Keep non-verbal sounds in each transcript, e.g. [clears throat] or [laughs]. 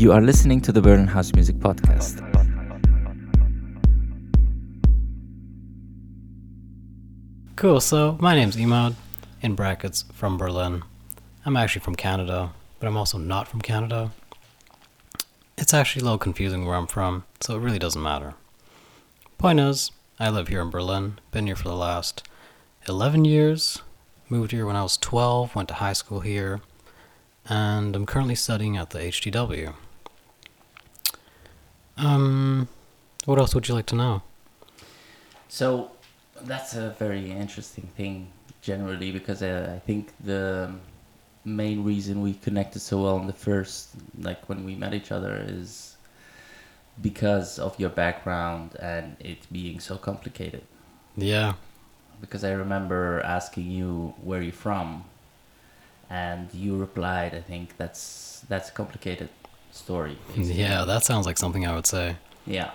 You are listening to the Berlin House Music Podcast. Cool, so my name's Emad, in brackets, from Berlin. I'm actually from Canada, but I'm also not from Canada. It's actually a little confusing where I'm from, so it really doesn't matter. Point is, I live here in Berlin, been here for the last 11 years, moved here when I was 12, went to high school here, and I'm currently studying at the HTW. Um, what else would you like to know? So that's a very interesting thing generally because uh, I think the main reason we connected so well in the first like when we met each other is because of your background and it being so complicated. Yeah, because I remember asking you where you're from and you replied I think that's that's complicated story basically. [laughs] yeah, that sounds like something I would say. Yeah.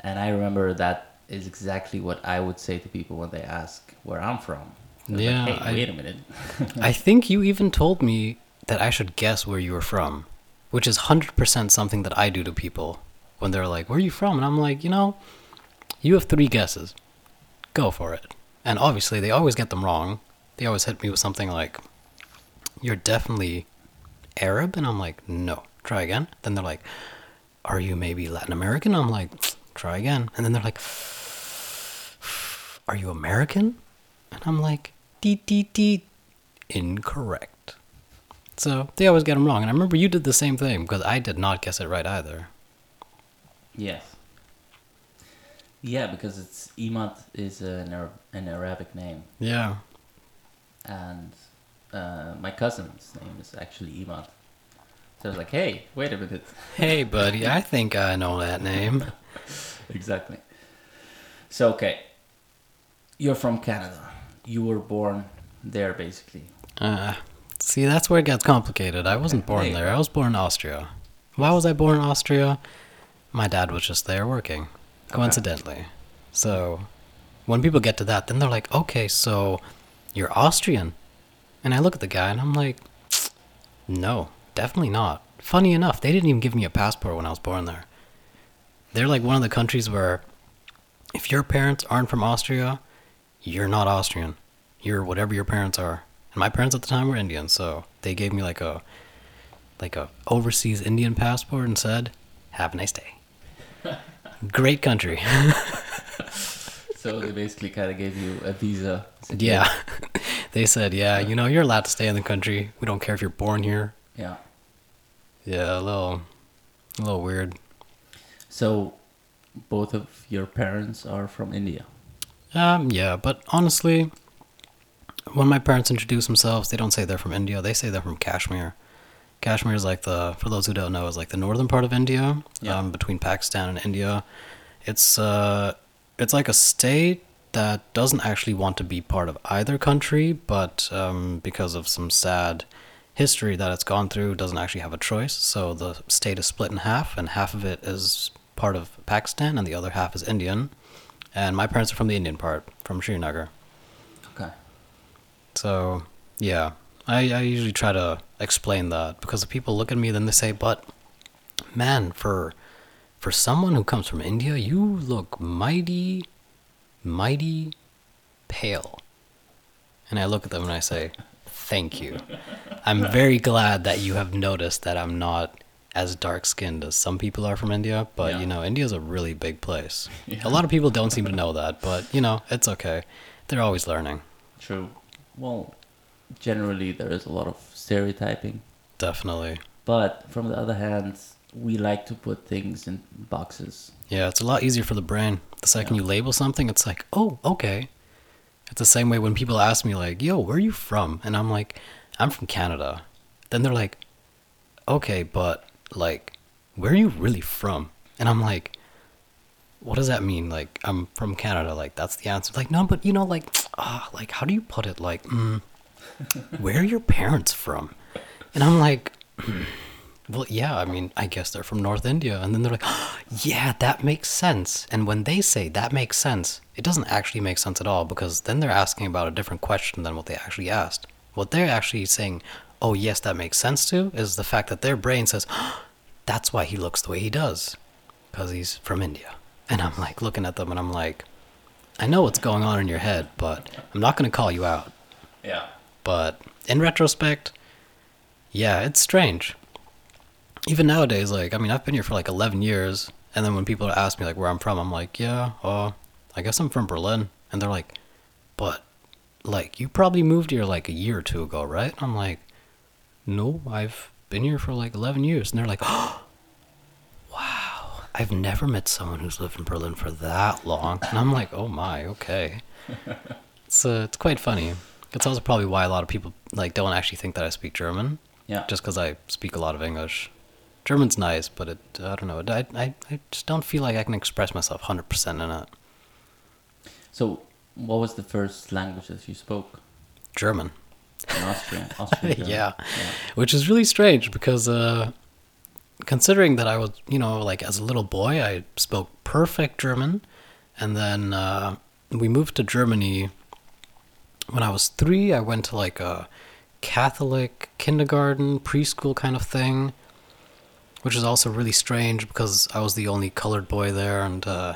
And I remember that is exactly what I would say to people when they ask where I'm from. Yeah, Like, hey, I- wait a minute. [laughs] I think you even told me that I should guess where you were from, which is 100% something that I do to people when they're like, Where are you from? And I'm like, You know, you have three guesses. Go for it. And obviously, they always get them wrong. They always hit me with something like, You're definitely Arab? And I'm like, No. Try again. Then they're like, Are you maybe Latin American? I'm like, Try again. And then they're like, Are you American? And I'm like, Dee dee dee incorrect. So they always get them wrong. And I remember you did the same thing because I did not guess it right either. yes. Yeah, because it's Imad is an, Arab, an Arabic name. Yeah. And uh, my cousin's name is actually Imad. So I was like, hey, wait a minute. Hey, [laughs] buddy, I think I know that name. [laughs] exactly. So, okay. You're from Canada. You were born there, basically. Uh, see, that's where it gets complicated. I wasn't born Hey. there. I was born in Austria. Why was I born in Austria? My dad was just there working, coincidentally. So when people get to that, then they're like, okay, so you're Austrian. And I look at the guy and I'm like, no, definitely not. Funny enough, they didn't even give me a passport when I was born there. They're like one of the countries where if your parents aren't from Austria, you're not Austrian. You're whatever your parents are. And my parents at the time were Indian, so they gave me like a like a overseas Indian passport and said, "Have a nice day." [laughs] Great country. [laughs] So they basically kind of gave you a visa. Yeah. [laughs] they said, "Yeah, you know, you're allowed to stay in the country. We don't care if you're born here." Yeah. Yeah, a little a little weird. So both of your parents are from India. Um, yeah, but honestly, when my parents introduce themselves, they don't say they're from India. They say they're from Kashmir. Kashmir is like the, for those who don't know, is like the northern part of India, Yeah. um, between Pakistan and India. It's uh, it's like a state that doesn't actually want to be part of either country, but um, because of some sad history that it's gone through, doesn't actually have a choice. So the state is split in half, and half of it is part of Pakistan, and the other half is Indian. And my parents are from the Indian part, from Srinagar. Okay. So yeah, I, I usually try to explain that because if people look at me, then they say, "But man, for for someone who comes from India, you look mighty, mighty pale." And I look at them and I say, "Thank you. I'm very glad that you have noticed that I'm not." As dark skinned as some people are from India, but Yeah. you know, India's a really big place. [laughs] Yeah. A lot of people don't seem to know that, but you know, it's okay. They're always learning. True. Well, generally there is a lot of stereotyping, Definitely. but from the other hand, we like to put things in boxes. Yeah, it's a lot easier for the brain. The second Yeah. you label something, it's like, oh, okay. It's the same way when people ask me, like, yo, where are you from? And I'm like, I'm from Canada. Then they're like, okay, but, like, where are you really from? And I'm like, what does that mean? Like, I'm from Canada. Like, that's the answer. Like, no, but, you know, like, [tsk] ah, like, how do you put it? Like, mm, [laughs] where are your parents from? And I'm like, [clears throat] well, yeah, I mean, I guess they're from North India. And then they're like, [gasps] yeah, that makes sense. And when they say that makes sense, it doesn't actually make sense at all because then they're asking about a different question than what they actually asked. What they're actually saying, oh, yes, that makes sense to, is the fact that their brain says, that's [gasps] that's why he looks the way he does, because he's from India. And I'm like looking at them and I'm like, I know what's going on in your head, but I'm not going to call you out. Yeah. But in retrospect, yeah, it's strange. Even nowadays, like, I mean, I've been here for like 11 years, and then when people ask me, like, where I'm from, I'm like, yeah, uh, I guess I'm from Berlin. And they're like, but, like, you probably moved here like a year or two ago, right? I'm like, no, I've been here for like 11 years. And they're like, oh, [gasps] wow, I've never met someone who's lived in Berlin for that long. And I'm like, oh my, okay. [laughs] Uh, it's quite funny. It's also probably why a lot of people like don't actually think that I speak German, Yeah. just because I speak a lot of English. German's nice, but it I don't know. I, I, I just don't feel like I can express myself 100% in it. So, what was the first language that you spoke German. in Austria? [laughs] Austrian German. yeah. Which is really strange because uh, considering that I was, you know, like as a little boy, I spoke perfect German. And then uh, we moved to Germany when I was three. I went to like a Catholic kindergarten, preschool kind of thing, which is also really strange because I was the only colored boy there. And uh,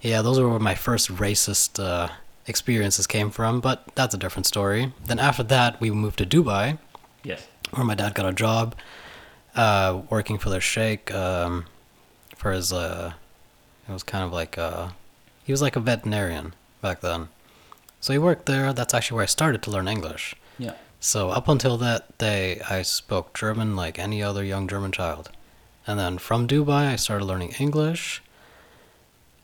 yeah, those were where my first racist uh, experiences came from, but that's a different story. Then after that, we moved to Dubai, Yes. where my dad got a job uh, working for their sheikh um, for his. Uh, it was kind of like uh, he was like a veterinarian back then, so he worked there. That's actually where I started to learn English. So up until that day, I spoke German like any other young German child, and then from Dubai, I started learning English.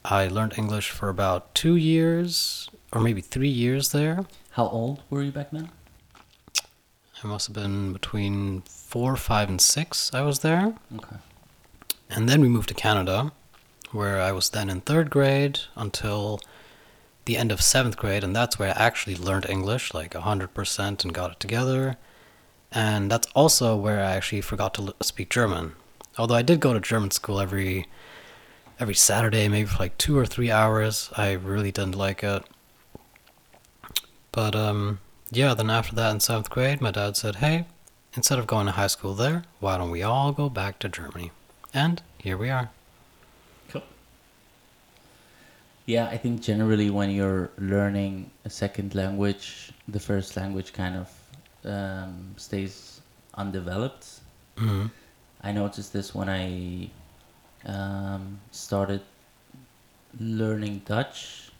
I learned English for about two years or maybe three years there. How old were you back then? I must have been between four, five, and six. I was there. Okay. And then we moved to Canada, where I was then in third grade until the end of seventh grade, and that's where I actually learned English like 100% and got it together. And that's also where I actually forgot to speak German. Although I did go to German school every every Saturday, maybe for like two or three hours. I really didn't like it. But um, yeah, then after that in seventh grade, my dad said, "Hey, instead of going to high school there, why don't we all go back to Germany?" And here we are. Cool. Yeah, I think generally when you're learning a second language, the first language kind of um, stays undeveloped. hmm I noticed this when I um, started learning Dutch.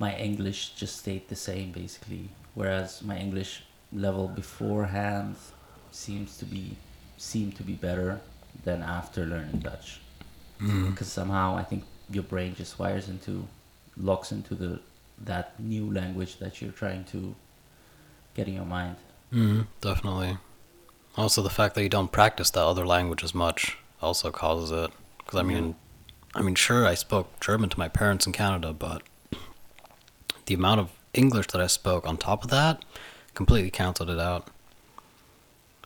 My English just stayed the same basically, whereas my English level beforehand seems to be seemed to be better than after learning Dutch hmm because somehow I think your brain just wires into locks into the that new language that you're trying to get in your mind. hmm Definitely. Also, the fact that you don't practice that other language as much also causes it. Because I mean, I mean, sure, I spoke German to my parents in Canada, but the amount of English that I spoke on top of that completely canceled it out.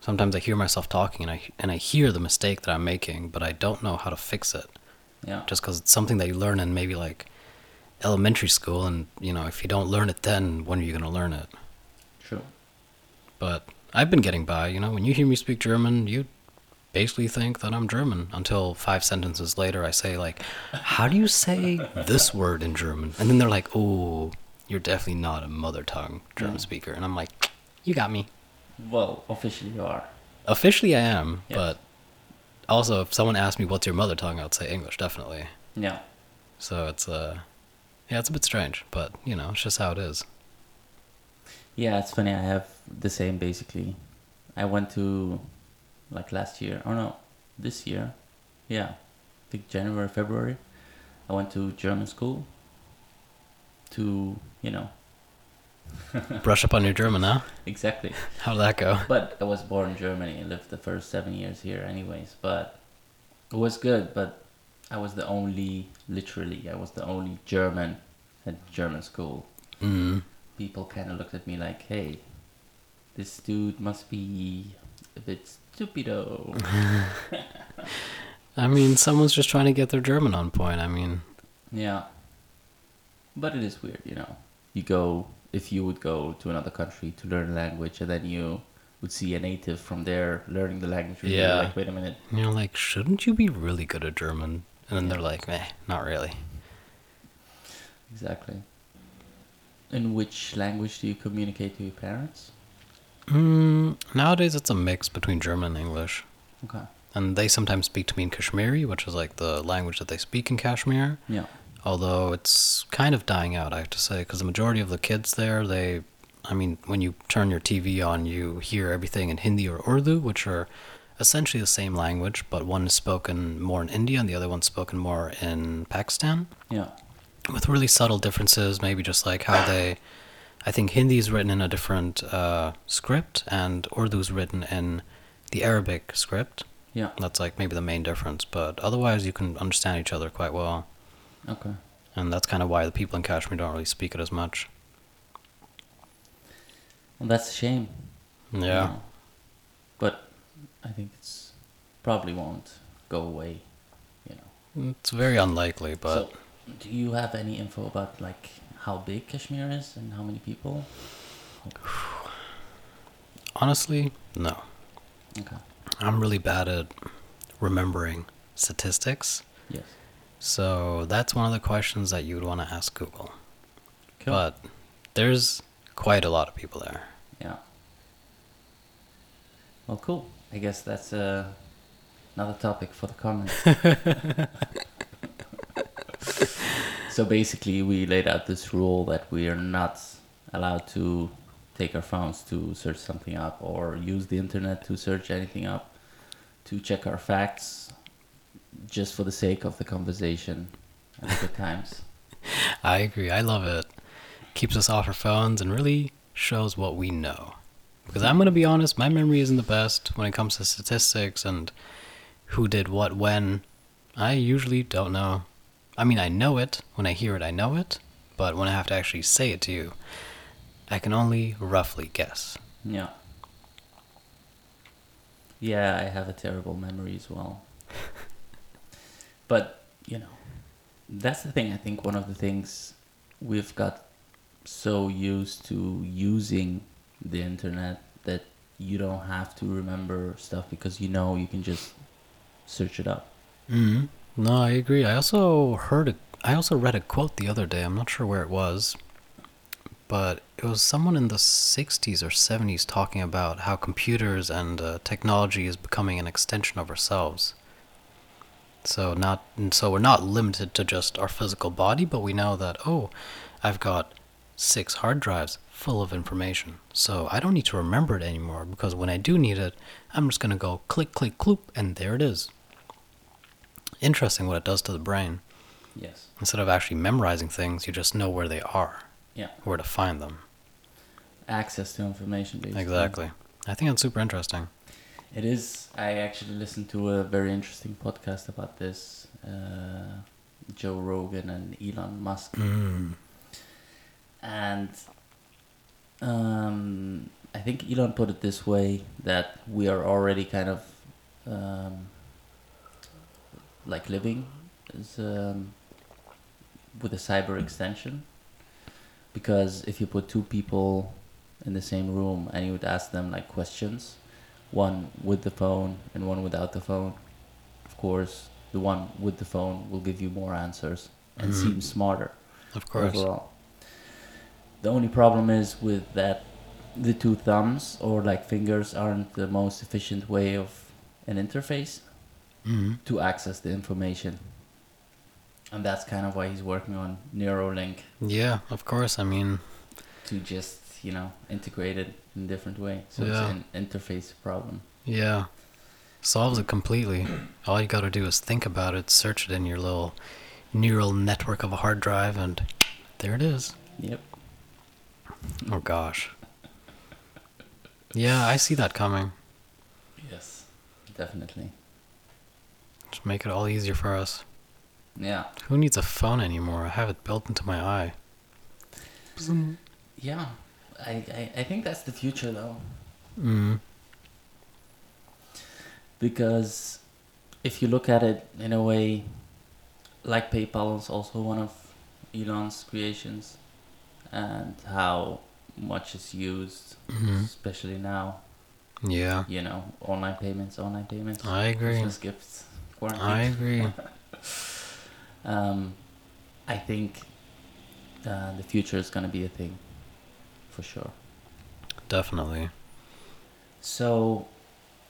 Sometimes I hear myself talking and I and I hear the mistake that I'm making, but I don't know how to fix it. Yeah. Just because it's something that you learn in maybe like elementary school, and you know, if you don't learn it then, when are you gonna learn it? True. But I've been getting by. You know, when you hear me speak German, you basically think that I'm German until five sentences later I say like, "How do you say this [laughs] word in German?" And then they're like, "Oh, you're definitely not a mother tongue German Yeah. speaker." And I'm like, "You got me." Well, officially you are. Officially, I am, Yeah. but also if someone asked me what's your mother tongue, I'd say English definitely. Yeah. So it's uh, yeah, it's a bit strange, but you know, it's just how it is. Yeah, it's funny. I have the same basically. I went to like last year. Oh no, this year. Yeah, I think January, February. I went to German school. To you know [laughs] Brush up on your German, huh? exactly. How did that go? But I was born in Germany and lived the first seven years here, anyways. But it was good. But I was the only, literally, I was the only German at German school. Mm. People kind of looked at me like, "Hey, this dude must be a bit stupido." [laughs] I mean, someone's just trying to get their German on point. I mean, yeah. But it is weird, you know. You go if you would go to another country to learn a language, and then you would see a native from there learning the language. Yeah. Like, wait a minute. And you're like, shouldn't you be really good at German? And then they're like, eh, not really. Exactly. In which language do you communicate to your parents? Mm, nowadays, it's a mix between German and English. Okay. And they sometimes speak to me in Kashmiri, which is like the language that they speak in Kashmir. Yeah. Although it's kind of dying out, I have to say, because the majority of the kids there, they, I mean, when you turn your TV on, you hear everything in Hindi or Urdu, which are essentially the same language, but one is spoken more in India and the other one's spoken more in Pakistan, Yeah. with really subtle differences, maybe just like how they. I think Hindi is written in a different uh, script, and Urdu is written in the Arabic script. Yeah. That's like maybe the main difference, but otherwise you can understand each other quite well. Okay. And that's kind of why the people in Kashmir don't really speak it as much. Well, that's a shame. you Yeah. know. But I think it's probably won't go away. You know. It's very unlikely, but so, do you have any info about like how big Kashmir is and how many people? [sighs] honestly, no. Okay. I'm really bad at remembering statistics. Yes. So that's one of the questions that you would want to ask Google. Cool. But there's quite a lot of people there. Yeah. Well, cool. I guess that's uh, another topic for the comments. [laughs] so basically, we laid out this rule that we are not allowed to take our phones to search something up or use the internet to search anything up, to check our facts, just for the sake of the conversation and the good times. [laughs] I agree. I love it. Keeps us off our phones and really shows what we know. Because I'm going to be honest, my memory isn't the best when it comes to statistics and who did what when. I usually don't know. I mean, I know it. When I hear it, I know it. But when I have to actually say it to you, I can only roughly guess. Yeah. Yeah, I have a terrible memory as well. [laughs] but, you know, that's the thing. I think one of the things we've got so used to using the internet that you don't have to remember stuff because you know you can just search it up. hmm No, I agree. I also heard a, I also read a quote the other day. I'm not sure where it was, but it was someone in the 60s or 70s talking about how computers and uh, technology is becoming an extension of ourselves. So not and so we're not limited to just our physical body, but we know that oh, I've got six hard drives full of information. So I don't need to remember it anymore because when I do need it, I'm just going to go click click cloop and there it is interesting what it does to the brain. Yes. Instead of actually memorizing things, you just know where they are, Yeah. where to find them. Access to information, basically. Exactly. I think it's super interesting. It is. I actually listened to a very interesting podcast about this. Uh, Joe Rogan and Elon Musk, Mm. and um, I think Elon put it this way that we are already kind of um, like living as, um, with a cyber extension, because if you put two people in the same room and you would ask them like questions one with the phone and one without the phone. Of course, the one with the phone will give you more answers and Mhm. seem smarter Of course. overall. The only problem is with that the two thumbs or like fingers aren't the most efficient way of an interface Mm. to access the information. And that's kind of why he's working on Neuralink Yeah, of course. I mean, to just, you know, integrate it in a different way. So Yeah. it's an interface problem. yeah. Solves it completely. All you gotta do is think about it, search it in your little neural network of a hard drive, and there it is. Yep. Oh gosh. Yeah, I see that coming. Yes. Definitely. Just make it all easier for us. Yeah. Who needs a phone anymore? I have it built into my eye. Yeah. I, I, I think that's the future though. Mm. Because if you look at it in a way, like PayPal is also one of Elon's creations, and how much is used, Mhm. especially now. Yeah, You know, online payments, online payments. I agree. Christmas gifts. Quarantine. I agree. [laughs] Um, I think uh, the future is gonna be a thing, for sure. Definitely. So,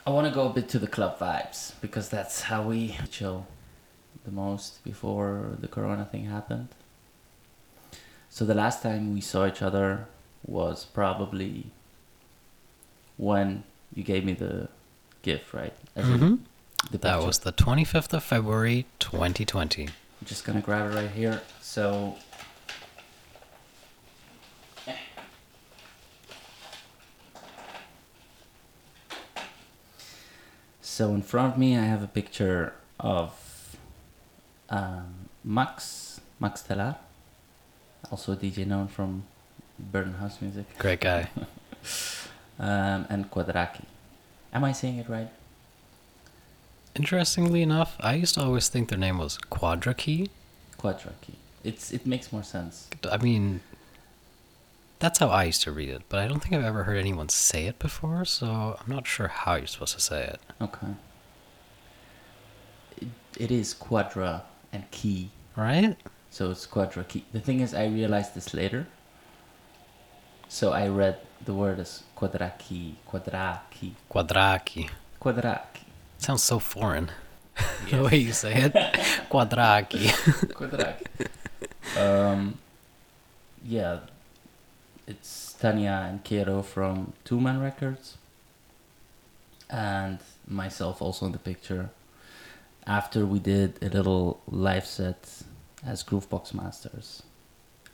I want to go a bit to the club vibes because that's how we chill the most before the Corona thing happened. So the last time we saw each other was probably when you gave me the gift, right? As in hmm the That was the 25th of February, 2020. I'm just gonna grab it right here. So. So in front of me, I have a picture of um, Max Max Telar, also a DJ known from Berlin House Music, Great guy. [laughs] um, and Quadraki. Am I saying it right? Interestingly enough, I used to always think their name was Quadra Key. Quadraki. It's it makes more sense. I mean, that's how I used to read it, but I don't think I've ever heard anyone say it before, so I'm not sure how you're supposed to say it. Okay. It, it is quadra and key, Right? so it's quadra key. The thing is, I realized this later. So I read the word as quadra key, quadra key, quadraki, quadraki, Quadraki. quadraki, Sounds so foreign. [laughs] the way you say it. [laughs] quadra Quadraki. quadraki. um, yeah, it's Tanya and Kero from Two Man Records, and myself also in the picture. After we did a little live set as Groovebox Masters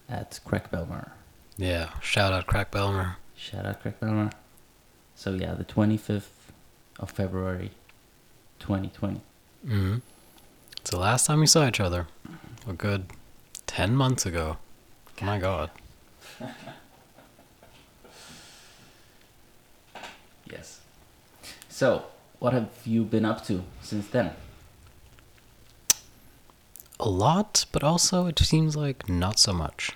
at Crack Bellmer. yeah, shout out Crack Bellmer. Shout out Crack Bellmer. So yeah, the 25th of February, 2020. hmm It's the last time we saw each other. A good 10 months ago. My god. [laughs] Yes. So, what have you been up to since then? A lot, but also it seems like not so much.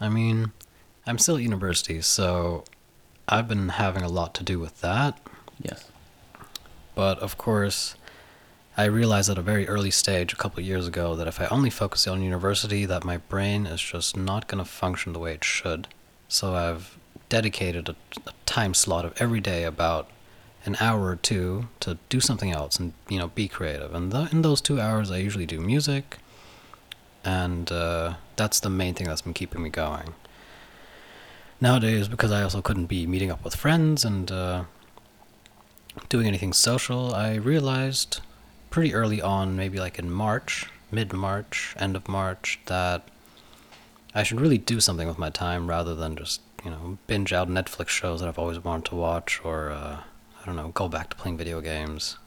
I mean, I'm still at university, so I've been having a lot to do with that. Yes. But of course, I realized at a very early stage a couple of years ago that if I only focus on university, that my brain is just not going to function the way it should. So I've dedicated a, a time slot of every day about an hour or two to do something else and you know be creative. And th- in those two hours, I usually do music, and uh, that's the main thing that's been keeping me going. Nowadays, because I also couldn't be meeting up with friends and uh, doing anything social, I realized pretty early on, maybe like in March, mid March, end of March, that I should really do something with my time rather than just, you know, binge out Netflix shows that I've always wanted to watch or, uh, I don't know, go back to playing video games.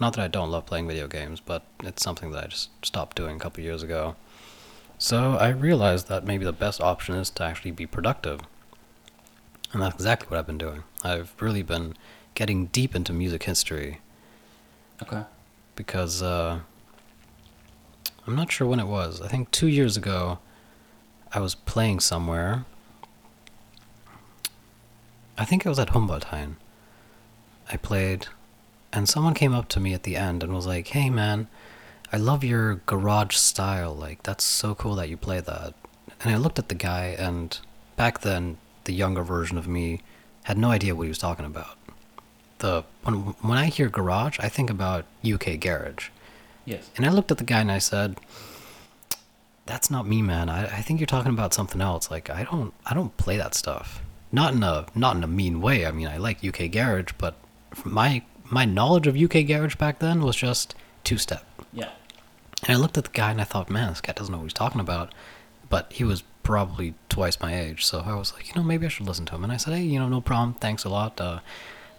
Not that I don't love playing video games, but it's something that I just stopped doing a couple years ago. So I realized that maybe the best option is to actually be productive. And that's exactly what I've been doing. I've really been getting deep into music history Okay. because uh, I'm not sure when it was. I think two years ago, I was playing somewhere. I think it was at Humboldthain. I played, and someone came up to me at the end and was like, "Hey, man, I love your garage style. Like, that's so cool that you play that." And I looked at the guy, and back then, the younger version of me had no idea what he was talking about. The when when I hear garage, I think about UK garage. Yes. And I looked at the guy and I said, "That's not me, man. I, I think you're talking about something else. Like I don't I don't play that stuff. Not in a not in a mean way. I mean, I like UK garage, but my my knowledge of UK garage back then was just two step. Yeah. And I looked at the guy and I thought, man, this guy doesn't know what he's talking about. But he was probably twice my age, so I was like, you know, maybe I should listen to him. And I said, hey, you know, no problem. Thanks a lot. Uh,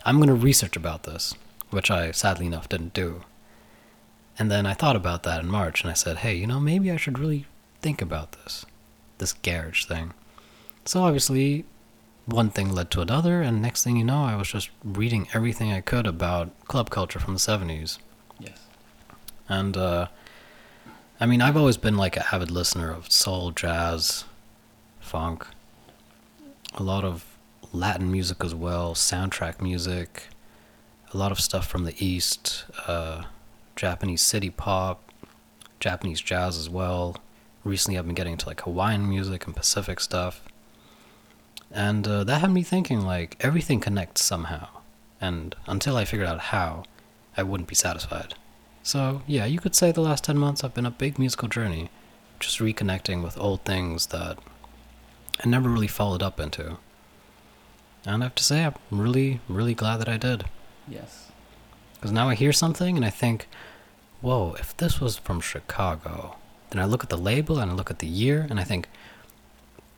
I'm going to research about this, which I sadly enough didn't do. And then I thought about that in March and I said, hey, you know, maybe I should really think about this, this garage thing. So obviously, one thing led to another, and next thing you know, I was just reading everything I could about club culture from the 70s. Yes. And uh, I mean, I've always been like an avid listener of soul, jazz, funk, a lot of Latin music as well, soundtrack music, a lot of stuff from the East, uh, Japanese city pop, Japanese jazz as well. Recently, I've been getting into like Hawaiian music and Pacific stuff. And uh, that had me thinking like everything connects somehow. And until I figured out how, I wouldn't be satisfied. So, yeah, you could say the last 10 months have been a big musical journey, just reconnecting with old things that I never really followed up into. And I have to say, I'm really, really glad that I did. Yes. Because now I hear something and I think, whoa, if this was from Chicago, then I look at the label and I look at the year and I think,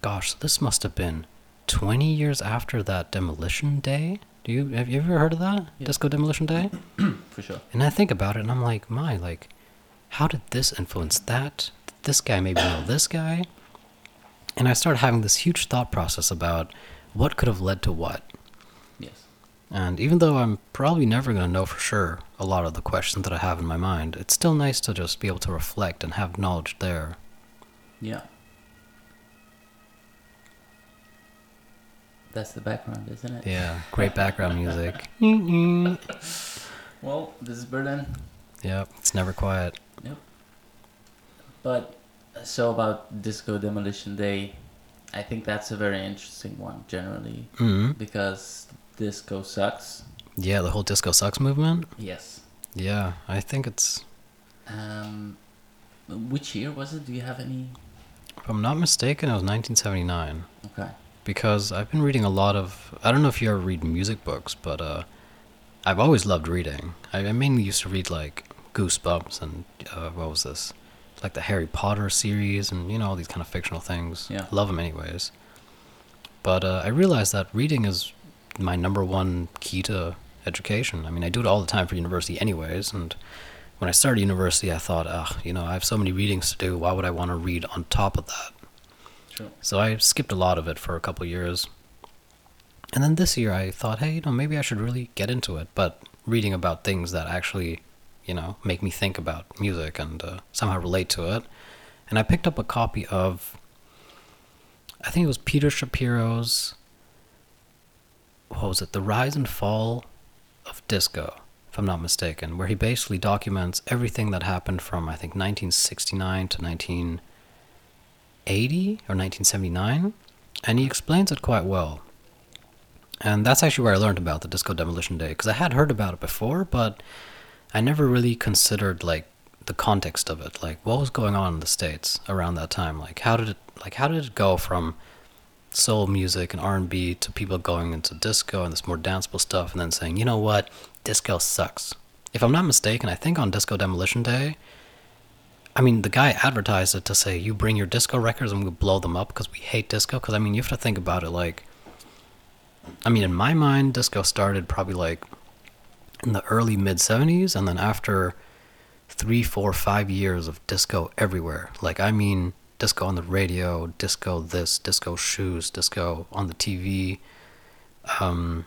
gosh, this must have been 20 years after that Demolition Day. Do you have you ever heard of that Yeah. Disco Demolition Day? [clears throat] For sure. And I think about it and I'm like, my, like, how did this influence that? This guy maybe know this guy? And I started having this huge thought process about what could have led to what. Yes. And even though I'm probably never going to know for sure a lot of the questions that I have in my mind, it's still nice to just be able to reflect and have knowledge there. Yeah. That's the background, isn't it? Yeah, great background music. [laughs] Well, this is Berlin. Yeah, it's never quiet. Yep. But so about Disco Demolition Day, I think that's a very interesting one generally hmm because disco sucks. Yeah, the whole disco sucks movement. Yes. Yeah, I think it's, Um, which year was it? Do you have any? if I'm not mistaken, it was 1979. Okay. Because I've been reading a lot of. I don't know if you ever read music books, but uh, I've always loved reading. I, I mainly used to read like Goosebumps and uh, what was this, like the Harry Potter series and you know all these kind of fictional things. Yeah. love them anyways. But uh, I realized that reading is my number one key to education. I mean, I do it all the time for university, anyways, and. When I started university, I thought, ugh, you know, I have so many readings to do. Why would I want to read on top of that? So I skipped a lot of it for a couple years. And then this year I thought, hey, you know, maybe I should really get into it, but reading about things that actually, you know, make me think about music and uh, somehow relate to it. And I picked up a copy of, I think it was Peter Shapiro's, what was it, The Rise and Fall of Disco, if I'm not mistaken, where he basically documents everything that happened from, I think, 1969 to 19. 80 or 1979, and he explains it quite well. And that's actually where I learned about the Disco Demolition Day because I had heard about it before, but I never really considered like the context of it, like what was going on in the states around that time. Like how did it like how did it go from soul music and R&B to people going into disco and this more danceable stuff and then saying, "You know what? Disco sucks." If I'm not mistaken, I think on Disco Demolition Day, I mean, the guy advertised it to say, "You bring your disco records and we blow them up because we hate disco." Because I mean, you have to think about it. Like, I mean, in my mind, disco started probably like in the early mid '70s, and then after three, four, five years of disco everywhere. Like, I mean, disco on the radio, disco this, disco shoes, disco on the TV. Um,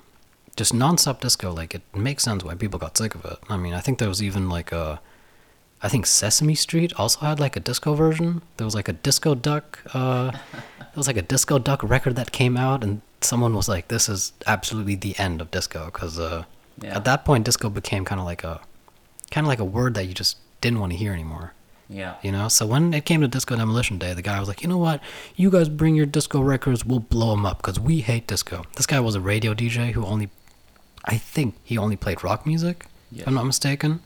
just nonstop disco. Like, it makes sense why people got sick of it. I mean, I think there was even like a I think Sesame Street also had like a disco version. There was like a disco duck. Uh, there was like a disco duck record that came out, and someone was like, "This is absolutely the end of disco," because uh, Yeah. at that point, disco became kind of like a, kind of like a word that you just didn't want to hear anymore. Yeah. You know. So when it came to Disco Demolition Day, the guy was like, "You know what? You guys bring your disco records. We'll blow them up because we hate disco." This guy was a radio DJ who only, I think he only played rock music. If I'm not mistaken.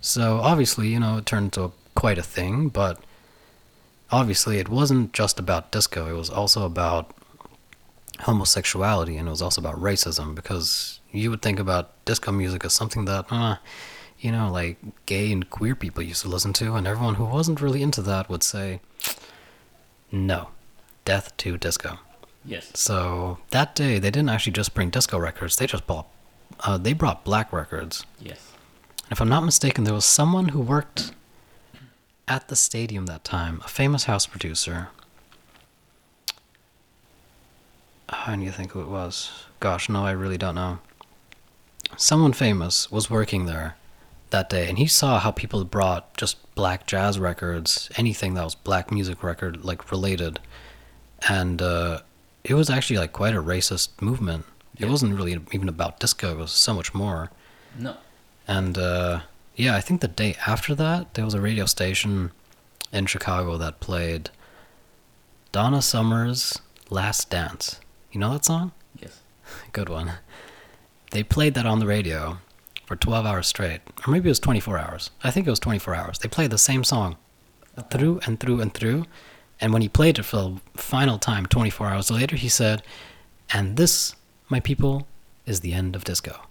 So obviously, you know, it turned into quite a thing, but obviously it wasn't just about disco. It was also about homosexuality and it was also about racism because you would think about disco music as something that, uh, you know, like gay and queer people used to listen to, and everyone who wasn't really into that would say, no, death to disco. Yes. So that day, they didn't actually just bring disco records; they just bought, uh, they brought black records. Yes. And if I'm not mistaken, there was someone who worked at the stadium that time, a famous house producer. How do you think who it was. Gosh, no, I really don't know. Someone famous was working there that day, and he saw how people brought just black jazz records, anything that was black music record like related, and uh, it was actually like quite a racist movement It wasn't really even about disco. It was so much more. No. And uh, yeah, I think the day after that, there was a radio station in Chicago that played Donna Summer's Last Dance. You know that song? Yes. [laughs] Good one. They played that on the radio for 12 hours straight. Or maybe it was 24 hours. I think it was 24 hours. They played the same song through and through and through. And when he played it for the final time, 24 hours later, he said, And this, my people, is the end of disco.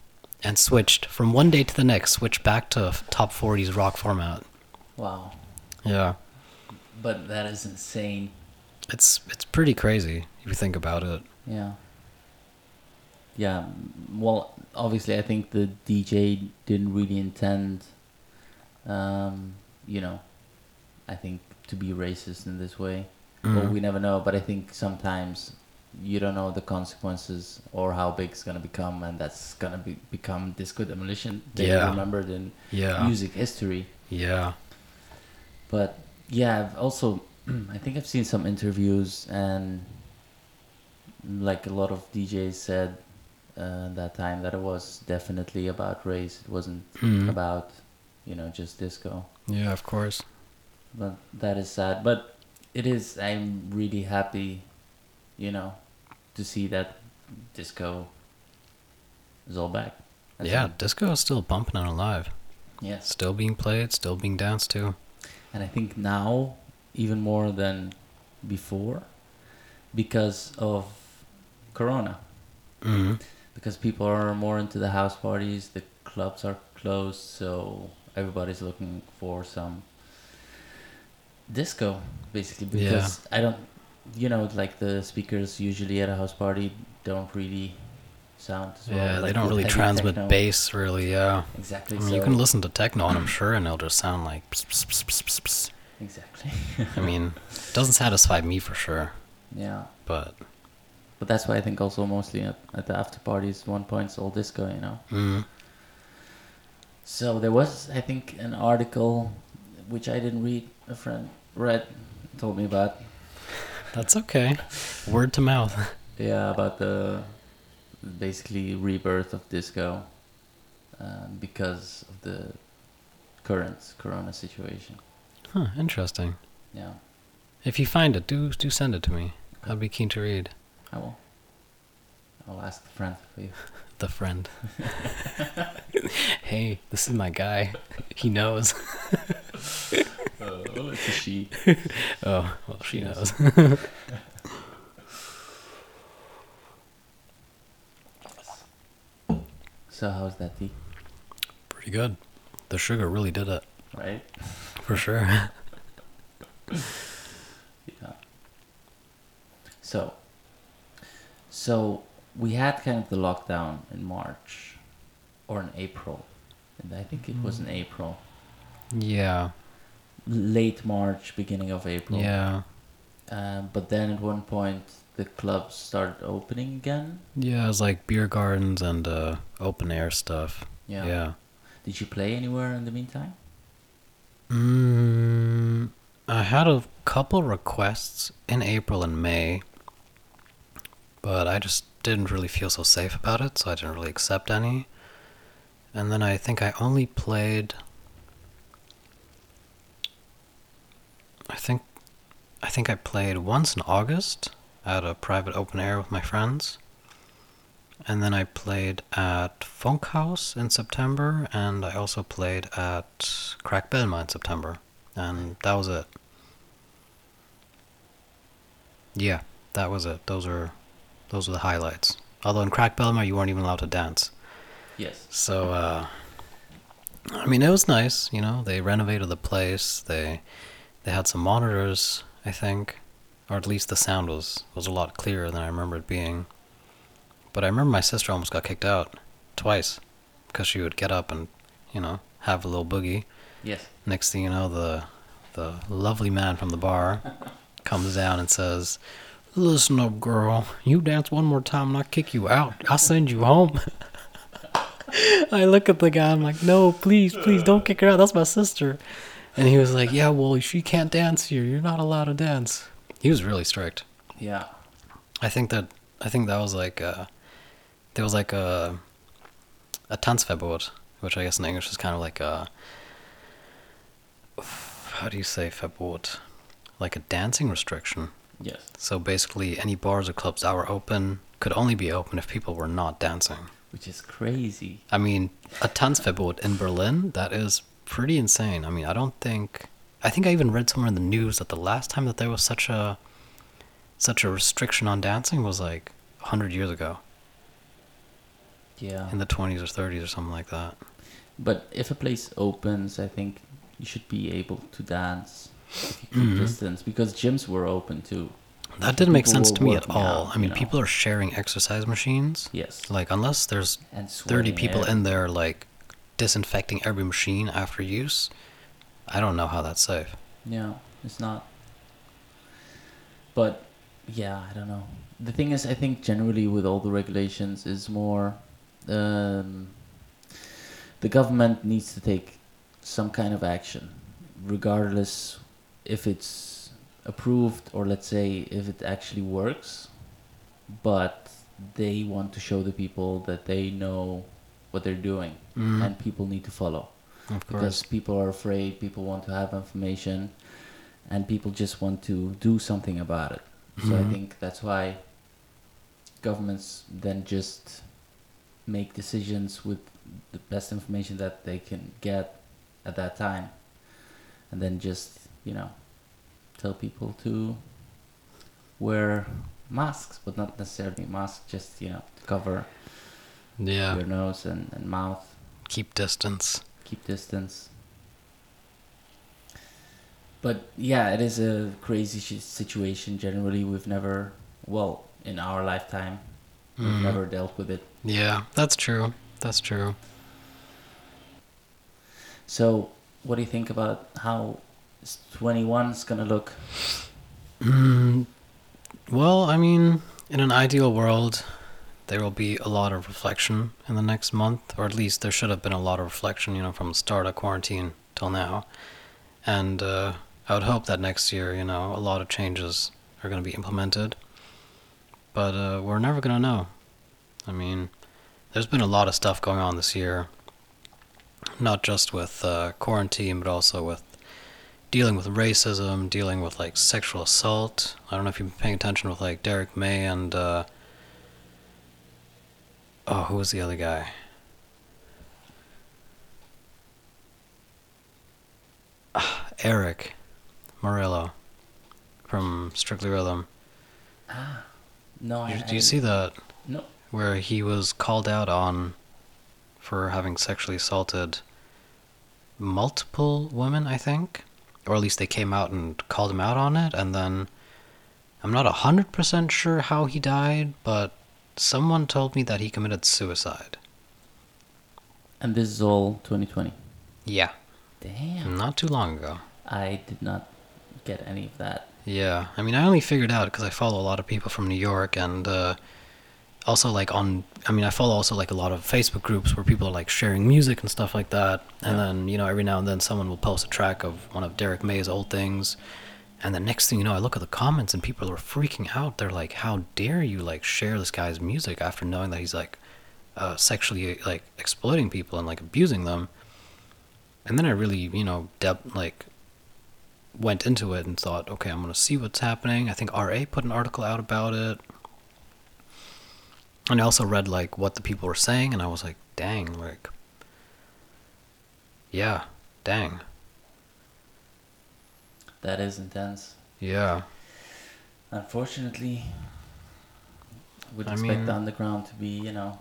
And switched from one day to the next, switched back to top 40s rock format. Wow. Yeah. But that is insane. It's it's pretty crazy if you think about it. Yeah. Yeah. Well, obviously, I think the DJ didn't really intend, um, you know, I think to be racist in this way. Well, Mhm. we never know, but I think sometimes you don't know the consequences or how big it's gonna become, and that's gonna be become disco demolition. They Yeah. remembered in Yeah. music history. Yeah. But yeah, I've also [clears throat] I think I've seen some interviews and like a lot of DJs said uh, that time that it was definitely about race. It wasn't Mhm. about you know just disco. Yeah, of course. But that is sad. But it is. I'm really happy, you know, to see that disco is all back. That's yeah, disco is still bumping and alive. Yeah, Still being played, still being danced to. And I think now, even more than before, because of Corona. hmm Because people are more into the house parties, the clubs are closed, so everybody's looking for some disco, basically. Yeah. Because I don't, you know, like the speakers usually at a house party don't really sound as well. Yeah, they don't really transmit techno. bass, really. Yeah. Exactly. I mean, so you can listen to techno and I'm sure, and it'll just sound like. pss, pss, pss. Exactly. I mean, it doesn't satisfy me for sure, yeah. but. But that's why I think also mostly at, at the after parties, one point's all disco, you know. Mm, So there was, I think, an article which I didn't read. A friend read, told me about. That's okay. Word to mouth. [laughs] Yeah, about the basically rebirth of disco um, because of the current Corona situation. Huh, interesting. Yeah, If you find it, do do send it to me. I'd be keen to read. I will. I'll ask the friend for you. [laughs] The friend. [laughs] hey, this is my guy. He knows. Uh, oh, it's a she. [laughs] Oh, well, she She knows. knows. [laughs] So how's that tea? Pretty good. The sugar really did it, Right? for sure. [laughs] Yeah. So, so we had kind of the lockdown in March or in April, and I think it was mm-hmm. in April, yeah, late March, beginning of April. yeah, Um, but then at one point the clubs started opening again. yeah. It was like beer gardens and uh, open air stuff. Yeah. Yeah. Did you play anywhere in the meantime? Mm, I had a couple requests in April and May, but I just didn't really feel so safe about it, so I didn't really accept any. And then I think I only played. I think, I think I played once in August at a private open air with my friends. And then I played at Funk House in September, and I also played at Crack Bellmer in September, and that was it. Yeah, that was it. Those are, those were the highlights. Although in Crack Bellmer you weren't even allowed to dance, Yes. so uh, I mean it was nice. You know, they renovated the place. They, they had some monitors, I think, or at least the sound was was a lot clearer than I remember it being. But I remember my sister almost got kicked out twice because she would get up and, you know, have a little boogie. Yes. Next thing you know, the the lovely man from the bar [laughs] comes down and says, "Listen up, girl. You dance one more time and I kick you out. I'll send you home." [laughs] I look at the guy. I'm like, "No, please, please don't kick her out. That's my sister." And he was like, "Yeah, well, she can't dance here. You're not allowed to dance." He was really strict. Yeah. I think that I think that was like uh, there was like a a tanzverbot, which I guess in English is kind of like a how do you say verbot? Like a dancing restriction. Yes. So basically, any bars or clubs that were open could only be open if people were not dancing. Which is crazy. I mean, a Tanzverbot in Berlin, that is pretty insane. I mean, I don't think I think I even read somewhere in the news that the last time that there was such a such a restriction on dancing was like 100 years ago Yeah. in the 20s or 30s or something like that. But if a place opens, I think you should be able to dance if you keep Mhm. distance because gyms were open too. That didn't make sense to me at all. out, I mean, know. people are sharing exercise machines. Yes. Like unless there's 30 people in there like disinfecting every machine after use, I don't know how that's safe. Yeah, it's not. But yeah, I don't know. The thing is, I think generally with all the regulations is more, um, the government needs to take some kind of action, regardless if it's approved or let's say if it actually works. But they want to show the people that they know what they're doing, Mm, and people need to follow. Because people are afraid, people want to have information, and people just want to do something about it. So I Mhm. think that's why governments then just make decisions with the best information that they can get at that time, and then just you know tell people to wear masks, but not necessarily masks, just you know to cover Yeah. your nose and, and mouth Keep distance. keep distance. But yeah, it is a crazy sh- situation. Generally, we've never, well, in our lifetime, we've Mhm. never dealt with it. Yeah, that's true. That's true. So, what do you think about how 21 is gonna look? Mm, well, I mean, in an ideal world, there will be a lot of reflection in the next month, or at least there should have been a lot of reflection, you know, from the start of quarantine till now. And uh, I would hope that next year, you know, a lot of changes are going to be implemented. But uh, we're never going to know. I mean, there's been a lot of stuff going on this year, not just with uh, quarantine, but also with dealing with racism, dealing with like sexual assault. I don't know if you've been paying attention with like Derrick May and uh, oh, who was the other guy? Ah, Erick Morillo from Strictly Rhythm. Ah, no, You- I Do you see that No, where he was called out on for having sexually assaulted multiple women, I think, or at least they came out and called him out on it, and then I'm not a hundred percent sure how he died, but someone told me that he committed suicide. and this is all 2020. Yeah, Damn, not too long ago. I did not get any of that. Yeah, I mean, I only figured out because I follow a lot of people from New York, and uh, also like on, I mean, I follow also like a lot of Facebook groups where people are like sharing music and stuff like that. And Yeah. then you know, every now and then someone will post a track of one of Derrick May's old things, and the next thing you know, I look at the comments and people are freaking out. They're like, "How dare you like share this guy's music after knowing that he's like uh, sexually like exploiting people and like abusing them?" And then I really, you know, dep- like went into it and thought, okay, I'm gonna see what's happening. I think RA put an article out about it, and I also read like what the people were saying, and I was like, dang, like, yeah, dang, That is intense. yeah, Unfortunately, I would I expect mean- the underground to be, you know,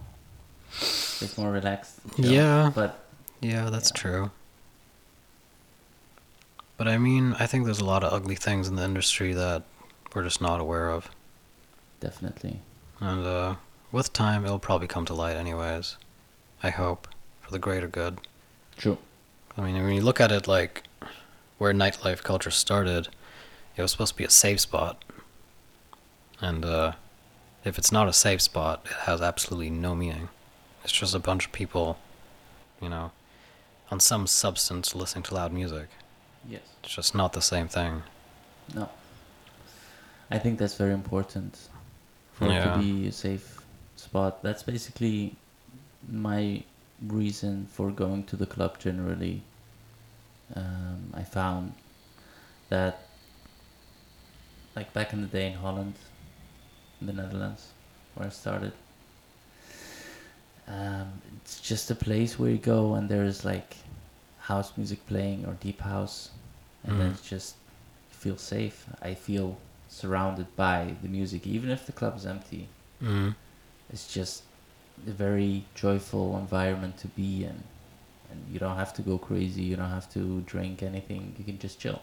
a bit more relaxed. Yeah. But yeah, that's Yeah. true. But I mean, I think there's a lot of ugly things in the industry that we're just not aware of, definitely. and uh, with time, it'll probably come to light, anyways. I hope for the greater good. True. I mean, when you look at it like where nightlife culture started, it was supposed to be a safe spot. And uh, if it's not a safe spot, it has absolutely no meaning. It's just a bunch of people, you know, on some substance listening to loud music. Yes. It's just not the same thing. No. I think that's very important for it Yeah. to be a safe spot. That's basically my reason for going to the club generally. Um, I found that, like back in the day in Holland, in the Netherlands, where I started, um, it's just a place where you go and there's like house music playing or deep house, and then Mhm. it's just you feel safe. I feel surrounded by the music, even if the club is empty. Mm. It's just a very joyful environment to be in, and you don't have to go crazy. You don't have to drink anything. You can just chill.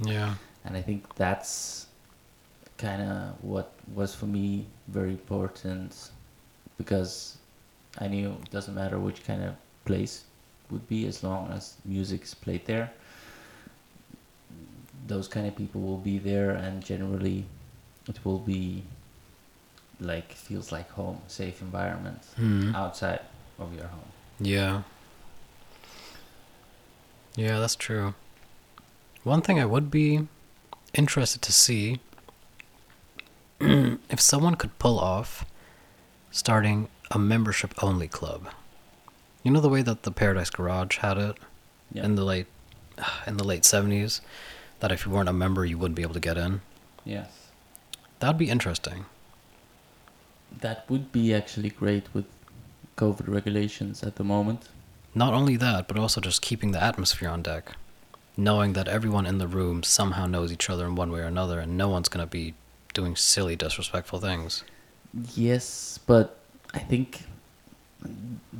Yeah. And I think that's kind of what was for me very important because I knew it doesn't matter which kind of place would be as long as music is played there. Those kind of people will be there, and generally, it will be like feels like home, safe environment Mm. outside of your home. Yeah. Yeah, that's true. One thing I would be interested to see [clears throat] if someone could pull off starting a membership only club. You know the way that the Paradise Garage had it in the late [sighs] in the late 70s that if you weren't a member you wouldn't be able to get in. yes. That'd be interesting. That would be actually great with COVID regulations at the moment. Not only that, but also just keeping the atmosphere on deck. Knowing that everyone in the room somehow knows each other in one way or another, and no one's going to be doing silly, disrespectful things. Yes, but I think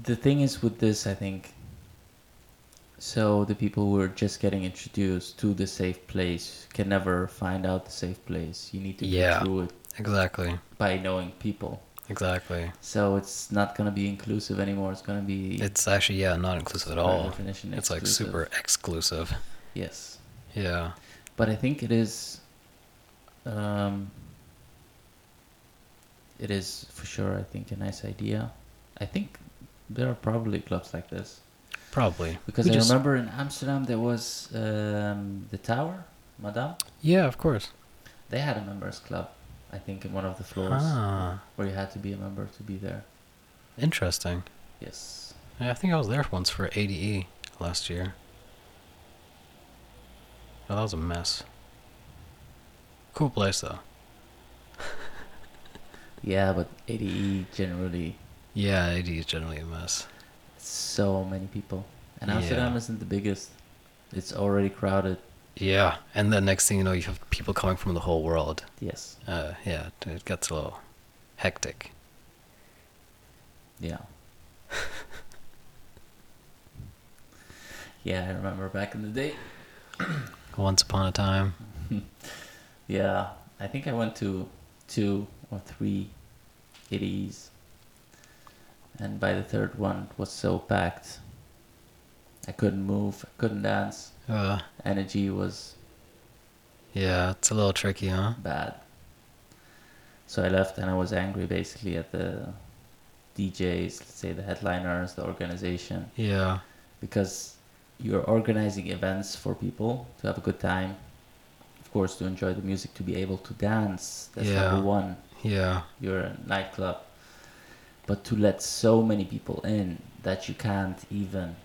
the thing is with this, I think. So the people who are just getting introduced to the safe place can never find out the safe place. You need to Yeah. get through it Exactly. by knowing people. Exactly. So it's not gonna be inclusive anymore. It's gonna be It's actually, yeah, not inclusive at all. definition It's like super exclusive. Yes, Yeah. but I think it is. Um, it is for sure. I think a nice idea. I think there are probably clubs like this. Probably. Because We I just- remember in Amsterdam there was um, the tower, Madame. Yeah, of course. They had a members club, I think, in one of the floors Ah, where you had to be a member to be there. interesting. Yes. Yeah, I think I was there once for ADE last year. Oh, that was a mess. Cool place though. [laughs] Yeah, but ADE generally, Yeah, ADE is generally a mess. so many people, and Yeah. Amsterdam isn't the biggest. It's already crowded. Yeah, and the next thing you know, you have people coming from the whole world. Yes. Uh, yeah, it- gets a little hectic. Yeah. yeah, I remember back in the day. [coughs] Once upon a time. [laughs] Yeah, I think I went to two or three ADEs. And by the third one, it was so packed. I couldn't move, I couldn't dance. Uh, Energy was yeah, it's a little tricky, huh? bad. So I left and I was angry basically at the DJs, let's say the headliners, the organization, Yeah, because you're organizing events for people to have a good time, of course, to enjoy the music, to be able to dance. That's Yeah. number one. yeah, You're a nightclub, but to let so many people in that you can't even.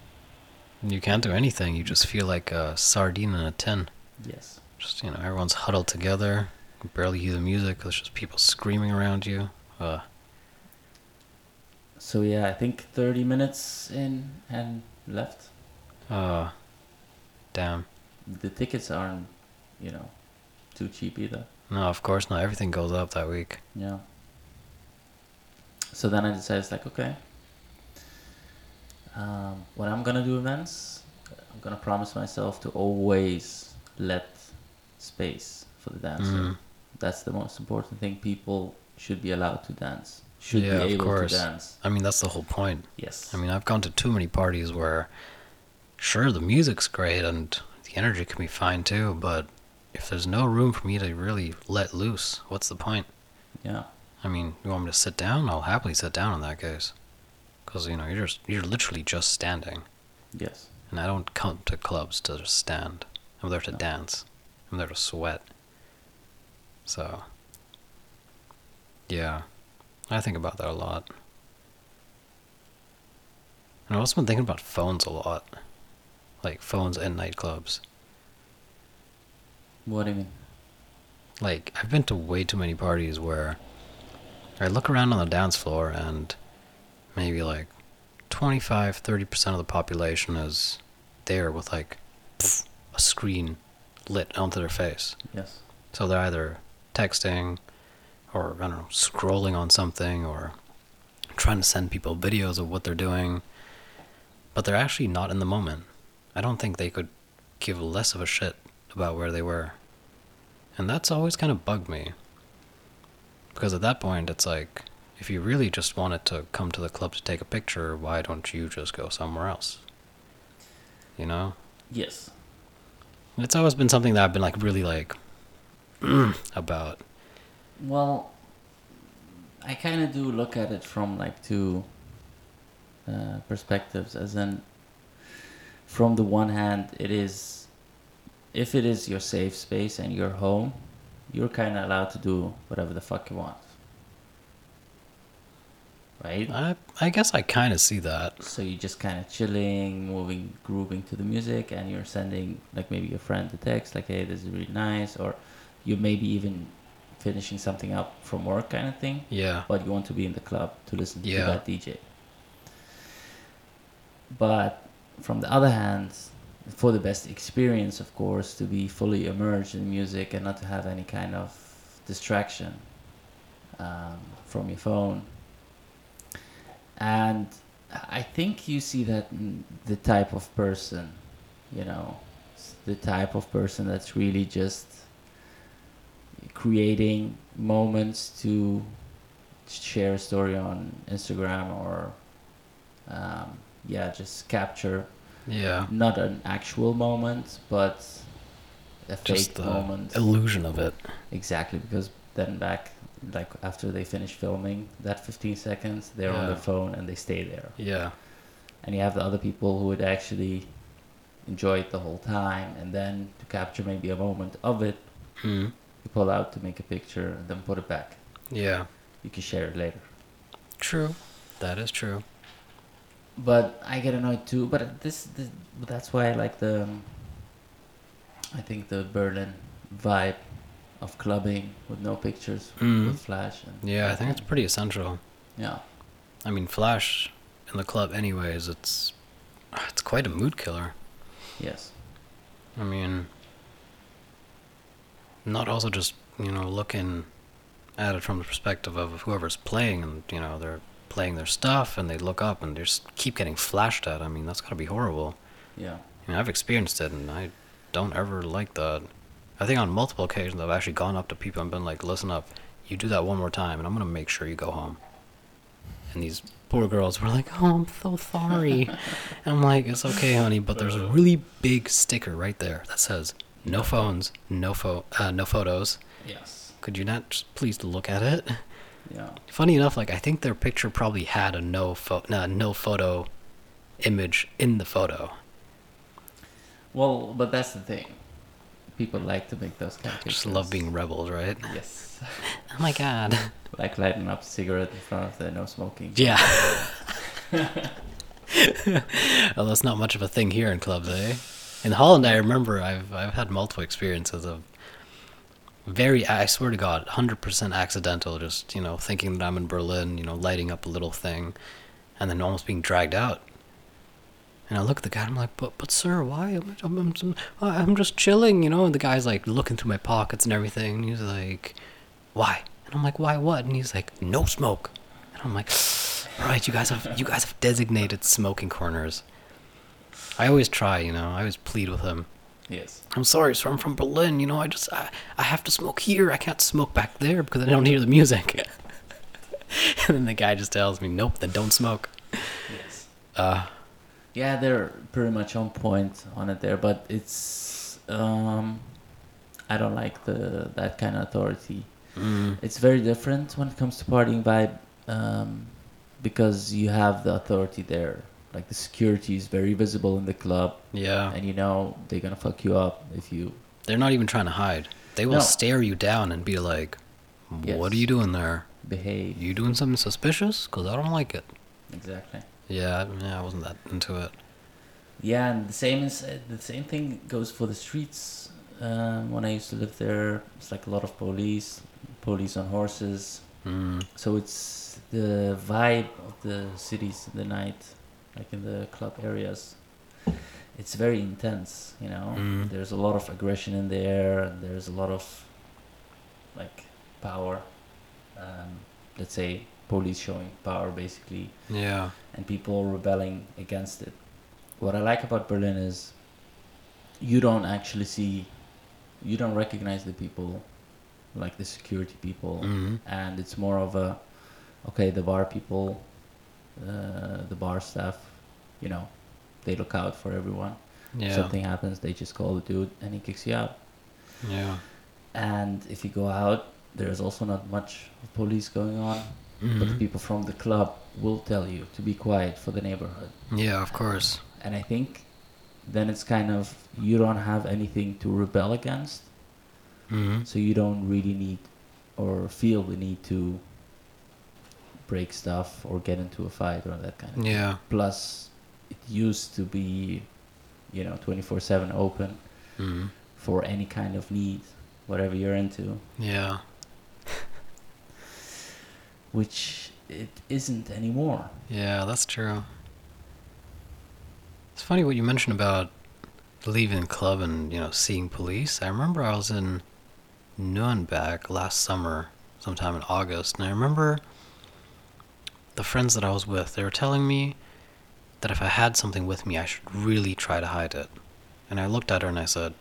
You can't do anything. You just feel like a sardine in a tin. Yes. Just you know, everyone's huddled together. You barely hear the music. There's just people screaming around you. Uh, So yeah, I think 30 minutes in and left. uh, damn. The tickets aren't, you know, too cheap either. No, of course not. Everything goes up that week. Yeah. So then I decided, it's like, okay, um, when I'm gonna do events, I'm gonna promise myself to always let space for the dancer. Mm. That's the most important thing. People should be allowed to dance. Should Yeah, be able course. to dance. I mean, that's the whole point. Yes. I mean, I've gone to too many parties where, sure, the music's great and the energy can be fine too, but if there's no room for me to really let loose, what's the point? yeah. I mean, you want me to sit down? I'll happily sit down in that case. Because, you know, you're just, you're literally just standing. Yes. And I don't come to clubs to just stand. I'm there to No. dance. I'm there to sweat. So, yeah. I think about that a lot. And I've also been thinking about phones a lot. Like phones in nightclubs. What do you mean? Like, I've been to way too many parties where I look around on the dance floor and maybe like 25, 30% of the population is there with like a screen lit onto their face. Yes. So they're either texting or, I don't know, scrolling on something or trying to send people videos of what they're doing. But they're actually not in the moment. I don't think they could give less of a shit about where they were. And that's always kind of bugged me. Because at that point, it's like, if you really just wanted to come to the club to take a picture, why don't you just go somewhere else? You know? Yes. It's always been something that I've been like really like [clears throat] about. Well, I kind of do look at it from like two uh, perspectives. As in, from the one hand, it is, if it is your safe space and your home, you're kind of allowed to do whatever the fuck you want. Right? I I guess I kind of see that. So you're just kind of chilling, moving, grooving to the music, and you're sending like maybe your friend a text like, "Hey, this is really nice," or you maybe even finishing something up from work kind of thing. Yeah. But you want to be in the club to listen Yeah. to that DJ. But from the other hand, for the best experience, of course, to be fully immersed in music and not to have any kind of distraction um, from your phone. And I think you see that the type of person, you know, the type of person that's really just creating moments to share a story on Instagram or, um, yeah, just capture Yeah. not an actual moment, but a Just fake moment. illusion of it. Exactly, because then back, like after they finish filming, that 15 seconds, they're on Yeah. their phone and they stay there. Yeah. And you have the other people who would actually enjoy it the whole time, and then to capture maybe a moment of it, Hmm. you pull out to make a picture and then put it back. Yeah. You can share it later. True. That is true. But I get annoyed too. But this, this that's why I like the. um, I think the Berlin vibe of clubbing with no pictures Mm. with flash and Yeah, I think it's pretty essential. yeah I mean, Flash in the club, anyways. It's it's quite a mood killer. yes I mean, not also just you know looking at it from the perspective of whoever's playing, and you know they're playing their stuff, and they look up and they just keep getting flashed at. I mean, that's gotta be horrible. yeah I mean, I've experienced it, and I don't ever like that. I think on multiple occasions I've actually gone up to people and been like, "Listen up, you do that one more time, and I'm gonna make sure you go home." And these poor girls were like, "Oh, I'm so sorry," [laughs] and I'm like, "It's okay, honey, but there's a really big sticker right there that says no phones, no pho- uh, no photos. yes Could you not just please look at it?" yeah Funny enough, like I think their picture probably had a no pho- no, no photo image in the photo. well but that's the thing people like to make those kind of Just love being rebels, right? yes [laughs] Oh my god. [laughs] like lighting up a cigarette in front of the no smoking Yeah. [laughs] well, that's not much of a thing here in clubs, eh? In Holland, I remember I've I've had multiple experiences of very, I swear to God, hundred percent accidental. Just you know, thinking that I'm in Berlin, you know, lighting up a little thing, and then almost being dragged out. And I look at the guy, and I'm like, but but sir, why? I'm I'm, I'm, I'm just chilling, you know. And the guy's like looking through my pockets and everything. And he's like, why? And I'm like, why what? And he's like, no smoke. And I'm like, [sighs] all right, you guys have you guys have designated smoking corners. I always try, you know. I always plead with him. yes I'm sorry, sir. I'm from Berlin. You know, I just I, I have to smoke here. I can't smoke back there because I don't hear the music. [laughs] and then the guy just tells me, nope, then don't smoke. yes Uh, Yeah, they're pretty much on point on it there, but it's um, I don't like the that kind of authority. mm, It's very different when it comes to partying vibe, um, because you have the authority there. Like the security is very visible in the club, yeah, and you know they're gonna fuck you up if you. they're not even trying to hide. They will No. stare you down and be like, "What Yes. are you doing there?" behave. You doing something suspicious? Cause I don't like it. Exactly. Yeah, yeah, I wasn't that into it. Yeah, and the same is uh, the same thing goes for the streets. Um, when I used to live there, it's like a lot of police, police on horses. Mm. So it's the vibe of the cities in the night, like in the club areas. It's very intense, you know. Mm. There's a lot of aggression in there, and there's a lot of like power. Um, let's say police showing power, basically, Yeah. and people rebelling against it. What I like about Berlin is you don't actually see, you don't recognize the people, like the security people Mm. and it's more of a okay the bar people uh, the bar staff you know they look out for everyone Yeah. something happens they just call the dude and he kicks you out Yeah. and if you go out there's also not much police going on but the Mhm. people from the club will tell you to be quiet for the neighborhood Yeah, of course. and i think then it's kind of you don't have anything to rebel against hmm so you don't really need or feel the need to break stuff or get into a fight or that kind of thing. Yeah. plus it used to be you know 24/7 open hmm for any kind of need whatever you're into Yeah. Which it isn't anymore Yeah, that's true. It's funny what you mentioned about leaving the club and, you know, seeing police. I remember I was in Nuremberg last summer, sometime in August, and I remember the friends that I was with, they were telling me that if I had something with me, I should really try to hide it. And I looked at her and I said,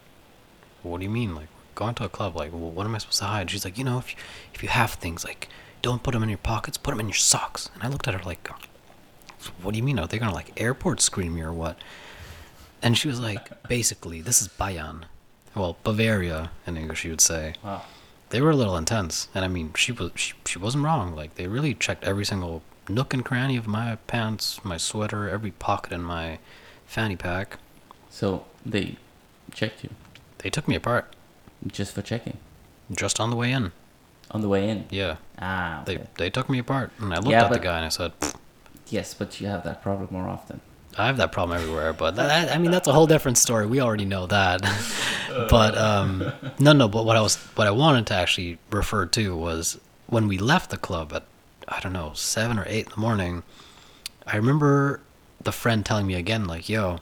What do you mean? Like, going to a club, like, well, what am I supposed to hide? She's like, You know, if you, if you have things, like, don't put them in your pockets, put them in your socks. And I looked at her like, what do you mean? Are they gonna like airport screen me or what? And she was like, [laughs] basically, this is Bayern. Well, Bavaria in English, you would say. wow They were a little intense, and I mean, she was she, she wasn't wrong. Like they really checked every single nook and cranny of my pants, my sweater, every pocket in my fanny pack. so they checked you They took me apart just for checking just on the way in. On the way in Yeah, ah they okay. they took me apart, and I looked Yeah, at the guy and I said, "Pfft, yes but you have that problem more often I have that problem everywhere, but that, I mean that's a whole different story. We already know that. [laughs] but um, no, no. But what I was, what I wanted to actually refer to was when we left the club at I don't know seven or eight in the morning. I remember the friend telling me again, like, "Yo,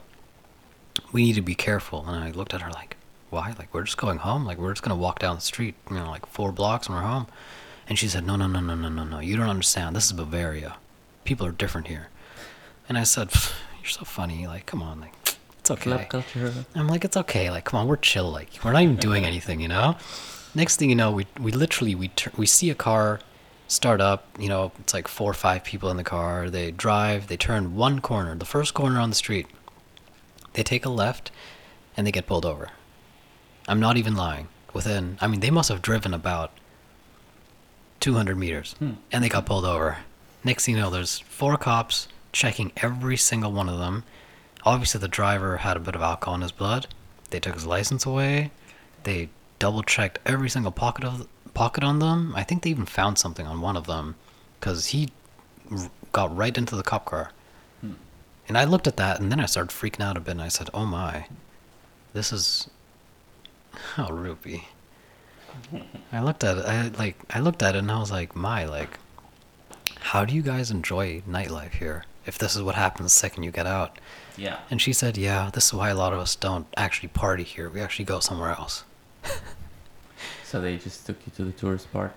we need to be careful." And I looked at her like, "Why? Like we're just going home. Like we're just gonna walk down the street, you know, like four blocks and we're home." And she said, "No, no, no, no, no, no, no. You don't understand. This is Bavaria. People are different here." And I said, "You're so funny. Like, come on, like, it's okay." club culture I'm like, "It's okay. Like, come on, we're chill. Like, we're not even doing anything, you know." Next thing you know, we we literally we tur- we see a car start up. You know, it's like four or five people in the car. They drive. They turn one corner, the first corner on the street. They take a left, and they get pulled over. I'm not even lying. Within, I mean, they must have driven about 200 meters, Hmm. and they got pulled over. Next thing you know, there's four cops checking every single one of them. Obviously, the driver had a bit of alcohol in his blood. They took his license away. They double checked every single pocket of pocket on them. I think they even found something on one of them, because he r- got right into the cop car. Hmm. And I looked at that, and then I started freaking out a bit, and I said, "Oh my, this is [laughs] oh rupee." I looked at it. I like I looked at it, and I was like, "My, like, how do you guys enjoy nightlife here? If this is what happens the second you get out?" yeah And she said, "Yeah, this is why a lot of us don't actually party here. We actually go somewhere else." [laughs] so they just took you to the tourist part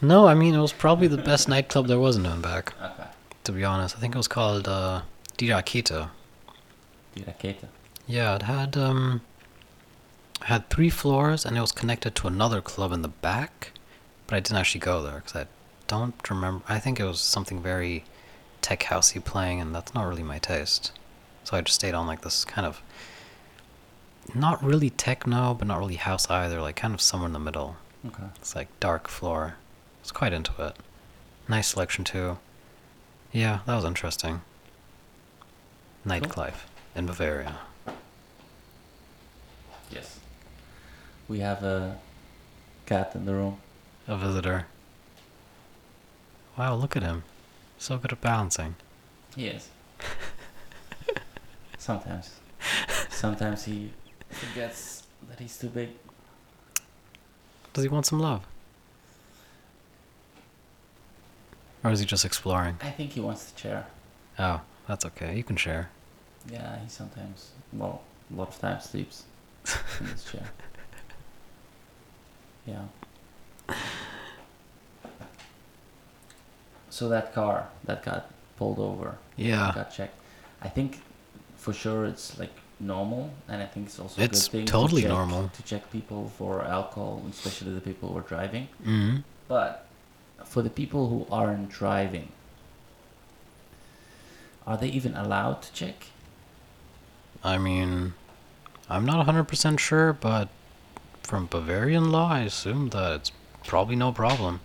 No, I mean it was probably the best nightclub there was in Nuremberg. okay To be honest, I think it was called uh, Rakete. Die Yeah, it had um had three floors and it was connected to another club in the back, but I didn't actually go there because I don't remember. I think it was something very tech housey playing, and that's not really my taste. So I just stayed on like this kind of not really techno, but not really house either, like kind of somewhere in the middle. okay It's like dark floor. I was quite into it. Nice selection too. Yeah, that was interesting. Nightlife in Bavaria. yes we have a cat in the room A visitor. Wow, look at him. So good at balancing. He is. [laughs] Sometimes. Sometimes he forgets that he's too big. Does he want some love? Or is he just exploring? I think he wants the chair. Oh, that's okay. You can share. Yeah, he sometimes, well, a lot of times sleeps in this chair. [laughs] Yeah. So that car that got pulled over, Yeah. got checked. I think for sure it's like normal, and I think it's also It's a good thing totally to check, normal. to check people for alcohol, especially the people who are driving. hmm But for the people who aren't driving, are they even allowed to check? I mean, I'm not 100% sure, but from Bavarian law, I assume that it's probably no problem.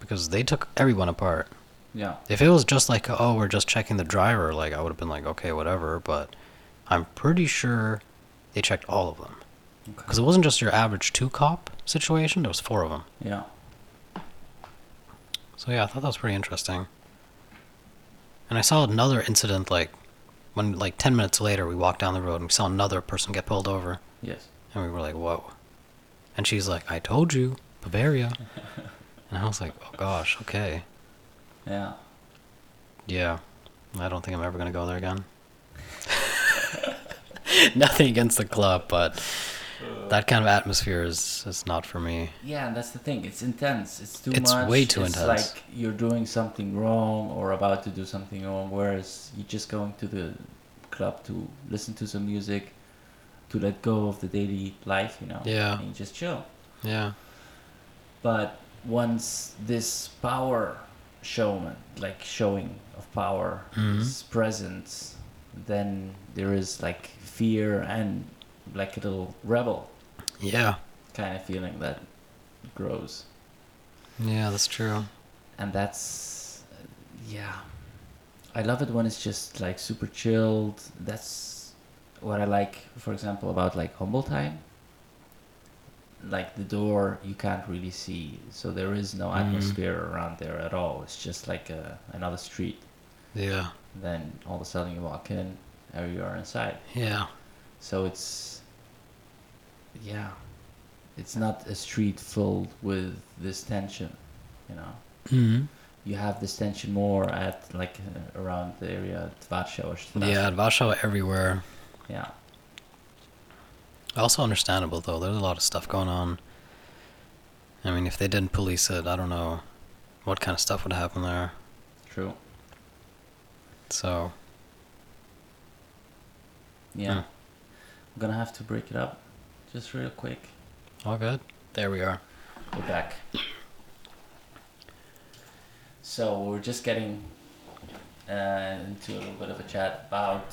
Because they took everyone apart. Yeah. If it was just like, oh, we're just checking the driver, like, I would have been like, okay, whatever, but I'm pretty sure they checked all of them. Because it wasn't just your average two cop situation, there was four of them. Yeah. So yeah, I thought that was pretty interesting. And I saw another incident like when like 10 minutes later we walked down the road and we saw another person get pulled over Yes. and we were like, "Whoa." And she's like, "I told you, Bavaria." [laughs] and I was like, "Oh gosh, okay." Yeah. Yeah. I don't think I'm ever going to go there again. [laughs] [laughs] Nothing against the club, but that kind of atmosphere is is not for me. Yeah, and that's the thing. It's intense. It's too It's much. way too it's intense. like you're doing something wrong or about to do something wrong, whereas you're just going to the club to listen to some music, to let go of the daily life, you know. Yeah. And just chill. Yeah. But once this power showman, like showing of power, Mhm. is present, then there is like fear and like a little rebel Yeah. kind of feeling that grows. Yeah, that's true. and that's yeah i love it when it's just like super chilled that's what i like for example about like Humboldthain like the door you can't really see so there is no Mhm. atmosphere around there at all it's just like a, another street Yeah. then all of a sudden you walk in and you are inside Yeah. so it's yeah it's not a street filled with this tension you know Mhm. you have this tension more at like uh, around the area at Warsaw. Yeah, at Warsaw everywhere. yeah Also understandable though. There's a lot of stuff going on. I mean, if they didn't police it, I don't know what kind of stuff would happen there. true So yeah Hmm. I'm gonna have to break it up just real quick all good. There we are. we're back so we're just getting uh, into a little bit of a chat about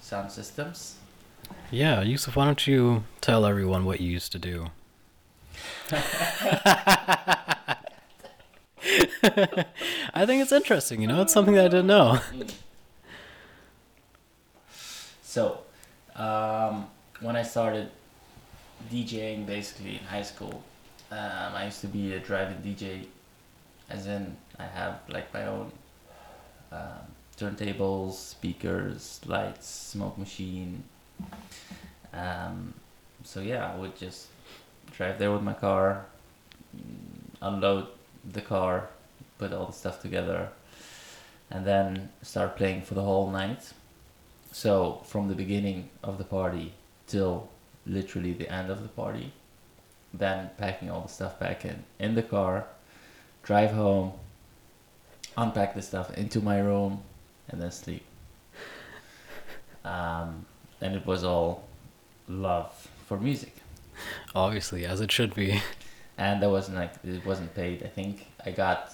sound systems Yeah, Yusuf, why don't you tell everyone what you used to do? [laughs] [laughs] I think it's interesting. You know, it's something that I didn't know. So, um, when I started DJing basically in high school, um, I used to be a driving DJ, as in I have like my own um, turntables, speakers, lights, smoke machine. Um, so yeah, I would just drive there with my car, mm, unload the car, put all the stuff together, and then start playing for the whole night. So from the beginning of the party till literally the end of the party, then packing all the stuff back in in the car, drive home, unpack the stuff into my room, and then sleep. [laughs] Um, and it was all love for music, Obviously, as it should be. and that wasn't like it wasn't paid. I think I got.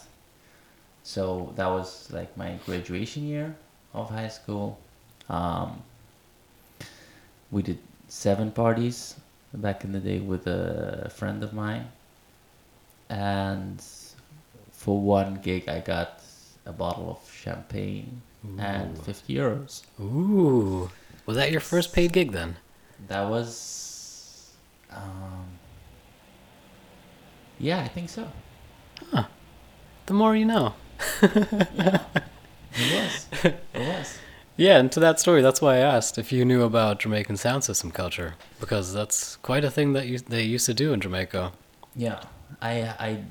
So that was like my graduation year of high school. Um, we did seven parties back in the day with a friend of mine, and for one gig I got a bottle of champagne and fifty euros. Ooh. Was that your first paid gig then? That was, um, yeah, I think so. Huh. The more you know. [laughs] It was. It was. Yeah, and to that story, that's why I asked if you knew about Jamaican sound system culture because that's quite a thing that you, they used to do in Jamaica. Yeah. I I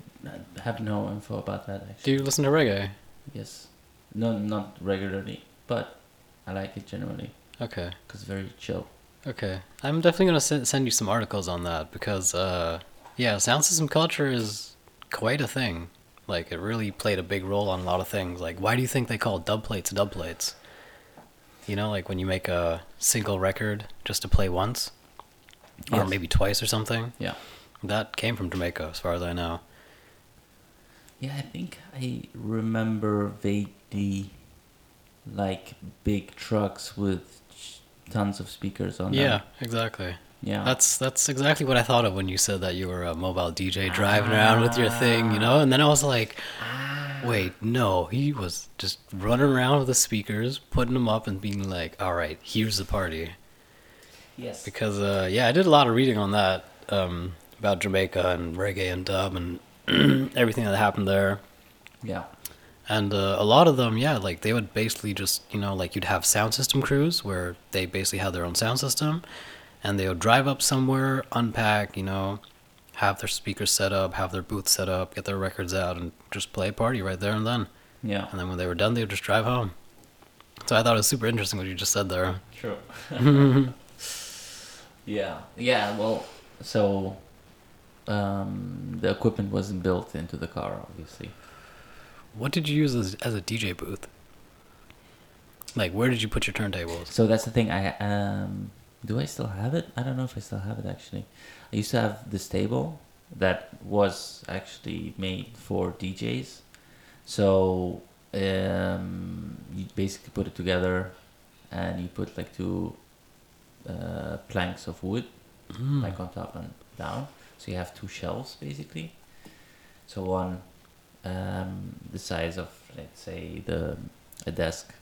have no info about that Do you listen to reggae? Yes. No, not regularly, but I like it generally Okay. because it's very chill. Okay, I'm definitely gonna send, send you some articles on that because, uh, yeah, sound system culture is quite a thing. Like, it really played a big role on a lot of things. Like, why do you think they call dub plates dub plates? You know, like when you make a single record just to play once, or maybe twice or something. Yeah. That came from Jamaica, as far as I know. Yeah, I think I remember vaguely like big trucks with tons of speakers on them. Yeah, them. exactly. Yeah. That's that's exactly what I thought of when you said that you were a mobile DJ driving around with your thing, you ah. know. And then I was like, ah. Wait, no, he was just running around with the speakers, putting them up, and being like, "All right, here's the party." yes. Because uh, yeah, I did a lot of reading on that um, about Jamaica and reggae and dub and [clears throat] everything that happened there. Yeah. And uh, a lot of them, yeah, like they would basically just, you know, like you'd have sound system crews where they basically had their own sound system and they would drive up somewhere, unpack, you know, have their speakers set up, have their booth set up, get their records out, and just play a party right there and then. Yeah. And then when they were done, they would just drive home. So I thought it was super interesting what you just said there. True. [laughs] [laughs] yeah. Yeah. Well, so um, the equipment wasn't built into the car, obviously. What did you use as, as a DJ booth? Like, where did you put your turntables? So that's the thing. I um, do I still have it? I don't know if I still have it actually. I used to have this table that was actually made for DJs. So um, you basically put it together, and you put like two uh, planks of wood, Mm. like on top and down. So you have two shelves basically. So one um, the size of let's say the a desk,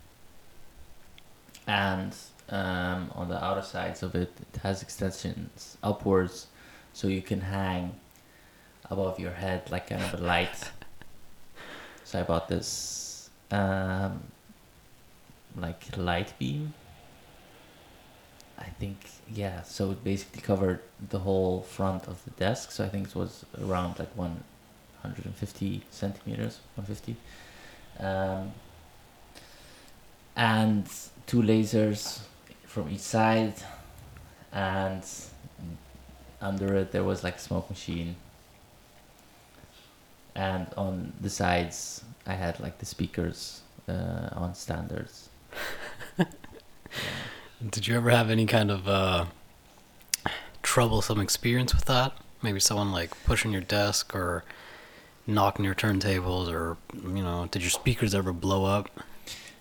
and um, on the outer sides of it, it has extensions upwards, so you can hang above your head like kind of a light. so I bought this um, like light beam. I think yeah, so it basically covered the whole front of the desk. So I think it was around like one hundred and fifty centimeters, one fifty. Um, and two lasers from each side, and under it there was like a smoke machine. And on the sides, I had like the speakers uh, on standards. [laughs] Did you ever have any kind of uh, troublesome experience with that? Maybe someone like pushing your desk or knocking your turntables, or you know, did your speakers ever blow up?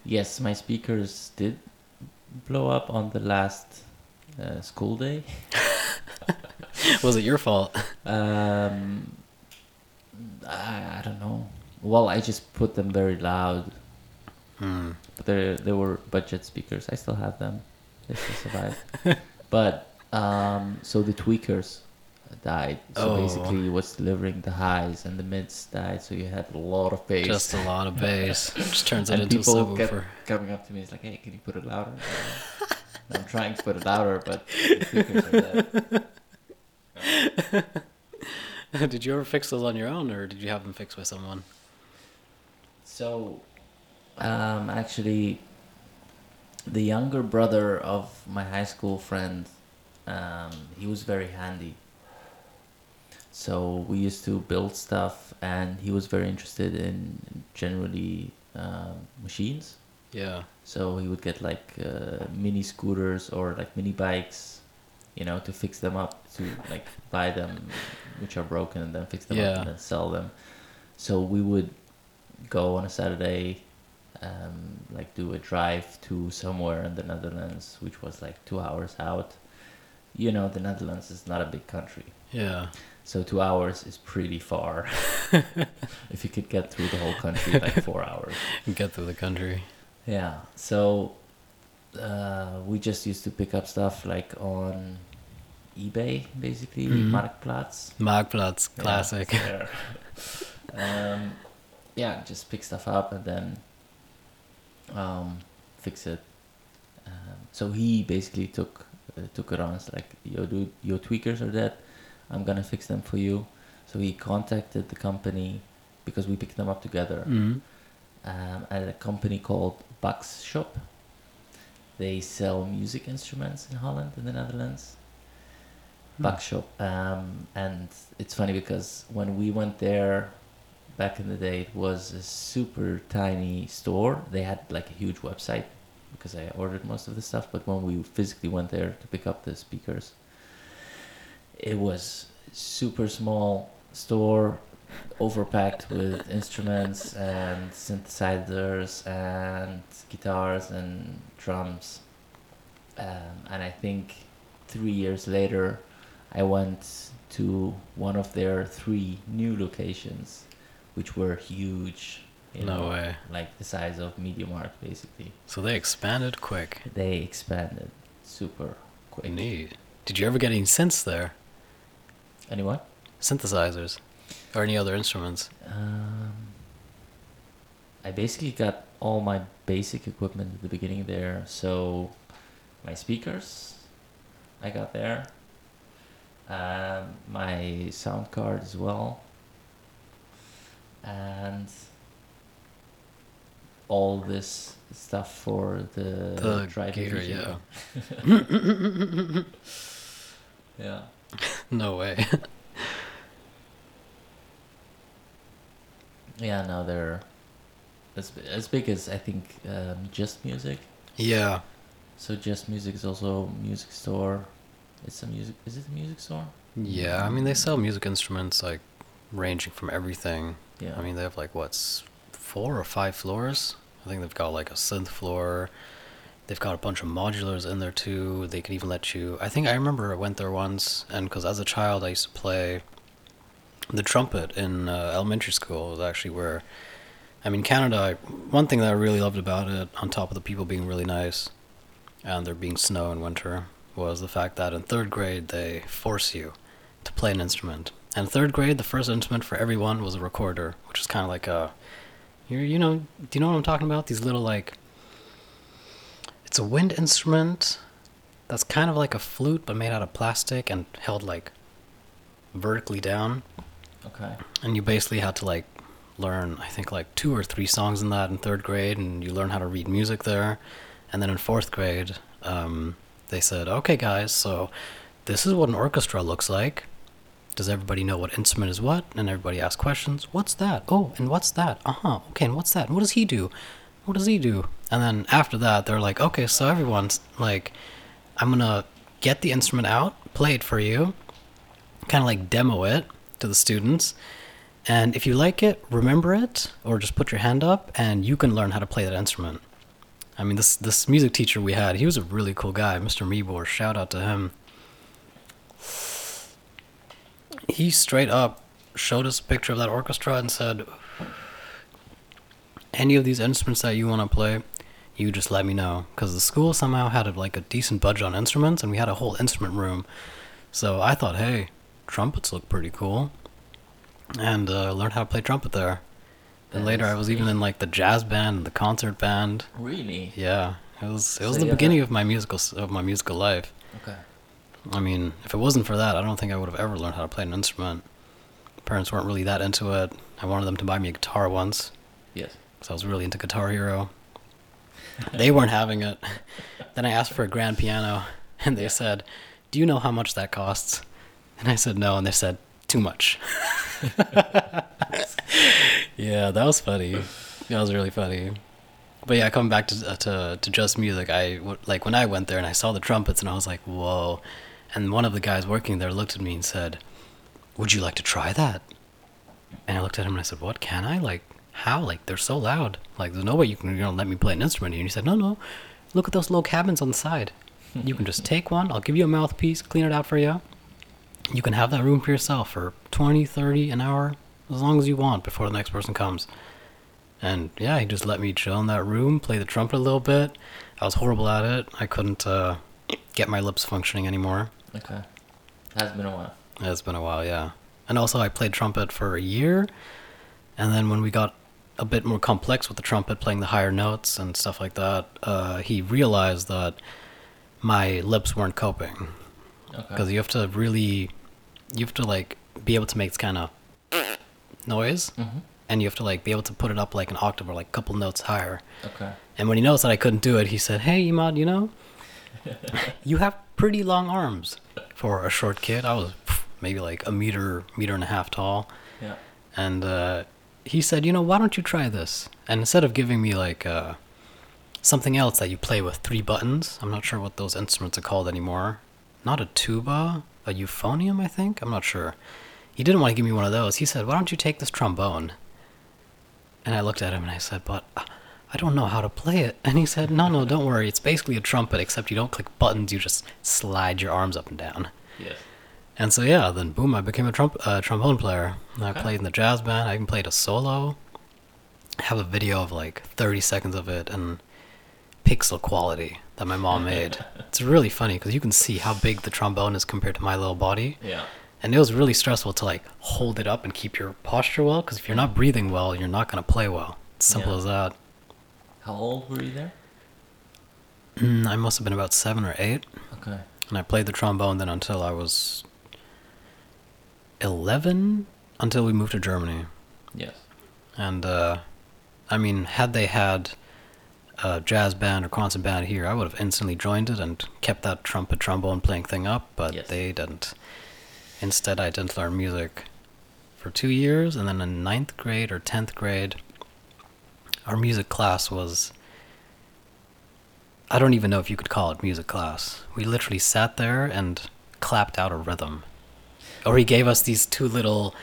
Yes, my speakers did blow up on the last uh, school day. [laughs] [laughs] Was it your fault? Um, I, I don't know. Well, I just put them very loud. Hmm. But they they were budget speakers. I still have them. They still survive. [laughs] but um, so the tweakers died. So Oh. basically, it was delivering the highs and the mids died. So you had a lot of bass. Just a lot of bass. [laughs] Just turns it and into a people kept subwoofer. coming up to me. It's like, hey, can you put it louder? I'm trying to put it louder, but the tweakers are dead. [laughs] did you ever fix those on your own, or did you have them fixed by someone? So, um, actually, the younger brother of my high school friend, um, he was very handy. So we used to build stuff, and he was very interested in generally um, machines. Yeah. So he would get like uh, mini scooters or like mini bikes, you know, to fix them up, to like buy them, which are broken, and then fix them Yeah. up and then sell them. So we would go on a Saturday, um, like do a drive to somewhere in the Netherlands, which was like two hours out. You know, the Netherlands is not a big country, Yeah. so two hours is pretty far. [laughs] if you could get through the whole country, like four hours. [laughs] Get through the country. Yeah. So uh, we just used to pick up stuff like on eBay, basically Mhm. Marktplaats. Marktplatz, classic. there. um, yeah, just pick stuff up and then um, fix it. Um, so he basically took uh, took it on. It's like, yo, dude, your tweakers are dead. I'm gonna fix them for you. So he contacted the company because we picked them up together Mm. um, at a company called Bax Shop. They sell music instruments in Holland, in the Netherlands. Hmm. Um, and it's funny because when we went there back in the day, it was a super tiny store. They had like a huge website because I ordered most of the stuff. But when we physically went there to pick up the speakers, it was super small store overpacked with [laughs] instruments and synthesizers and guitars and drums. Um, and I think three years later, I went to one of their three new locations, which were huge. You No know, way. Like the size of Media Markt, basically. So they expanded quick. They expanded super quick. Neat. Did you ever get any synths there? Anyone? Synthesizers? Or any other instruments? Um, I basically got all my basic equipment at the beginning there. So, my speakers, I got there. Um, my sound card as well. And all this stuff for the, The gear, division. yeah. [laughs] [laughs] No way. [laughs] Yeah, no, they're as as big as I think um, Just Music. yeah. So Just Music is also music store. It's a music. Is it a music store? Yeah, I mean they sell music instruments like ranging from everything. Yeah. I mean they have like what's four or five floors. I think they've got like a synth floor. They've got a bunch of modulars in there too. They can even let you. I think I remember I went there once, and because as a child I used to play the trumpet in uh, elementary school. It was actually where, I mean, Canada. I, one thing that I really loved about it, on top of the people being really nice, and there being snow in winter, was the fact that in third grade they force you to play an instrument. And in third grade, the first instrument for everyone was a recorder, which is kind of like a, you you know, do you know what I'm talking about? These little like, it's a wind instrument that's kind of like a flute but made out of plastic and held like vertically down. Okay. And you basically had to like learn, I think, like two or three songs in that in third grade, and you learn how to read music there. And then in fourth grade, um, they said, okay, guys, so this is what an orchestra looks like. Does everybody know what instrument is what? And everybody asked questions. What's that? Oh, and what's that? Uh huh. Okay, and what's that? And what does he do? What does he do? And then after that, they're like, okay, so everyone's like, I'm gonna get the instrument out, play it for you, kind of like demo it to the students. And if you like it, remember it, or just put your hand up, and you can learn how to play that instrument. I mean, this this music teacher we had, he was a really cool guy, Mr. Meebor. Shout out to him. He straight up showed us a picture of that orchestra and said, "Any of these instruments that you want to play, you just let me know." Because the school somehow had a, like a decent budget on instruments, and we had a whole instrument room. So I thought, hey, trumpets look pretty cool, and uh, learned how to play trumpet there. That later, I was even in like the jazz band and the concert band. Really? Yeah, it was it was So the beginning of my musical of my musical life. Okay. I mean, if it wasn't for that, I don't think I would have ever learned how to play an instrument. Parents weren't really that into it. I wanted them to buy me a guitar once Yes. because I was really into Guitar Hero. [laughs] they weren't having it. [laughs] Then I asked for a grand piano, and they Yeah. said, "Do you know how much that costs?" And I said no, and they said too much. [laughs] yeah, that was funny. That was really funny. But yeah, coming back to uh, to to just music, I like when I went there and I saw the trumpets, and I was like, "Whoa!" And one of the guys working there looked at me and said, "Would you like to try that?" And I looked at him and I said, "What can I like? How? Like they're so loud. Like there's no way you can you know let me play an instrument." here." And he said, "No, no. Look at those little cabins on the side. You can just take one. I'll give you a mouthpiece, clean it out for you. You can have that room for yourself for 20, 30 an hour, as long as you want before the next person comes." And yeah, he just let me chill in that room, play the trumpet a little bit. I was horrible at it. I couldn't uh, get my lips functioning anymore. Okay. That's been a while. It's been a while, yeah. And also, I played trumpet for a year. And then when we got a bit more complex with the trumpet, playing the higher notes and stuff like that, uh, he realized that my lips weren't coping Okay. because you have to really, you have to like be able to make this kind of noise, Mhm. and you have to like be able to put it up like an octave or like a couple notes higher. Okay. And when he noticed that I couldn't do it, he said, "Hey, Imad, you know, [laughs] you have pretty long arms for a short kid. I was maybe like a meter, meter and a half tall." Yeah. And uh, he said, "You know, why don't you try this?" And instead of giving me like uh, something else that you play with three buttons, I'm not sure what those instruments are called anymore. Not a tuba, a euphonium, I think. I'm not sure. He didn't want to give me one of those. He said, "Why don't you take this trombone?" And I looked at him and I said, "But uh, I don't know how to play it." And he said, "No, no, don't worry. It's basically a trumpet, except you don't click buttons. You just slide your arms up and down." Yes. And so yeah, then boom, I became a trump uh, trombone player. And I Okay. played in the jazz band. I even played a solo. I have a video of like 30 seconds of it and pixel quality that my mom made. it's really funny because you can see how big the trombone is compared to my little body. Yeah. And it was really stressful to like hold it up and keep your posture well because if you're not breathing well, you're not gonna play well. It's simple Yeah. as that. How old were you there? Mm, I must have been about seven or eight. Okay. And I played the trombone then until I was 11 until we moved to Germany. Yes. And uh, I mean, had they had a jazz band or concert band here, I would have instantly joined it and kept that trumpet trombone playing thing up, but Yes. they didn't. Instead, I didn't learn music for two years, and then in ninth grade or tenth grade, our music class was. I don't even know if you could call it music class. We literally sat there and clapped out a rhythm. Or he gave us these two little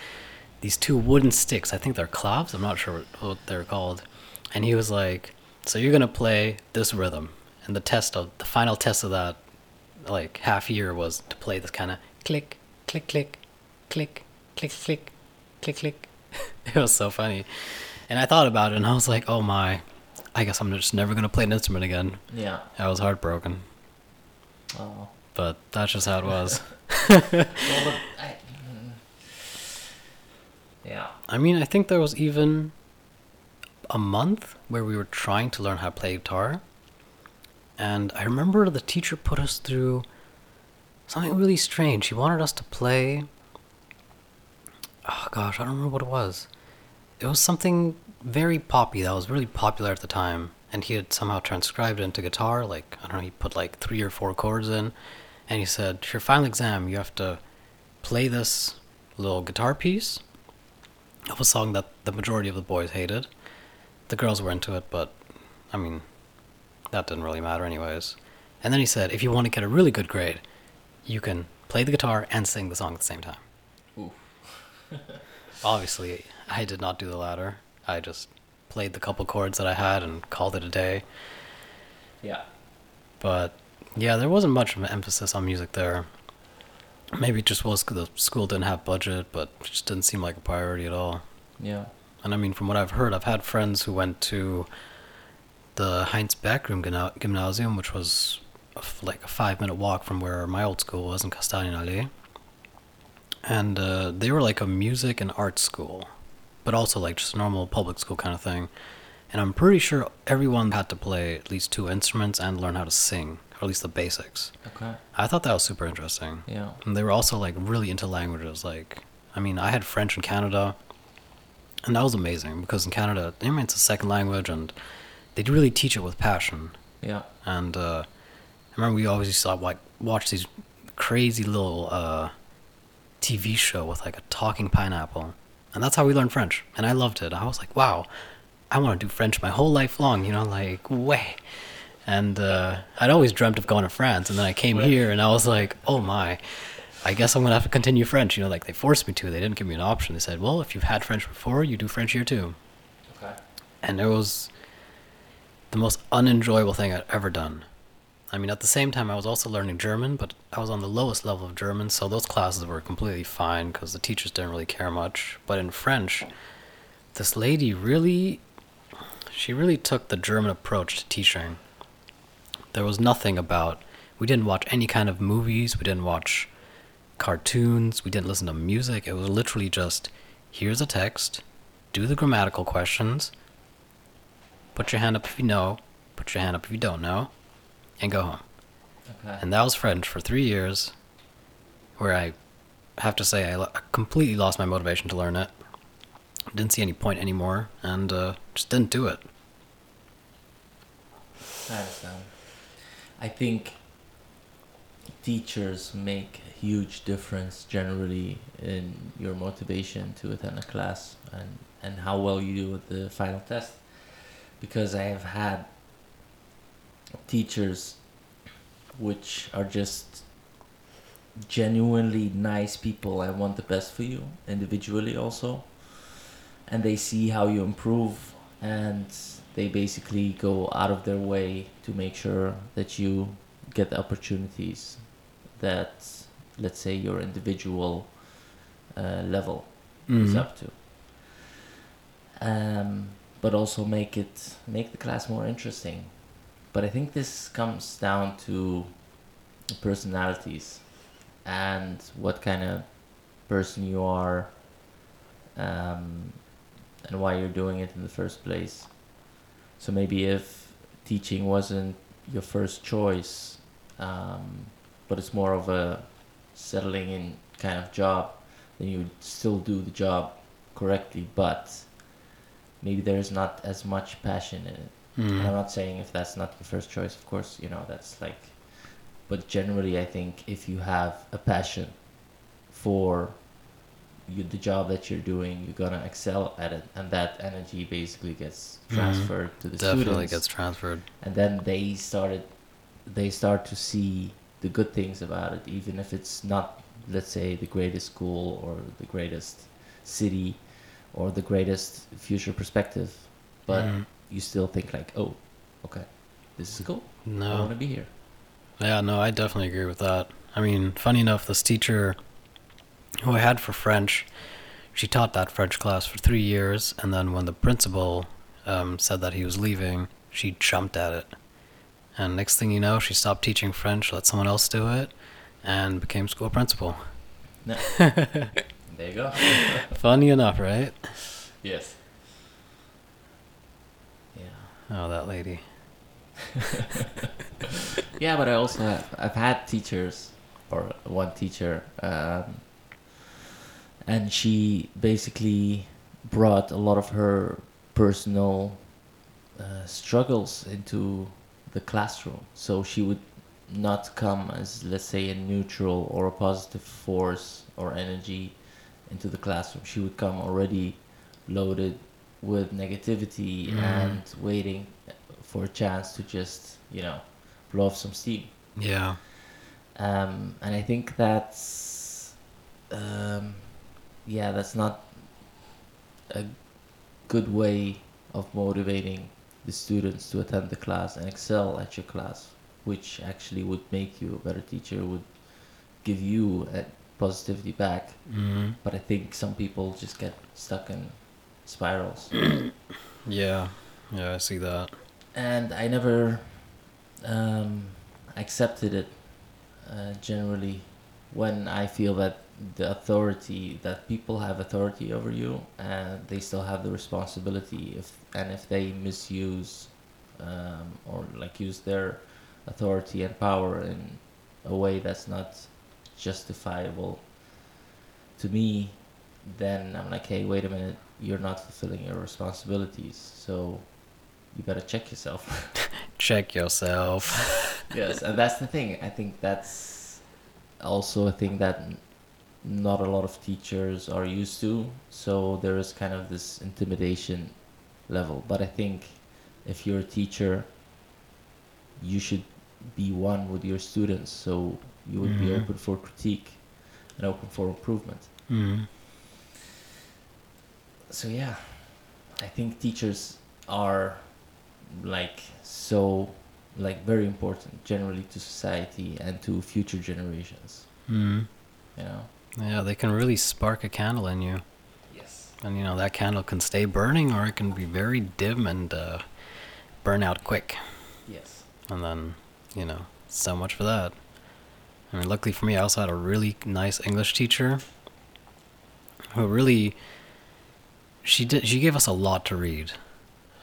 these two wooden sticks. I think they're claves. I'm not sure what, what they're called. And he was like, "So you're gonna play this rhythm." And the test of the final test of that, like half year, was to play this kind of click, click, click, click, click, click, click, click. [laughs] it was so funny. And I thought about it, and I was like, "Oh my, I guess I'm just never gonna play an instrument again." Yeah. I was heartbroken, Oh. but that's just how it was. [laughs] [laughs] Well, but I, mm. yeah. I mean, I think there was even a month where we were trying to learn how to play guitar. And I remember the teacher put us through something really strange. She wanted us to play. Oh gosh, I don't remember what it was. It was something very poppy that was really popular at the time. And he had somehow transcribed it into guitar. Like, I don't know, he put like three or four chords in. And he said, For your final exam, you have to play this little guitar piece of a song that the majority of the boys hated. The girls were into it, but I mean, that didn't really matter, anyways. And then he said, if you want to get a really good grade, you can play the guitar and sing the song at the same time. Ooh. [laughs] Obviously, I did not do the latter. I just played the couple chords that I had and called it a day. Yeah. But yeah, there wasn't much of an emphasis on music there. Maybe it just was because the school didn't have budget, but it just didn't seem like a priority at all. Yeah. And I mean, from what I've heard, I've had friends who went to the Heinz Gymna- Gymnasium, which was like a five minute walk from where my old school was in Kastanienallee. And uh, they were like a music and art school, but also like just a normal public school kind of thing. And I'm pretty sure everyone had to play at least two instruments and learn how to sing, or at least the basics. Okay. I thought that was super interesting. Yeah. And they were also like really into languages. Like, I mean, I had French in Canada, and that was amazing because in Canada, I mean, it's a second language, and they really teach it with passion. Yeah. And uh, I remember we always used to like watch these crazy little uh, TV show with like a talking pineapple, and that's how we learned French. And I loved it. I was like, wow, I want to do French my whole life long. You know, like way. And uh, I'd always dreamt of going to France, and then I came Right. here, and I was like, oh my. I guess I'm gonna have to continue French. You know, like they forced me to. They didn't give me an option. They said, "Well, if you've had French before, you do French here too." Okay. and it was the most unenjoyable thing I'd ever done. I mean, at the same time, I was also learning German, but I was on the lowest level of German, so those classes were completely fine because the teachers didn't really care much. But in French, this lady really, she really took the German approach to teaching. There was nothing about, we didn't watch any kind of movies, we didn't watch cartoons, we didn't listen to music. It was literally just, here's a text, do the grammatical questions, put your hand up if you know, put your hand up if you don't know, and go home. Okay. And that was French for three years, where I have to say I completely lost my motivation to learn it. Didn't see any point anymore, and uh, just didn't do it. I understand. I think teachers make huge difference generally in your motivation to attend a class and, and how well you do with the final test. Because I have had teachers which are just genuinely nice people and want the best for you individually also and they see how you improve and they basically go out of their way to make sure that you get the opportunities that let's say your individual uh, level. Is Mhm. up to. Um, but also make it make the class more interesting. But i think this comes down to personalities and what kind of person you are um, and why you're doing it in the first place. So maybe if teaching wasn't your first choice um, but it's more of a settling in kind of job then you would still do the job correctly but maybe there's not as much passion in it and I'm Mhm. not saying if that's not your first choice, of course, you know, that's like, but generally, I think if you have a passion for you, the job that you're doing, you're gonna excel at it, and that energy basically gets Mhm. transferred to the Definitely students, gets transferred. and then they started, they start to see the good things about it, even if it's not, let's say, the greatest school or the greatest city or the greatest future perspective, but Mhm. you still think like, oh, okay, this is cool. No, I want to be here. Yeah, no, I definitely agree with that. I mean, funny enough, this teacher who I had for French, she taught that French class for three years, and then when the principal um, said that he was leaving, she jumped at it. And next thing you know, she stopped teaching French, let someone else do it, and became school principal. No. [laughs] there you go. [laughs] Funny enough, right? yes. Yeah. Oh, that lady. [laughs] Yeah, but I also have I've had teachers or one teacher, um, and she basically brought a lot of her personal uh, struggles into the classroom. So she would not come as let's say a neutral or a positive force or energy into the classroom. She would come already loaded with negativity Mm. and waiting for a chance to just you know blow off some steam. Yeah. Um, and I think that's, um, yeah, that's not a good way of motivating the students to attend the class and excel at your class, which actually would make you a better teacher, would give you a positivity back. hmm But I think some people just get stuck in spirals. [coughs] Yeah. Yeah, I see that. and I never um, accepted it uh, generally when I feel that the authority that people have authority over you and they still have the responsibility if and if they misuse um, or like use their authority and power in a way that's not justifiable to me then I'm like hey wait a minute. You're not fulfilling your responsibilities so you better check yourself. [laughs] Check yourself. [laughs] yes and that's the thing. I think that's also a thing that not a lot of teachers are used to so there is kind of this intimidation level. But i think if you're a teacher you should be one with your students so you would be Mhm. open for critique and open for improvement. Hmm so yeah i think teachers are like so like very important generally to society and to future generations. Hmm you know Yeah, they can really spark a candle in you. yes And you know that candle can stay burning, or it can be very dim and uh, burn out quick. yes And then, you know, so much for that. I mean, luckily for me, I also had a really nice English teacher who really, she did she gave us a lot to read.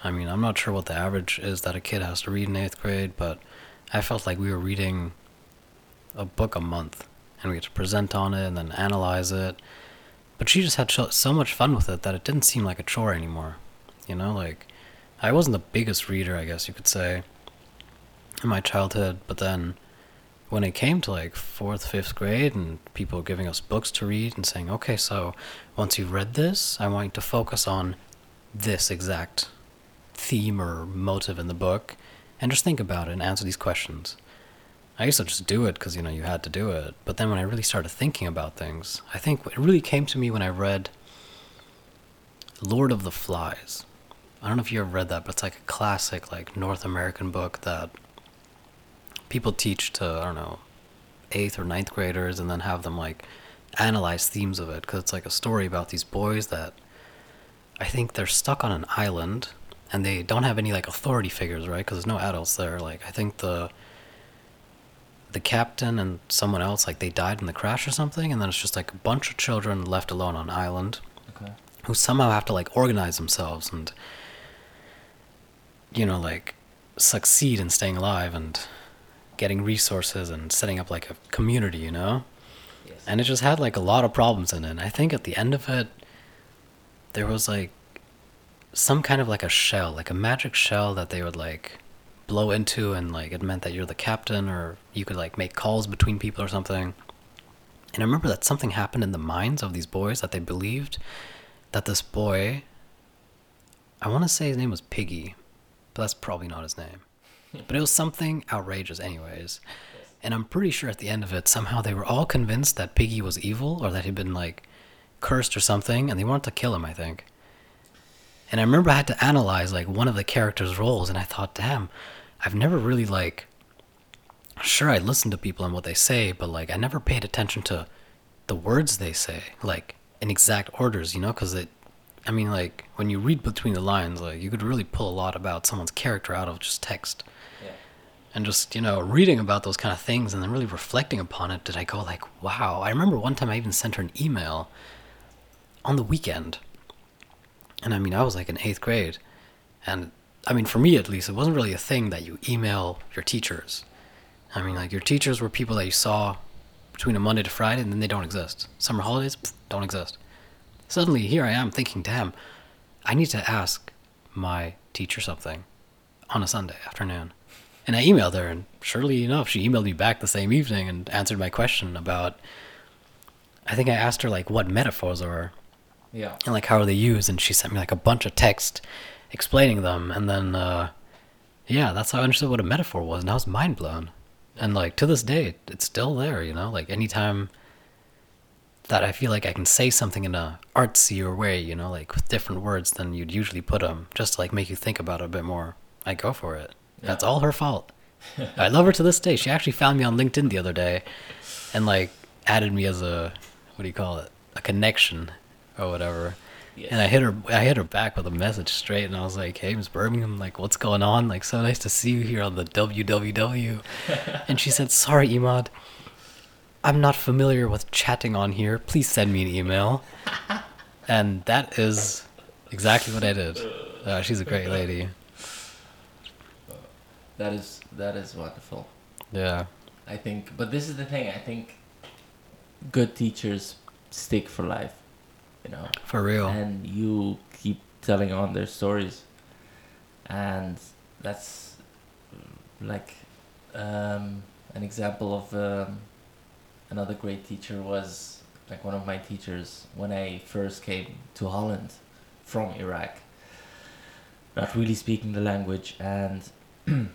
I mean, I'm not sure what the average is that a kid has to read in eighth grade, but I felt like we were reading a book a month, and we had to present on it and then analyze it. But she just had so, so much fun with it that it didn't seem like a chore anymore. You know, like I wasn't the biggest reader, I guess you could say, in my childhood, but then when it came to like fourth, fifth grade, and people giving us books to read and saying, okay, so once you've read this, I want you to focus on this exact theme or motive in the book and just think about it and answer these questions. I used to just do it because, you know, you had to do it. But then when I really started thinking about things, I think it really came to me when I read Lord of the Flies. I don't know if you ever read that, but it's like a classic, like North American book that people teach to, I don't know, eighth or ninth graders and then have them like analyze themes of it because it's like a story about these boys that I think they're stuck on an island and they don't have any like authority figures, right? Because there's no adults there. Like I think the the captain and someone else like they died in the crash or something, and then it's just like a bunch of children left alone on island Okay. who somehow have to like organize themselves and you know like succeed in staying alive and getting resources and setting up like a community, you know? Yes. and it just had like a lot of problems in it. And I think at the end of it, there was like some kind of like a shell, like a magic shell that they would like blow into, and like it meant that you're the captain, or you could like make calls between people or something. And I remember that something happened in the minds of these boys that they believed that this boy, I want to say his name was Piggy, but that's probably not his name. [laughs] But it was something outrageous, anyways. And I'm pretty sure at the end of it, somehow they were all convinced that Piggy was evil or that he'd been like cursed or something, and they wanted to kill him, I think. And I remember I had to analyze like one of the characters' roles, and I thought, damn, I've never really like. Sure, I listen to people and what they say, but like I never paid attention to the words they say, like in exact orders, you know, because it. I mean, like when you read between the lines, like you could really pull a lot about someone's character out of just text Yeah. and just you know reading about those kind of things and then really reflecting upon it did i go like wow i remember one time i even sent her an email on the weekend and i mean i was like in eighth grade. And i mean for me at least it wasn't really a thing that you email your teachers. I mean like your teachers were people that you saw between a monday to friday and then they don't exist. Summer holidays pff, don't exist. Suddenly here i am thinking damn i need to ask my teacher something on a sunday afternoon. And I emailed her, and surely enough, she emailed me back the same evening and answered my question about. I think I asked her like what metaphors are Yeah. and like how are they used, and she sent me like a bunch of text explaining them, and then uh, yeah, that's how I understood what a metaphor was, and I was mind blown. And like to this day, it's still there, you know. Like anytime that I feel like I can say something in a artsier way, you know, like with different words than you'd usually put them, just to like make you think about it a bit more. I go for it. That's all her fault. I love her to this day. She actually found me on LinkedIn the other day, and like added me as a what do you call it? A connection or whatever. Yes. And I hit her. I hit her back with a message straight, and I was like, "Hey, Miss Birmingham, like, what's going on? Like, so nice to see you here on the WWW." [laughs] and she said, "Sorry, Imad, I'm not familiar with chatting on here. Please send me an email." [laughs] and that is exactly what I did. Uh, she's a great lady. That is that is wonderful. Yeah. I think, but this is the thing. I think good teachers stick for life. You know. For real. and you keep telling on their stories and that's like um, an example of um, another great teacher was like one of my teachers when i first came to holland from iraq not really speaking the language and [clears throat]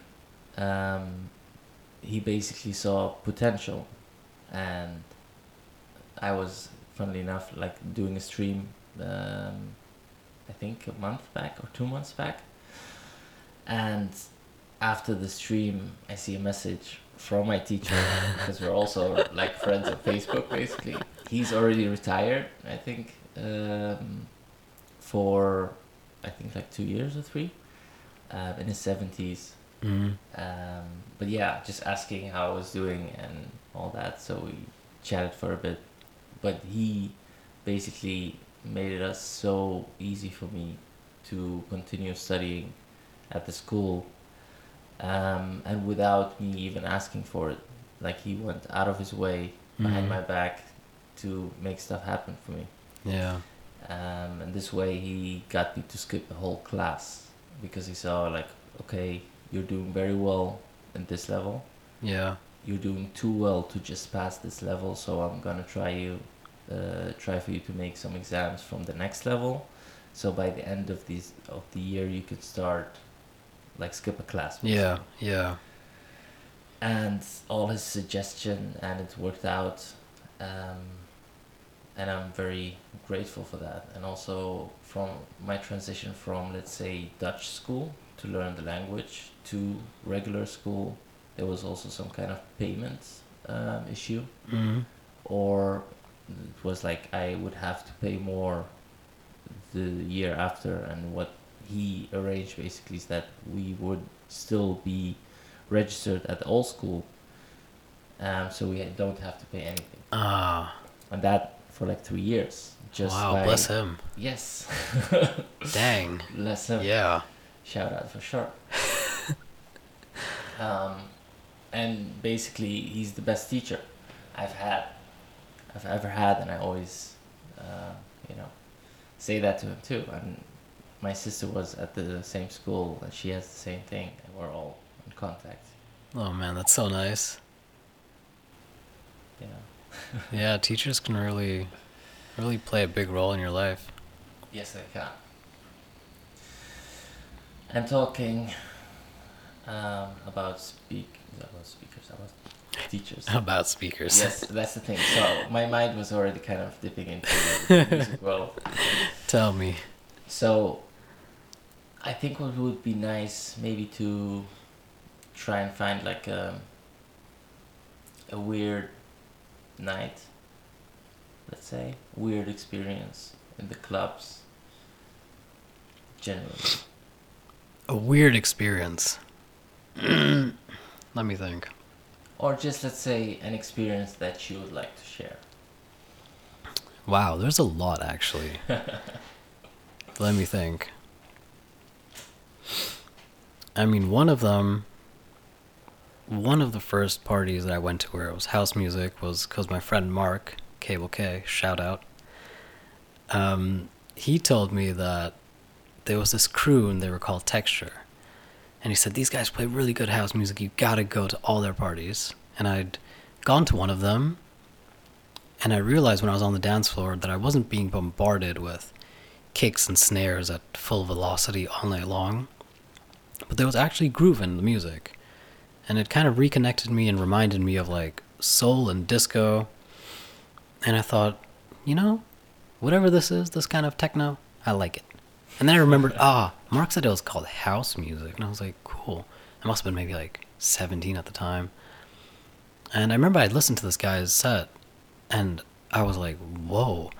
um, he basically saw potential and i was funnily enough like doing a stream um, I think a month back or two months back. And after the stream, I see a message from my teacher [laughs] because we're also like friends on Facebook basically. He's already retired, I think, um, for I think like two years or three, uh, in his 70s. Mm. Um, but yeah, just asking how I was doing and all that. So we chatted for a bit. But he basically made it us so easy for me to continue studying at the school um, and without me even asking for it like he went out of his way behind Mhm. my back to make stuff happen for me Yeah. um, and this way he got me to skip a whole class because he saw like okay you're doing very well in this level Yeah. you're doing too well to just pass this level so i'm gonna try you uh, try for you to make some exams from the next level so by the end of these of the year you could start like skip a class Yeah. Yeah. and all his suggestion and it worked out um, and i'm very grateful for that and also from my transition from let's say dutch school to learn the language to regular school there was also some kind of payment um, issue hmm or it was like i would have to pay more the year after and what he arranged basically is that we would still be registered at the old school um, so we don't have to pay anything Ah. and that for like three years just wow. Bless him. yes [laughs] Dang. bless him Yeah. shout out for sure [laughs] um, and basically he's the best teacher i've had i've ever had and i always uh, you know say that to him too and my sister was at the same school and she has the same thing and we're all in contact Oh man, that's so nice. Yeah. [laughs] Yeah, teachers can really, really play a big role in your life. yes they can I'm talking um, about speak about about teachers [laughs] About speakers. yes, that's the thing. So my mind was already kind of dipping into the music world. [laughs] Tell me. So I think what would be nice maybe to try and find like a a weird night, let's say, weird experience in the clubs generally. A weird experience. [clears throat] Let me think. Or just let's say an experience that you would like to share. Wow, there's a lot actually. [laughs] Let me think. I mean, one of them, one of the first parties that I went to where it was house music was because my friend Mark, Cable K, shout out. Um, he told me that there was this crew and they were called Texture. And he said, These guys play really good house music. You gotta go to all their parties. And I'd gone to one of them and I realized when I was on the dance floor that I wasn't being bombarded with kicks and snares at full velocity all night long, but there was actually groove in the music. And it kind of reconnected me and reminded me of like soul and disco. And I thought, you know, whatever this is, this kind of techno, I like it. And then I remembered, ah, Mark said it was called house music. And I was like, cool. I must have been maybe like 17 at the time. And I remember I'd listened to this guy's set and I was like, whoa,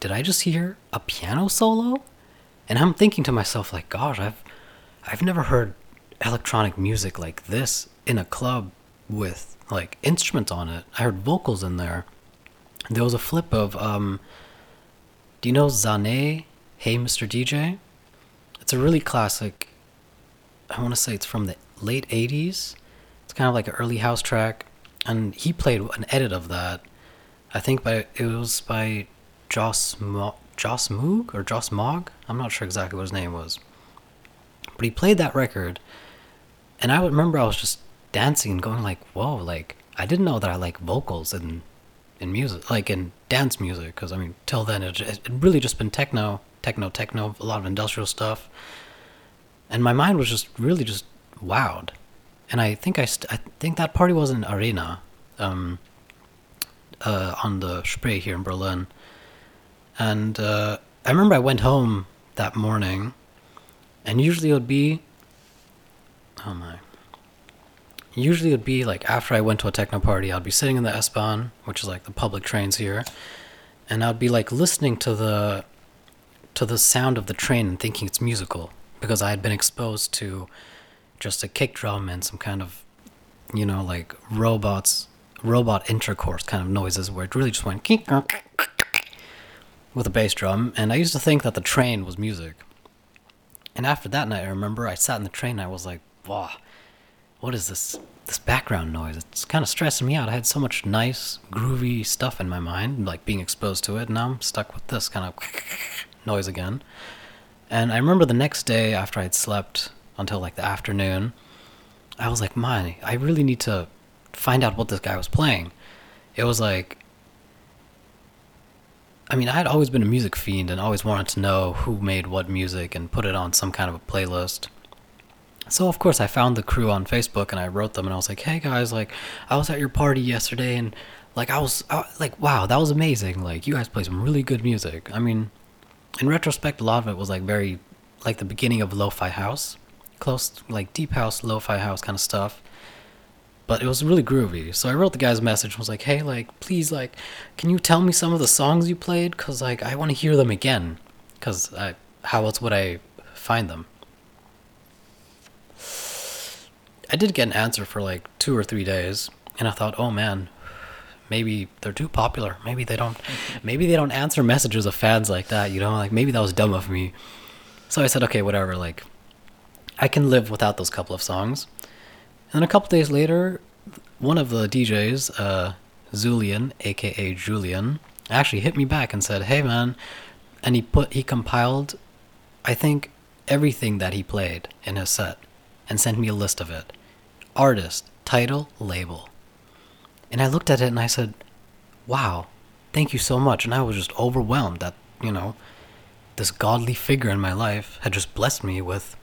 did I just hear a piano solo? And I'm thinking to myself, like, gosh, I've, I've never heard electronic music like this in a club with like instruments on it. I heard vocals in there. There was a flip of, um, do you know Zhané? Hey, Mr. DJ? It's a really classic. I want to say it's from the late 80s. It's kind of like an early house track. And he played an edit of that. I think by it was by Joss Mo- Joss Moog or Joss Mogg. I'm not sure exactly what his name was. But he played that record, and I remember I was just dancing and going like, "Whoa!" Like I didn't know that I like vocals in in music, like in dance music, because I mean, till then it it really just been techno, techno, techno, a lot of industrial stuff, and my mind was just really just wowed. And I think I, st- I think that party was in Arena, um, uh, on the Spree here in Berlin. And uh, I remember I went home that morning, and usually it would be, oh my. Usually it would be like after I went to a techno party, I'd be sitting in the S-Bahn, which is like the public trains here, and I'd be like listening to the, to the sound of the train and thinking it's musical because I had been exposed to just a kick drum and some kind of, you know, like robots, robot intercourse kind of noises where it really just went. with a bass drum, and I used to think that the train was music. And after that night, I remember I sat in the train and I was like, wow, what is this this background noise? It's kind of stressing me out. I had so much nice, groovy stuff in my mind, like being exposed to it, and now I'm stuck with this kind of noise again. And I remember the next day after I'd slept until like the afternoon, I was like, man, I really need to find out what this guy was playing. It was like, I mean, I had always been a music fiend and always wanted to know who made what music and put it on some kind of a playlist. So of course I found the crew on Facebook and I wrote them and I was like, "Hey guys, like I was at your party yesterday and like I was I, like, wow, that was amazing. Like you guys play some really good music. I mean, in retrospect, a lot of it was like very like the beginning of lo-fi house, close like deep house, lo-fi house kind of stuff. But it was really groovy. So I wrote the guys message and was like, "Hey, like please like can you tell me some of the songs you played cuz like I want to hear them again cuz I how else would I find them?" I did get an answer for like 2 or 3 days and I thought, "Oh man, maybe they're too popular. Maybe they don't maybe they don't answer messages of fans like that, you know? Like maybe that was dumb of me." So I said, "Okay, whatever, like I can live without those couple of songs." And then a couple days later, one of the DJs, uh, Zulian, aka Julian, actually hit me back and said, "Hey, man," and he put he compiled, I think, everything that he played in his set, and sent me a list of it, artist, title, label. And I looked at it and I said, "Wow, thank you so much." And I was just overwhelmed that you know, this godly figure in my life had just blessed me with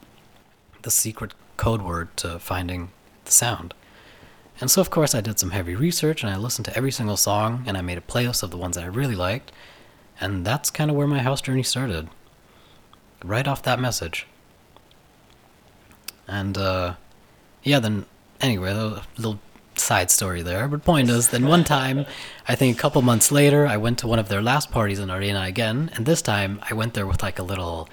the secret code word to finding the sound. And so, of course, I did some heavy research and I listened to every single song and I made a playlist of the ones that I really liked. And that's kind of where my house journey started. Right off that message. And, uh, yeah, then, anyway, a little side story there. But point is, then one time, I think a couple months later, I went to one of their last parties in Arena again. And this time, I went there with like a little.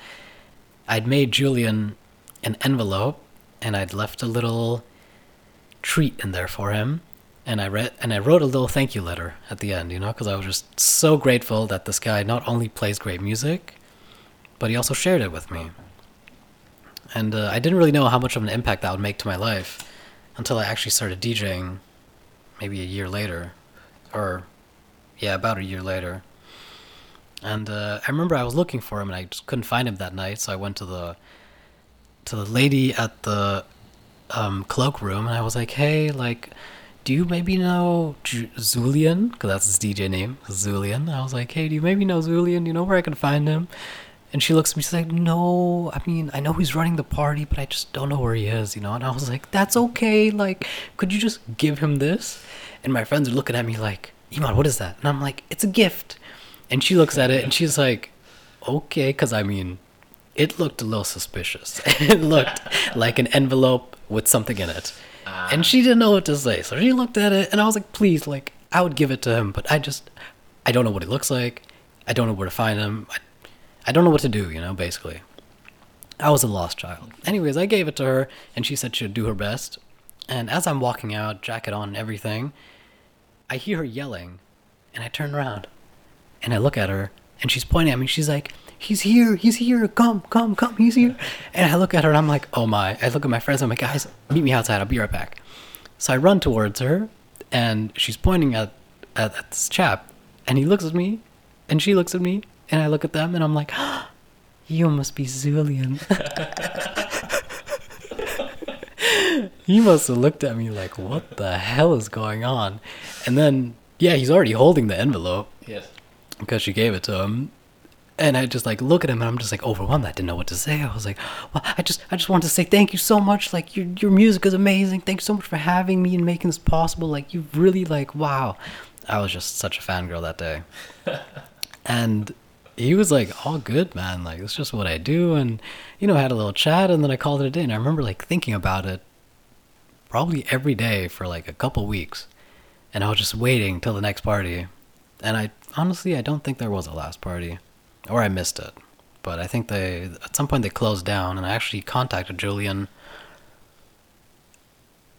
I'd made Julian an envelope and I'd left a little treat in there for him and I read and I wrote a little thank you letter at the end, you know, because I was just so grateful that this guy not only plays great music, but he also shared it with me. And uh, I didn't really know how much of an impact that would make to my life until I actually started DJing, maybe a year later, or yeah, about a year later. And uh, I remember I was looking for him and I just couldn't find him that night, so I went to the to the lady at the um, cloakroom, and I was like, "Hey, like, do you maybe know J- Zulian? Because that's his DJ name, Zulian." I was like, "Hey, do you maybe know Zulian? You know where I can find him?" And she looks at me. She's like, "No, I mean, I know he's running the party, but I just don't know where he is, you know." And I was like, "That's okay. Like, could you just give him this?" And my friends are looking at me like, "Iman, what is that?" And I'm like, "It's a gift." And she looks at it and she's like, "Okay," because I mean, it looked a little suspicious. [laughs] it looked like an envelope with something in it. Ah. And she didn't know what to say. So she looked at it and I was like, please, like, I would give it to him, but I just, I don't know what he looks like. I don't know where to find him. I, I don't know what to do, you know, basically. I was a lost child. Anyways, I gave it to her and she said she'd do her best. And as I'm walking out, jacket on and everything, I hear her yelling and I turn around and I look at her and she's pointing at me. She's like, he's here, he's here, come, come, come, he's here. And I look at her and I'm like, oh my. I look at my friends, I'm like, guys, meet me outside, I'll be right back. So I run towards her and she's pointing at, at, at this chap and he looks at me and she looks at me and I look at them and I'm like, [gasps] you must be Zulian. [laughs] he must have looked at me like, what the hell is going on? And then, yeah, he's already holding the envelope Yes. because she gave it to him. And I just like look at him and I'm just like overwhelmed. I didn't know what to say. I was like, [gasps] well, I just I just wanted to say thank you so much. Like your your music is amazing. Thank you so much for having me and making this possible. Like you really like wow. I was just such a fangirl that day. [laughs] and he was like, all good, man. Like it's just what I do. And you know, I had a little chat and then I called it a day. And I remember like thinking about it probably every day for like a couple weeks. And I was just waiting till the next party. And I honestly I don't think there was a last party or I missed it. But I think they at some point they closed down, and I actually contacted Julian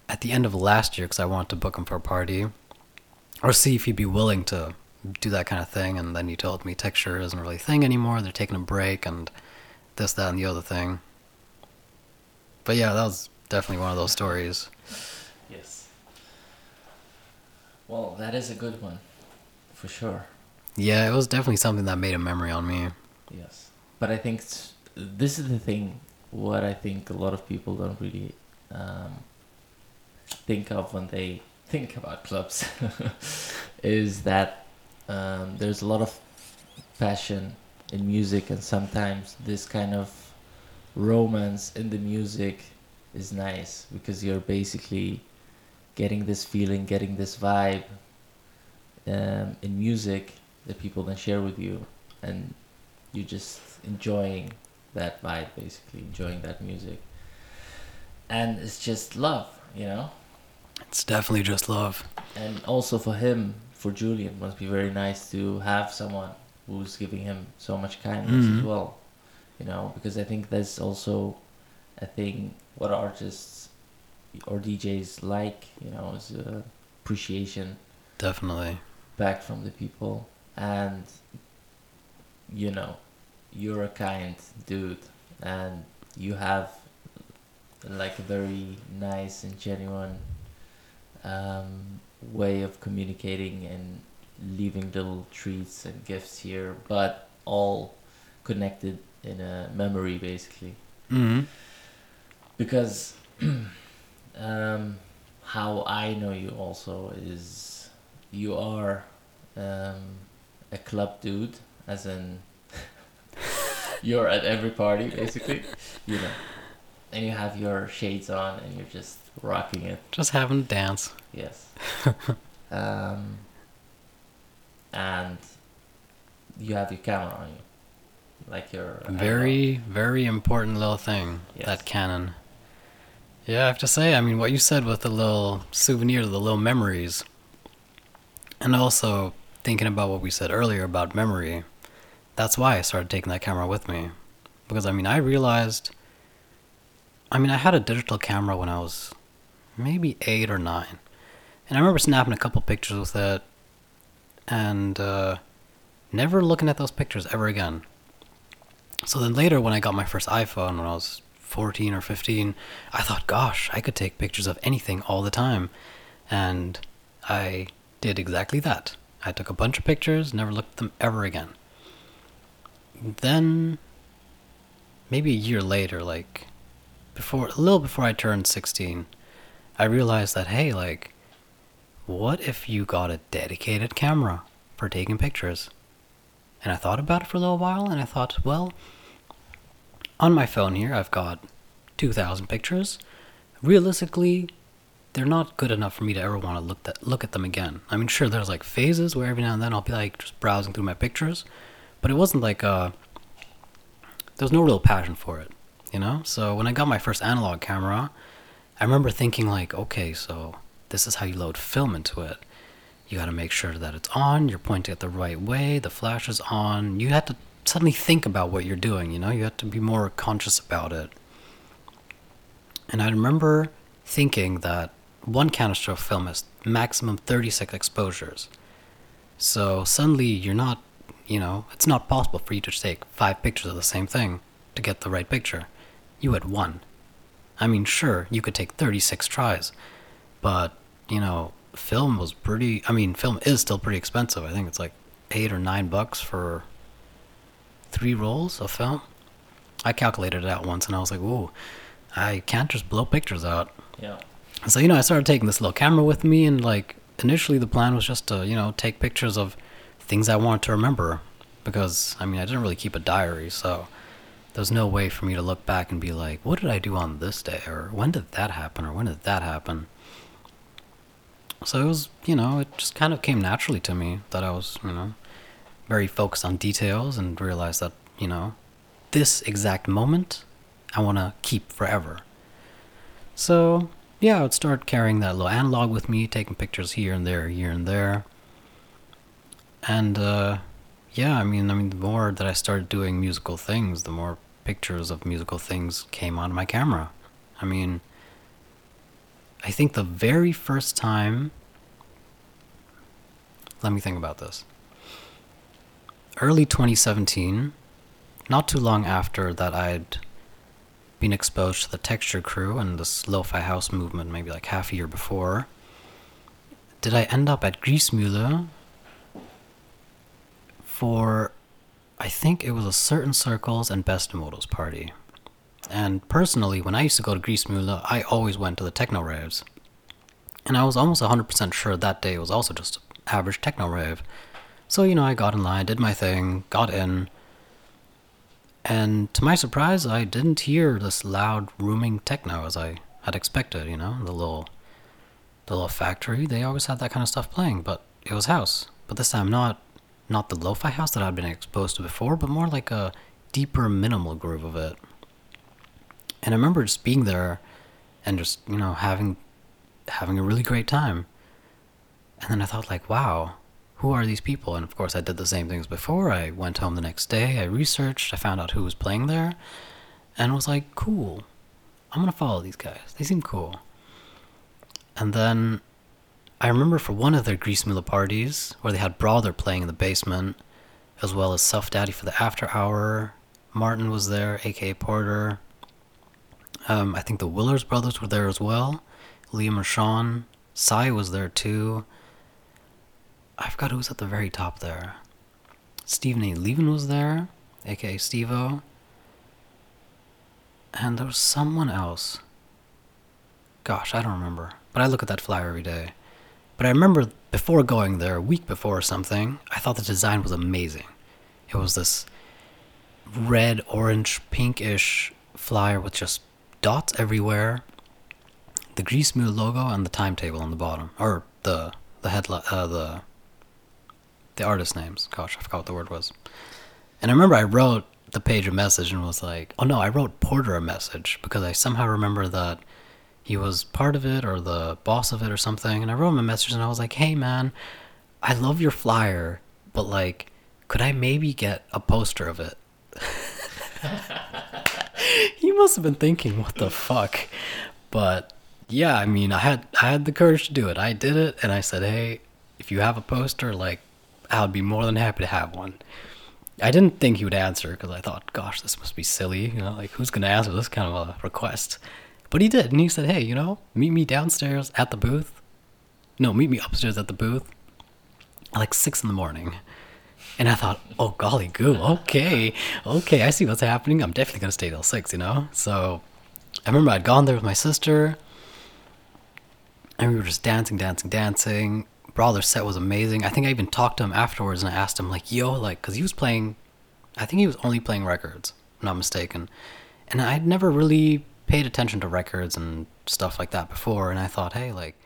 at the end of last year because I wanted to book him for a party, or see if he'd be willing to do that kind of thing. And then you told me texture isn't really a thing anymore. They're taking a break and this, that, and the other thing. But yeah, that was definitely one of those stories. Yes. Well, that is a good one, for sure. Yeah, it was definitely something that made a memory on me. Yes. But I think this is the thing. What I think a lot of people don't really um, think of when they [laughs] think about clubs [laughs] is that um, there's a lot of passion in music, and sometimes this kind of romance in the music is nice because you're basically getting this feeling, getting this vibe um, in music that people then share with you, and you're just enjoying that vibe, basically enjoying that music, and it's just love, you know. It's definitely just love. And also for him, for Julian, must be very nice to have someone who's giving him so much kindness as Mhm. well, you know, because I think that's also a thing what artists or DJs like, you know, is uh, appreciation Definitely. back from the people and you know you're a kind dude and you have like a very nice and genuine um, way of communicating and leaving little treats and gifts here but all connected in a memory basically hmm because [clears throat] um, how I know you also is you are um, a club dude, as in [laughs] you're at every party basically, you know, and you have your shades on and you're just rocking it. Just having a dance. Yes. [laughs] um, and you have your camera on you, like your Very, very important little thing. Yes. That Canon. Yeah, I have to say, I mean, what you said with the little souvenir, the little memories, and also thinking about what we said earlier about memory. That's why I started taking that camera with me, because I mean, I realized. I mean, I had a digital camera when I was maybe eight or nine, and I remember snapping a couple pictures with it, and uh, never looking at those pictures ever again. So then later, when I got my first iPhone when I was 14 or 15, I thought, gosh, I could take pictures of anything all the time. And I did exactly that. I took a bunch of pictures, never looked at them ever again. Then, maybe a year later, like before, a little before I turned 16, I realized that, hey, like, what if you got a dedicated camera for taking pictures? And I thought about it for a little while, and I thought, well, on my phone here, I've got 2,000 pictures. Realistically, they're not good enough for me to ever want to look that look at them again. I mean, sure, there's like phases where every now and then I'll be like just browsing through my pictures, but it wasn't like uh, there was no real passion for it, you know. So when I got my first analog camera, I remember thinking like, okay, so this is how you load film into it. You got to make sure that it's on. You're pointing it the right way. The flash is on. You had to suddenly think about what you're doing. You know, you had to be more conscious about it. And I remember thinking that one canister of film has maximum 36 exposures. So suddenly you're not, you know, it's not possible for you to take five pictures of the same thing to get the right picture. You had one. I mean, sure, you could take 36 tries, but, you know, film was pretty, I mean, film is still pretty expensive. I think it's like eight or nine bucks for three rolls of film. I calculated it out once and I was like, ooh, I can't just blow pictures out. Yeah. So, you know, I started taking this little camera with me, and like initially the plan was just to, you know, take pictures of things I wanted to remember. Because, I mean, I didn't really keep a diary, so there's no way for me to look back and be like, what did I do on this day? Or when did that happen? Or when did that happen? So it was, you know, it just kind of came naturally to me that I was, you know, very focused on details and realized that, you know, this exact moment I want to keep forever. So, yeah, I would start carrying that little analog with me, taking pictures here and there, here and there. And uh, yeah, I mean, I mean, the more that I started doing musical things, the more pictures of musical things came on my camera. I mean, I think the very first time. Let me think about this. early 2017, not too long after that I'd been exposed to the texture crew and this lo-fi house movement maybe like half a year before, did I end up at Griessmühle for I think it was a certain circles and Beste Modus party. And personally, when I used to go to Griessmühle, I always went to the techno raves. And I was almost 100% sure that day was also just average techno rave. So, you know, I got in line, did my thing, got in. And to my surprise, I didn't hear this loud, rooming techno as I had expected, you know, the little the little factory, they always had that kind of stuff playing, but it was house. But this time not not the lo-fi house that I'd been exposed to before, but more like a deeper minimal groove of it. And I remember just being there and just, you know, having having a really great time. And then I thought like, wow, who are these people? And of course I did the same things before. I went home the next day, I researched, I found out who was playing there, and was like, cool. I'm gonna follow these guys. They seem cool. And then I remember for one of their Griessmühle parties where they had Brawther playing in the basement, as well as Self Daddy for the after hour. Martin was there, aka Porter. Um, I think the Willers brothers were there as well. Liam and. Sai was there too. I forgot who was at the very top there. Stephen A. Levin was there, aka Stevo. And there was someone else. Gosh, I don't remember. But I look at that flyer every day. But I remember before going there, a week before or something, I thought the design was amazing. It was this red, orange, pinkish flyer with just dots everywhere, the Griessmühle logo, and the timetable on the bottom, or the the headline, uh, the the artist names. Gosh, I forgot what the word was. And I remember I wrote the page a message and was like, oh no, I wrote Porter a message because I somehow remember that he was part of it or the boss of it or something. And I wrote him a message and I was like, hey man, I love your flyer, but like, could I maybe get a poster of it? [laughs] [laughs] [laughs] he must have been thinking, what the fuck? But yeah, I mean, I had I had the courage to do it. I did it, and I said, hey, if you have a poster, like, I would be more than happy to have one. I didn't think he would answer because I thought, gosh, this must be silly. You know, like who's gonna answer this kind of a request? But he did, and he said, hey, you know, meet me downstairs at the booth. No, meet me upstairs at the booth. At like six in the morning. And I thought, oh golly goo, okay, okay, I see what's happening. I'm definitely gonna stay till six, you know. So I remember I'd gone there with my sister, and we were just dancing, dancing, dancing. Brawther's set was amazing. I think I even talked to him afterwards and I asked him like, "Yo, like, cause he was playing, I think he was only playing records, I'm not mistaken." And I'd never really paid attention to records and stuff like that before, and I thought, "Hey, like,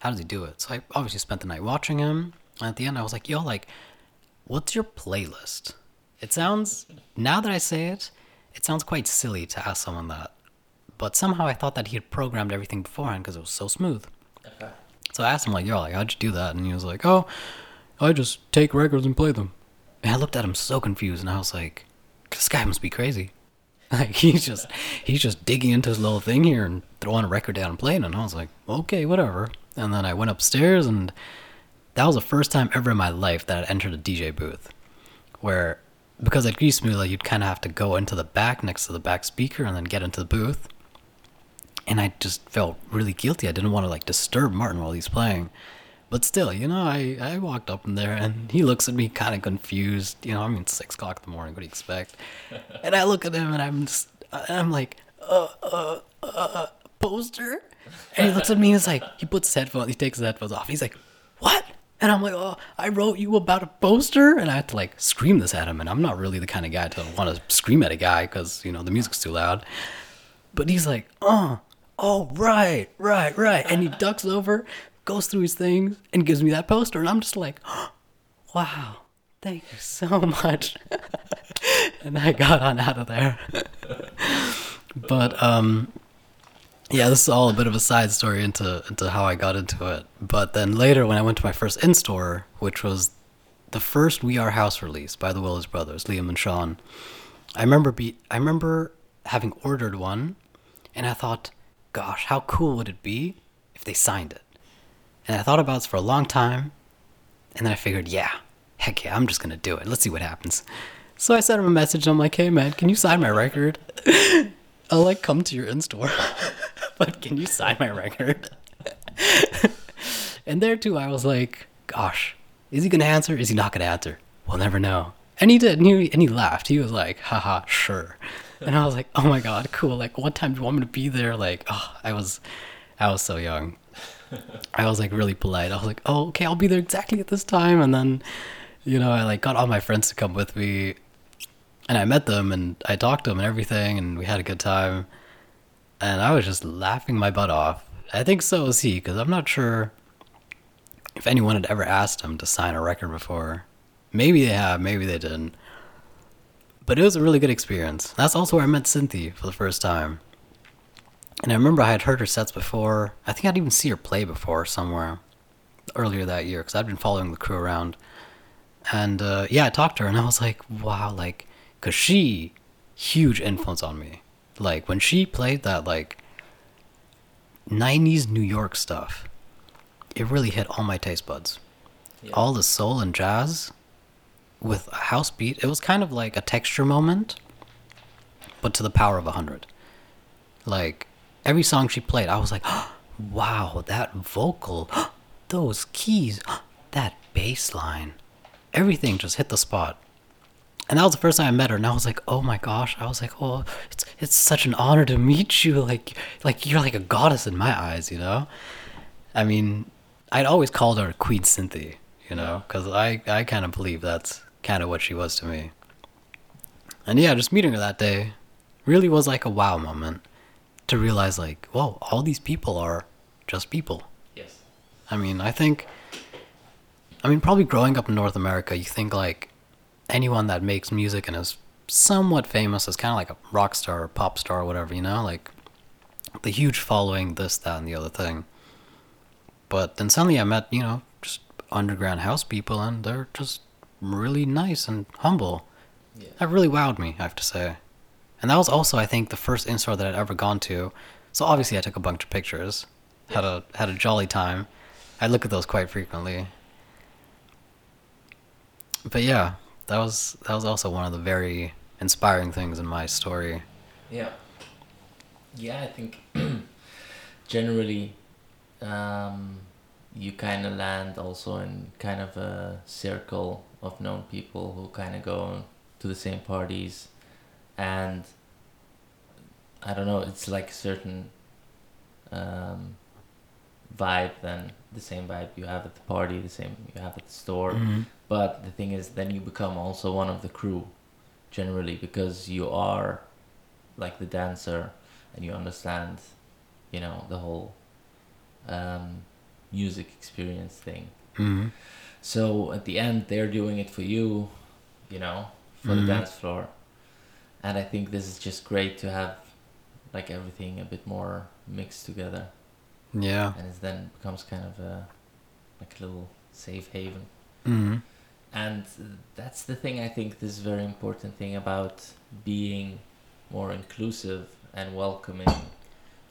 how does he do it?" So I obviously spent the night watching him. And at the end, I was like, "Yo, like, what's your playlist?" It sounds now that I say it, it sounds quite silly to ask someone that, but somehow I thought that he had programmed everything beforehand because it was so smooth. Okay. So I asked him like, "Yo, like, how'd you do that?" And he was like, "Oh, I just take records and play them." And I looked at him so confused, and I was like, "This guy must be crazy." [laughs] Like he's just he's just digging into his little thing here and throwing a record down and playing it. And I was like, "Okay, whatever." And then I went upstairs, and that was the first time ever in my life that I entered a DJ booth, where because at Griessmühle you'd kind of have to go into the back next to the back speaker and then get into the booth and I just felt really guilty. I didn't want to like disturb Martin while he's playing. But still, you know, I, I walked up in there and he looks at me kind of confused. You know, I mean, six o'clock in the morning. What do you expect? [laughs] and I look at him and I'm just, I'm like, uh, uh, uh, poster. And he looks at me and he's like, he puts his headphones, he takes his headphones off. He's like, what? And I'm like, oh, I wrote you about a poster, and I had to like scream this at him. And I'm not really the kind of guy to want to scream at a guy because you know the music's too loud. But he's like, oh, oh, right, right, right. And he ducks over, goes through his things, and gives me that poster. And I'm just like, oh, [gasps] wow, thank you so [laughs] much. [laughs] and I got on out of there. [laughs] but, um, yeah, this is all a bit of a side story into, into how I got into it. But then later, when I went to my first in store, which was the first We Are House release by the Willis brothers, Liam and Sean, I remember be I remember having ordered one, and I thought, gosh, how cool would it be if they signed it? And I thought about this for a long time, and then I figured, yeah, heck yeah, I'm just gonna do it. Let's see what happens. So I sent him a message. And I'm like, hey man, can you sign my record? [laughs] I'll like come to your in store, [laughs] but can you sign my record? [laughs] and there too, I was like, gosh, is he gonna answer? Is he not gonna answer? We'll never know. And he did, and he, and he laughed. He was like, haha, sure. And I was like, oh my god, cool. Like, what time do you want me to be there? Like, oh, I was, I was so young. I was like really polite. I was like, oh, okay, I'll be there exactly at this time. And then, you know, I like got all my friends to come with me, and I met them and I talked to them and everything, and we had a good time. And I was just laughing my butt off. I think so was he, because I'm not sure if anyone had ever asked him to sign a record before. Maybe they have, maybe they didn't. But it was a really good experience. That's also where I met Cynthia for the first time. And I remember I had heard her sets before. I think I'd even see her play before somewhere earlier that year because I'd been following the crew around. And uh, yeah, I talked to her and I was like, wow, like, because she, huge influence on me. Like, when she played that, like, 90s New York stuff, it really hit all my taste buds. Yeah. All the soul and jazz with a house beat, it was kind of like a texture moment, but to the power of a 100. Like, every song she played, I was like, [gasps] wow, that vocal, [gasps] those keys, [gasps] that bass line, everything just hit the spot. And that was the first time I met her, and I was like, "Oh my gosh!" I was like, "Oh, it's it's such an honor to meet you. [laughs] Like, like you're like a goddess in my eyes, you know." I mean, I'd always called her Queen Cynthia, you know, because I I kind of believe that's kind of what she was to me. And yeah, just meeting her that day really was like a wow moment to realize like, whoa, all these people are just people. Yes. I mean, I think, I mean, probably growing up in North America, you think like anyone that makes music and is somewhat famous is kind of like a rock star or pop star or whatever, you know, like the huge following, this, that, and the other thing. But then suddenly I met, you know, just underground house people, and they're just really nice and humble. Yeah. That really wowed me, I have to say. And that was also, I think, the first in-store that I'd ever gone to. So obviously, I took a bunch of pictures, had a had a jolly time. I look at those quite frequently. But yeah, that was that was also one of the very inspiring things in my story. Yeah. Yeah, I think [clears throat] generally um, you kind of land also in kind of a circle of known people who kind of go to the same parties and I don't know, it's like a certain um, vibe than the same vibe you have at the party, the same you have at the store. Mhm. But the thing is, then you become also one of the crew, generally, because you are like the dancer, and you understand, you know, the whole um, music experience thing. Mhm. So at the end, they're doing it for you, you know, for Mhm. the dance floor, and I think this is just great to have, like everything a bit more mixed together, Yeah. and it then becomes kind of a like a little safe haven. Mhm. And that's the thing I think this very important thing about being more inclusive and welcoming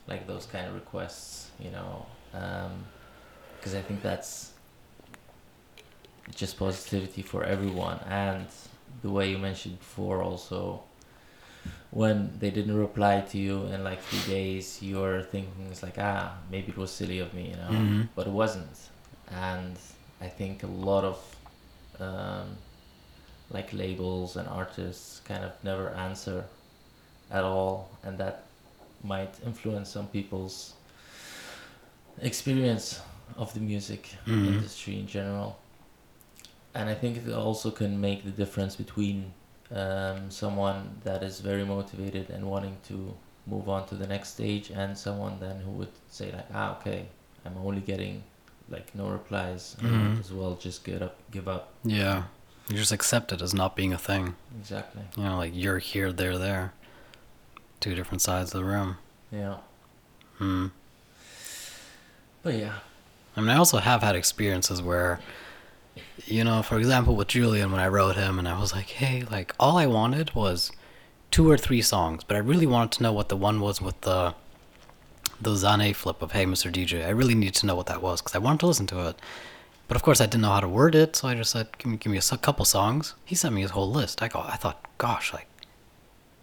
like those kind of requests, you know, because I think that's just positivity for everyone. And the way you mentioned before, also, when they didn't reply to you in like three days, you're thinking it's like, ah, maybe it was silly of me, you know, Mhm. but it wasn't. And I think a lot of um, like labels and artists kind of never answer at all, and that might influence some people's experience of the music Mhm. industry in general. And I think it also can make the difference between um, someone that is very motivated and wanting to move on to the next stage, and someone then who would say like, ah, okay, I'm only getting like no replies. Mhm. as well just get up, give up. Yeah. You just accept it as not being a thing. Exactly. You know, like you're here, they're there. Two different sides of the room. Yeah. Hmm. But yeah. I mean, I also have had experiences where, you know, for example, with Julian, when I wrote him and I was like, hey, like, all I wanted was two or three songs, but I really wanted to know what the one was with the the Zhané flip of Hey Mr. DJ. I really needed to know what that was because I wanted to listen to it. But of course, I didn't know how to word it, so I just said, "Give me, give me a couple songs." He sent me his whole list. I go, I thought, gosh, like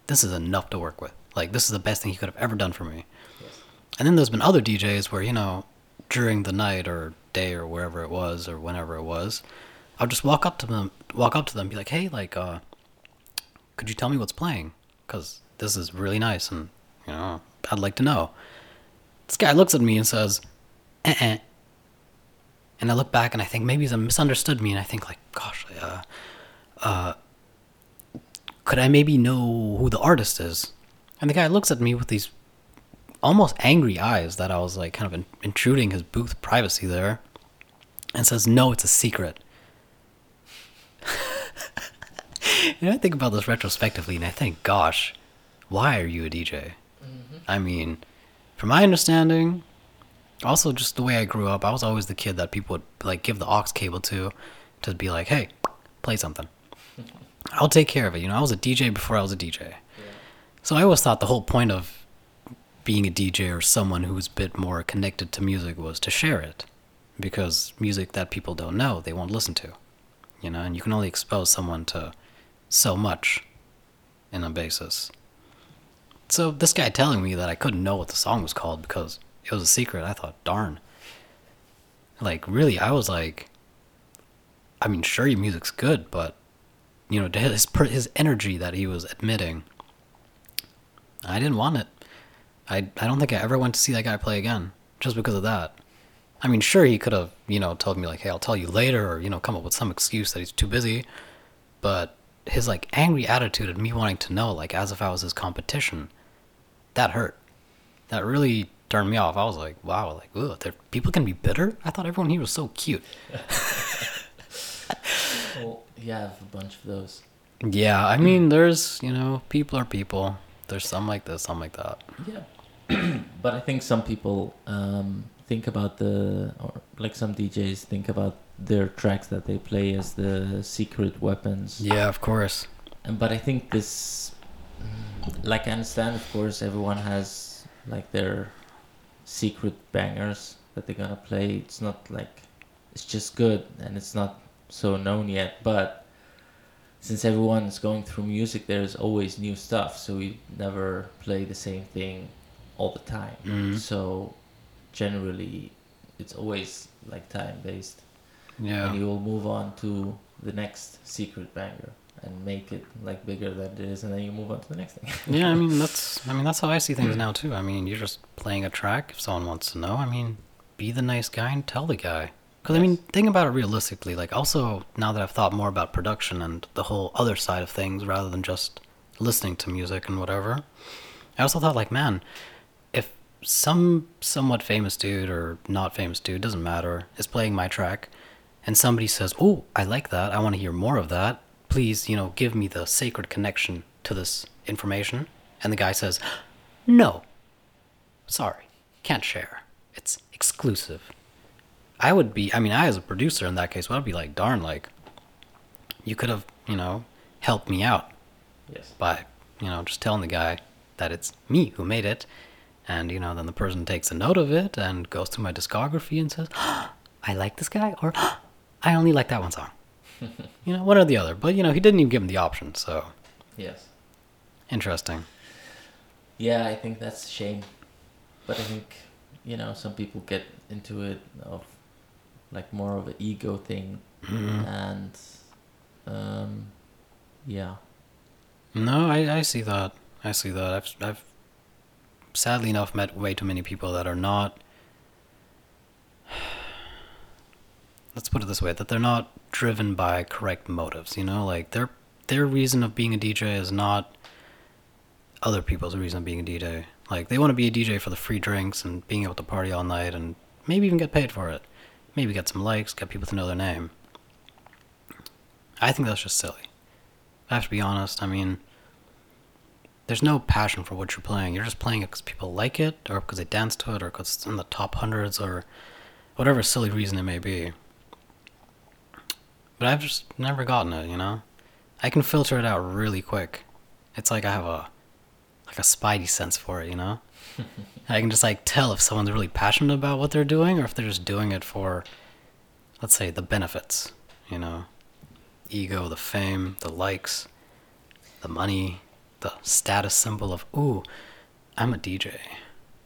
this is enough to work with. Like this is the best thing he could have ever done for me. And then there's been other DJs where you know, during the night or day or wherever it was or whenever it was, I'll just walk up to them, walk up to them, be like, "Hey, like, uh, could you tell me what's playing? Cause this is really nice, and you know, I'd like to know." This guy looks at me and says, "Eh, eh." And I look back and I think maybe he's misunderstood me, and I think like, "Gosh, uh, uh, could I maybe know who the artist is?" And the guy looks at me with these almost angry eyes that I was like kind of in- intruding his booth privacy there, and says, "No, it's a secret." [laughs] and I think about this retrospectively, and I think, gosh, why are you a DJ? I mean, from my understanding, also just the way I grew up, I was always the kid that people would like give the aux cable to, to be like, "Hey, play something." [laughs] I'll take care of it. You know, I was a DJ before I was a DJ. So I always thought the whole point of being a DJ or someone who's a bit more connected to music was to share it. Because music that people don't know, they won't listen to. You know, and you can only expose someone to so much in a basis. So this guy telling me that I couldn't know what the song was called because it was a secret, I thought, darn. Like, really, I was like, I mean, sure, your music's good, but, you know, his, his energy that he was admitting, I didn't want it. I, I don't think I ever went to see that guy play again just because of that. I mean, sure, he could have, you know, told me, like, hey, I'll tell you later, or, you know, come up with some excuse that he's too busy. But his, like, angry attitude and me wanting to know, like, as if I was his competition, that hurt. That really turned me off. I was like, wow, like, ugh, there, people can be bitter? I thought everyone here was so cute. [laughs] Well, you have a bunch of those. Yeah, I mean, there's, you know, people are people. There's some like this, some like that. Yeah. [clears throat] but I think some people um, think about the, or like some DJs think about their tracks that they play as the secret weapons. Yeah, of course. And but I think this, like I understand, of course, everyone has like their secret bangers that they're gonna play. It's not like it's just good and it's not so known yet. But since everyone's going through music, there's always new stuff. So we never play the same thing all the time. Mhm. So generally, it's always like time based Yeah. and you will move on to the next secret banger and make it like bigger than it is and then you move on to the next thing [laughs] yeah, I mean that's I mean that's how I see things now too. I mean, you're just playing a track. If someone wants to know, I mean, be the nice guy and tell the guy. Because I mean, think about it realistically. Like, also now that I've thought more about production and the whole other side of things, rather than just listening to music and whatever, I also thought like, man, if some somewhat famous dude or not famous dude doesn't matter is playing my track, and somebody says, "Oh, I like that. I want to hear more of that. Please, you know, give me the sacred connection to this information." And the guy says, "No. Sorry. Can't share. It's exclusive." I would be I mean, I as a producer in that case, would be like, "Darn, like you could have, you know, helped me out yes by, you know, just telling the guy that it's me who made it." And, you know, then the person takes a note of it and goes through my discography and says, [gasps] I like this guy, or [gasps] I only like that one song. [laughs] you know, one or the other. But, you know, he didn't even give him the option, so yes interesting. yeah i think that's a shame but i think you know some people get into it of like more of an ego thing Mhm. and um yeah No, I, I see that. I see that. I've, I've sadly enough met way too many people that are not. Let's put it this way: that they're not driven by correct motives. You know, like their their reason of being a DJ is not other people's reason of being a DJ. Like they want to be a DJ for the free drinks and being able to party all night and maybe even get paid for it. Maybe get some likes, get people to know their name. I think that's just silly. I have to be honest. I mean, there's no passion for what you're playing. You're just playing it because people like it, or because they dance to it, or because it's in the top hundreds, or whatever silly reason it may be. But I've just never gotten it, you know. I can filter it out really quick. It's like I have a like a spidey sense for it, you know. [laughs] I can just like tell if someone's really passionate about what they're doing, or if they're just doing it for let's say the benefits, you know, ego, the fame, the likes, the money, the status symbol of ooh, I'm a DJ.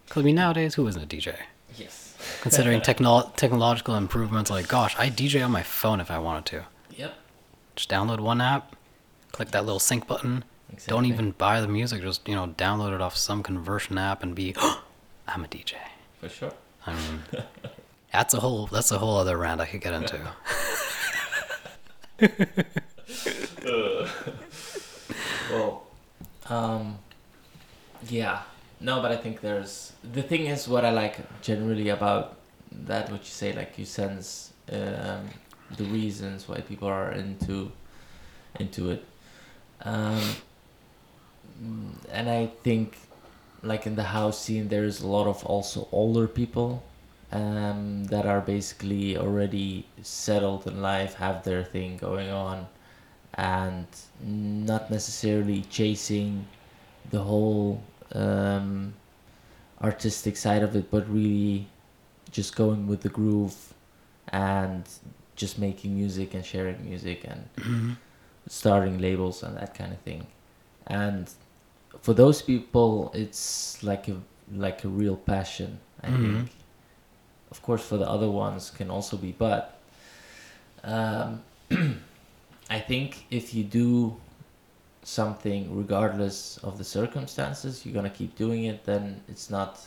Because I mean nowadays, who isn't a DJ? Yes. Considering technol technological improvements, like gosh, I DJ on my phone if I wanted to. Yep. Just download one app, click that little sync button. Don't even buy the music. Just you know, download it off some conversion app and be, [gasps] I'm a DJ. For sure. I mean, that's a whole that's a whole other rant I could get into. [laughs] Well, um, yeah. No, but I think there's the thing is what I like generally about that what you say like you sense um, the reasons why people are into into it, um, mm, and I think like in the house scene there's a lot of also older people um, that are basically already settled in life, have their thing going on, and not necessarily chasing the whole um, artistic side of it, but really just going with the groove and just making music and sharing music and starting labels and that kind of thing. And for those people, it's like a like a real passion. I Mhm. think. Of course, for the other ones can also be, but um, [clears throat] I think if you do something regardless of the circumstances, you're gonna keep doing it. Then it's not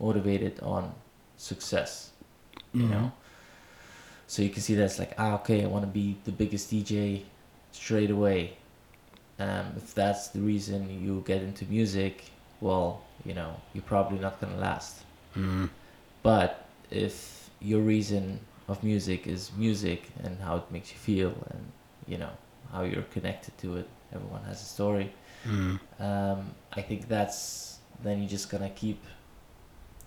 motivated on success, you Mhm. know. So you can see that's like ah okay, I want to be the biggest DJ straight away. Um, if that's the reason you get into music, well, you know, you're probably not gonna last. Mm. But if your reason of music is music and how it makes you feel and you know how you're connected to it, everyone has a story. Mm. Um, I think that's then you're just gonna keep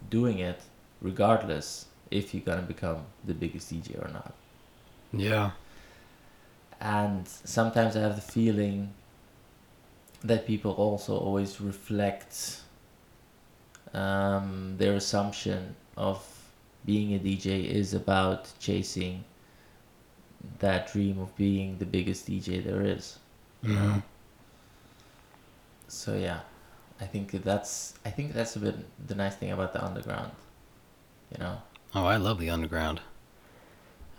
doing it regardless if you're gonna become the biggest DJ or not. Yeah. And sometimes I have the feeling that people also always reflect um, their assumption of being a DJ is about chasing that dream of being the biggest DJ there is. Mhm. So yeah, I think that's I think that's a bit the nice thing about the underground. You know. Oh, I love the underground.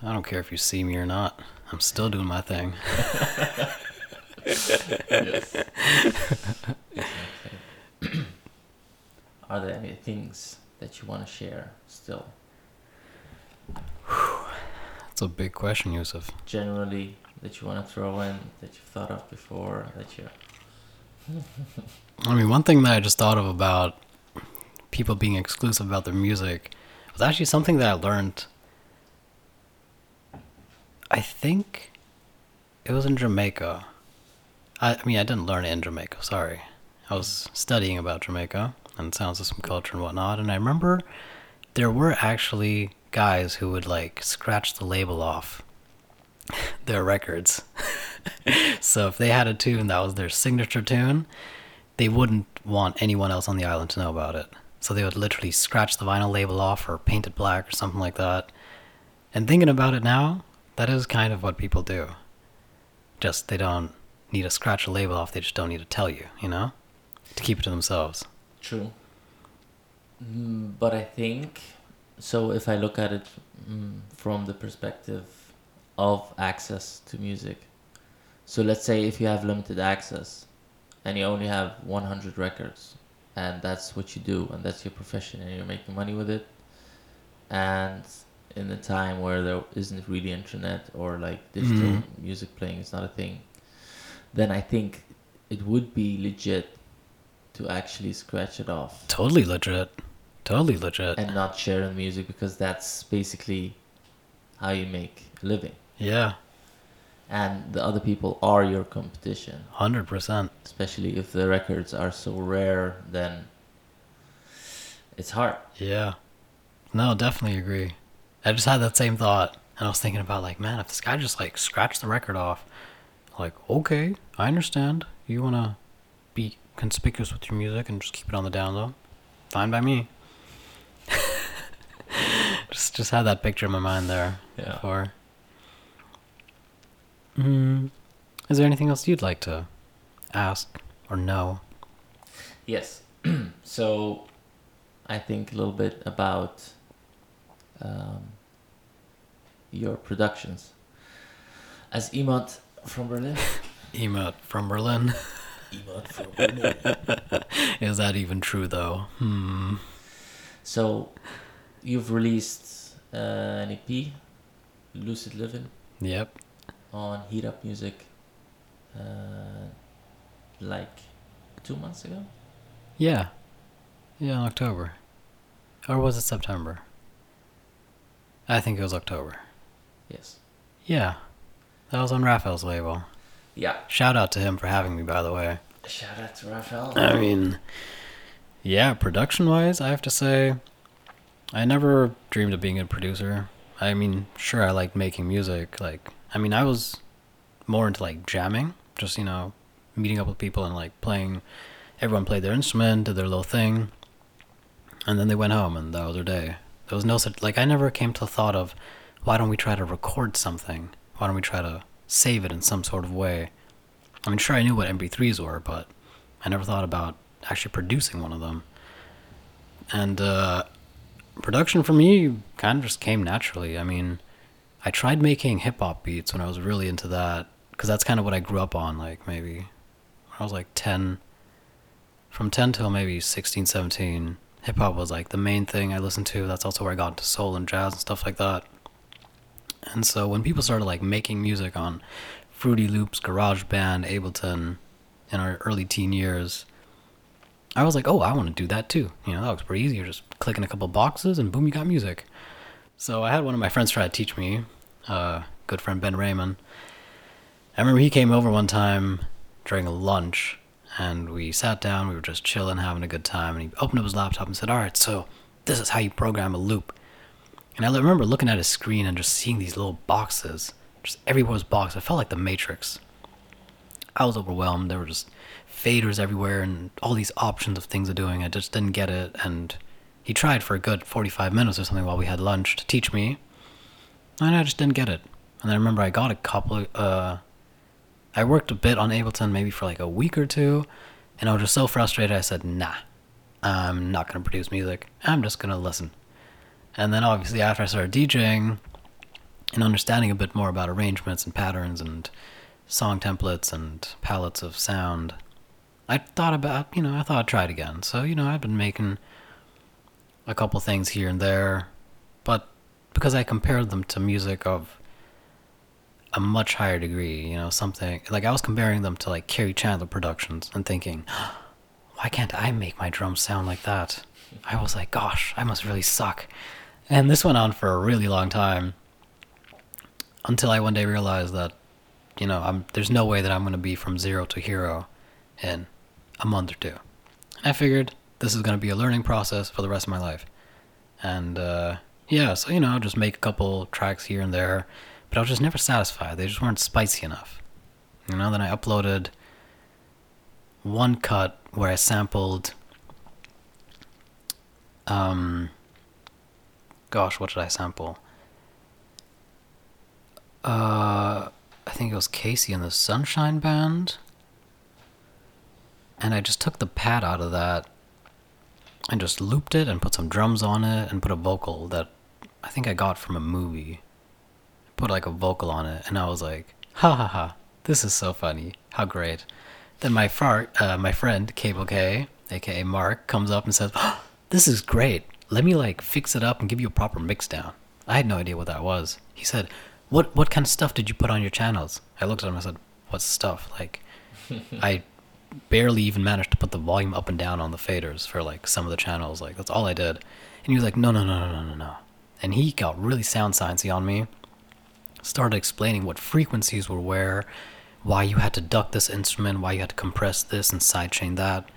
I don't care if you see me or not. I'm still doing my thing. [laughs] yes. Are there any things that you want to share still? That's a big question, Yusuf. Generally, that you want to throw in that you've thought of before that you. [laughs] I mean, one thing that I just thought of about people being exclusive about their music was actually something that I learned. I think it was in Jamaica. I, I mean, I didn't learn it in Jamaica, sorry. I was studying about Jamaica and sound system culture and whatnot, and I remember there were actually guys who would like scratch the label off their records. [laughs] so if they had a tune that was their signature tune, they wouldn't want anyone else on the island to know about it. So they would literally scratch the vinyl label off or paint it black or something like that. And thinking about it now, that is kind of what people do. Just they don't need to scratch a label off, they just don't need to tell you, you know? To keep it to themselves. True. Mm, but I think so. If I look at it mm, from the perspective of access to music, so let's say if you have limited access and you only have 100 records, and that's what you do, and that's your profession, and you're making money with it, and in a time where there isn't really internet or like digital Mhm. music playing is not a thing, then I think it would be legit to actually scratch it off Totally legit. Totally legit. and not share the music because that's basically how you make a living. Yeah, And the other people are your competition, 100%. especially if the records are so rare. Then it's hard. Yeah. No, definitely agree. I just had that same thought. And I was thinking about, like, man, if this guy just, like, scratched the record off, like, okay, I understand. You want to be conspicuous with your music and just keep it on the down low. Fine by me. [laughs] just just had that picture in my mind there Yeah. before. Mm, is there anything else you'd like to ask or know? Yes. [clears throat] so, I think a little bit about um, your productions. As Emot from Berlin. [laughs] Emot from Berlin. [laughs] Emot from Berlin. [laughs] Is that even true though? Hmm. So, you've released uh, an EP, Lucid Living, Yep. On Heat Up Music, uh, like two months ago. Yeah. Yeah, in October. Or was it September? I think it was October. Yes. Yeah. That was on Raphael's label. Yeah. Shout out to him for having me, by the way. Shout out to Raphael. I mean, yeah, production wise, I have to say, I never dreamed of being a producer. I mean, sure, I liked making music. Like, I mean, I was more into like jamming, just, you know, meeting up with people and like playing. Everyone played their instrument, did their little thing, and then they went home and that was their day. There was no such, like, I never came to the thought of, why don't we try to record something? Why don't we try to save it in some sort of way? I mean, sure, I knew what MP3s were, but I never thought about actually producing one of them. And uh, production for me kind of just came naturally. I mean, I tried making hip hop beats when I was really into that, because that's kind of what I grew up on, like maybe when I was like 10. From 10 till maybe 16, 17, hip hop was like the main thing I listened to. That's also where I got into soul and jazz and stuff like that. And so when people started like making music on Fruity Loops, GarageBand, Ableton in our early teen years, I was like, oh, I want to do that too. You know, that looks pretty easy. You're just clicking a couple boxes and boom, you got music. So I had one of my friends try to teach me, uh, good friend Ben Raymond. I remember he came over one time during lunch and we sat down, we were just chilling, having a good time, and he opened up his laptop and said, All right, so this is how you program a loop. And I remember looking at his screen and just seeing these little boxes, just everywhere's box. I felt like the Matrix. I was overwhelmed. There were just faders everywhere and all these options of things of doing. I just didn't get it. And he tried for a good 45 minutes or something while we had lunch to teach me. And I just didn't get it. And I remember I got a couple of, uh, I worked a bit on Ableton maybe for like a week or two. And I was just so frustrated. I said, nah, I'm not going to produce music. I'm just going to listen. And then obviously after I started DJing and understanding a bit more about arrangements and patterns and song templates and palettes of sound, I thought about, you know, I thought I'd try it again. So, you know, I've been making a couple things here and there, but because I compared them to music of a much higher degree, you know, something like I was comparing them to like Kerri Chandler productions and thinking, why can't I make my drums sound like that? I was like, gosh, I must really suck. And this went on for a really long time until I one day realized that, you know, I'm there's no way that I'm going to be from zero to hero in a month or two. I figured this is going to be a learning process for the rest of my life. And uh, yeah, so, you know, I'll just make a couple tracks here and there, but I was just never satisfied. They just weren't spicy enough. You know, then I uploaded one cut where I sampled um gosh, what did I sample? Uh I think it was KC and the Sunshine Band. And I just took the pad out of that and just looped it and put some drums on it and put a vocal that I think I got from a movie. Put like a vocal on it and I was like, ha ha ha, this is so funny. How great. Then my far, uh, my friend Cable K, aka Mark, comes up and says, oh, "This is great. Let me like fix it up and give you a proper mix down." I had no idea what that was. He said, "What what kind of stuff did you put on your channels?" I looked at him and I said, "What stuff?" Like, [laughs] I barely even managed to put the volume up and down on the faders for like some of the channels. Like that's all I did. And he was like, "No, no, no, no, no, no, no." And he got really sound sciencey on me. Started explaining what frequencies were where, why you had to duck this instrument, why you had to compress this and sidechain that.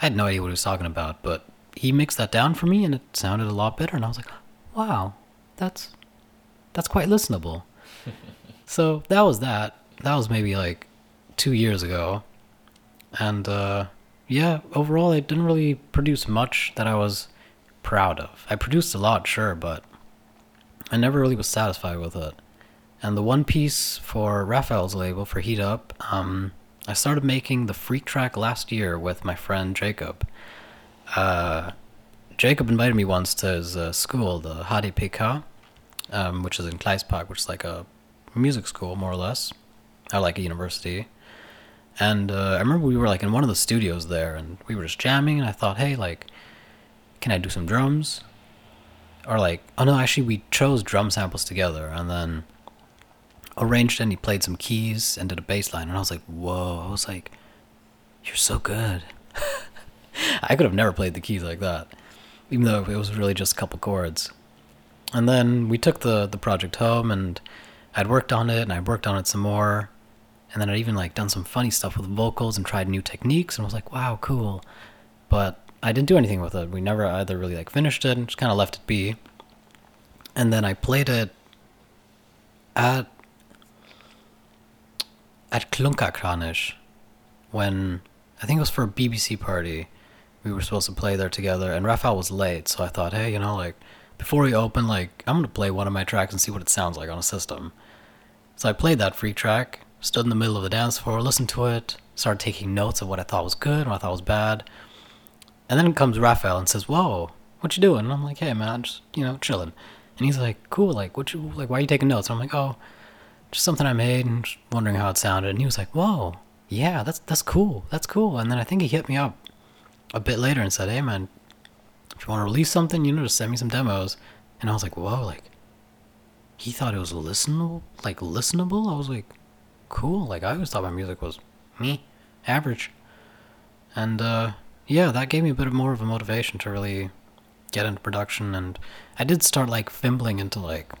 I had no idea what he was talking about, but he mixed that down for me and it sounded a lot better and I was like, "Wow, that's that's quite listenable." [laughs] so, that was that. That was maybe like 2 years ago. And uh yeah, overall I didn't really produce much that I was proud of. I produced a lot, sure, but I never really was satisfied with it. And the one piece for Raphael's label for Heat Up, um, I started making the freak track last year with my friend Jacob. Uh, Jacob invited me once to his uh, school, the HDPK, um, which is in Kleistpark, which is like a music school, more or less, or like a university. And uh, I remember we were like in one of the studios there, and we were just jamming. And I thought, hey, like, can I do some drums? Or like, oh no, actually, we chose drum samples together, and then arranged and he played some keys and did a bass line. And I was like, whoa! I was like, you're so good. [laughs] I could have never played the keys like that, even though it was really just a couple chords. And then we took the the project home, and I'd worked on it, and I worked on it some more and then I'd even like done some funny stuff with vocals and tried new techniques and was like, wow, cool. But I didn't do anything with it. We never either really like finished it and just kind of left it be. And then I played it at at Klunkerkranich when I think it was for a BBC party. We were supposed to play there together, and Raphael was late, so I thought, hey, you know, like before we open, like I'm gonna play one of my tracks and see what it sounds like on a system. So I played that free track, stood in the middle of the dance floor, listened to it, started taking notes of what I thought was good and what I thought was bad. And then comes Raphael and says, "Whoa, what you doing?" And I'm like, "Hey, man, I'm just you know, chilling." And he's like, "Cool, like, what you like? Why are you taking notes?" And I'm like, "Oh, just something I made and wondering how it sounded." And he was like, "Whoa, yeah, that's that's cool, that's cool." And then I think he hit me up a bit later and said, "Hey, man, if you want to release something, you know, just send me some demos." And I was like, "Whoa, like." He thought it was listenable, like listenable. I was like, cool. Like I always thought my music was me, average. And uh, yeah, that gave me a bit more of a motivation to really get into production. And I did start like fimbling into like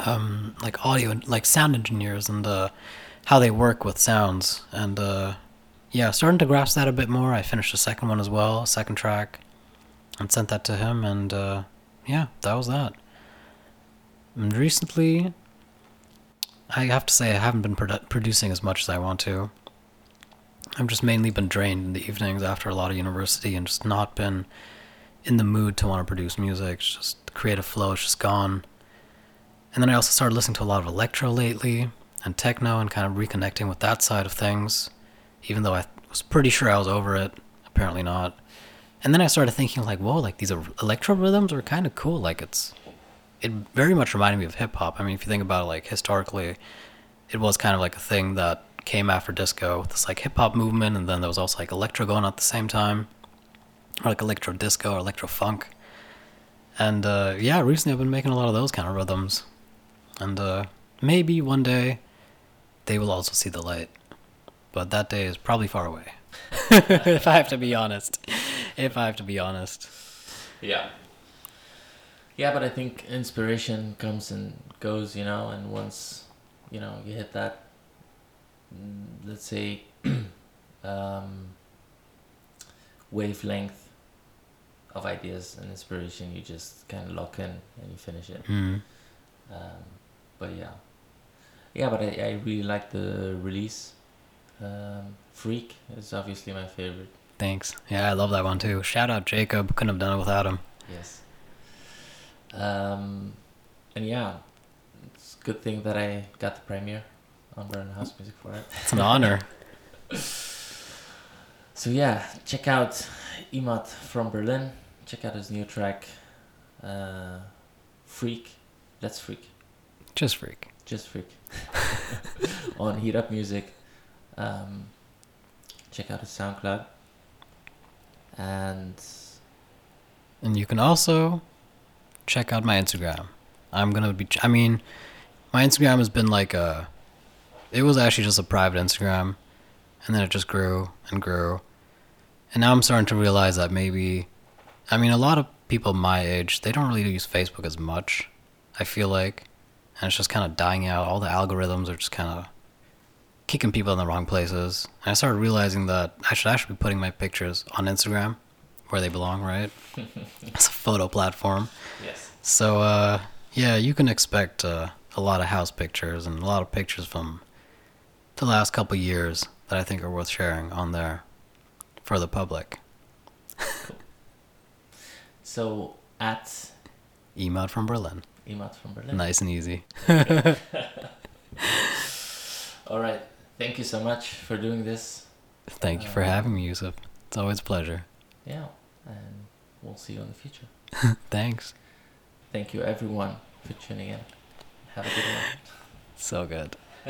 um, like audio, like sound engineers and uh, how they work with sounds. And uh, yeah, starting to grasp that a bit more. I finished the second one as well, second track, and sent that to him. And uh, yeah, that was that. And recently, I have to say I haven't been produ- producing as much as I want to. I've just mainly been drained in the evenings after a lot of university and just not been in the mood to want to produce music. It's just the creative flow is just gone. And then I also started listening to a lot of electro lately and techno and kind of reconnecting with that side of things, even though I was pretty sure I was over it. Apparently not. And then I started thinking like, whoa, like these electro rhythms are kind of cool. Like it's it very much reminded me of hip hop. I mean, if you think about it, like historically, it was kind of like a thing that came after disco this like hip hop movement, and then there was also like electro going on at the same time, or like electro disco or electro funk. And uh, yeah, recently I've been making a lot of those kind of rhythms, and uh, maybe one day they will also see the light, but that day is probably far away. [laughs] if I have to be honest, if I have to be honest. Yeah. Yeah, but I think inspiration comes and goes, you know, and once, you know, you hit that, mm, let's say, [clears throat] um, wavelength of ideas and inspiration, you just kind of lock in and you finish it. Mm. Um, but yeah, yeah, but I, I really like the release. Um, Freak is obviously my favorite. Thanks. Yeah, I love that one too. Shout out Jacob. Couldn't have done it without him. Yes. Um, and yeah, it's a good thing that I got the premiere on Berlin House Music for it. It's an honor. [laughs] so yeah, check out Imat from Berlin. Check out his new track, uh, Freak. Let's Freak. Just freak. Just Freak. [laughs] on Heat Up Music. Um, check out his SoundCloud. And And you can also check out my Instagram. I'm gonna be. I mean, my Instagram has been like a. It was actually just a private Instagram, and then it just grew and grew, and now I'm starting to realize that maybe, I mean, a lot of people my age they don't really use Facebook as much. I feel like, and it's just kind of dying out. All the algorithms are just kind of kicking people in the wrong places. And I started realizing that I should actually be putting my pictures on Instagram where they belong, right? [laughs] it's a photo platform. yes. So, uh, yeah, you can expect uh, a lot of house pictures and a lot of pictures from the last couple years that I think are worth sharing on there for the public. cool. So at Emad from Berlin. Imat from Berlin. Nice and easy. [laughs] All right. Thank you so much for doing this. Thank you for Uh, having me, Yusuf. It's always a pleasure. Yeah, and we'll see you in the future. [laughs] Thanks. Thank you, everyone, for tuning in. Have a good one. So good.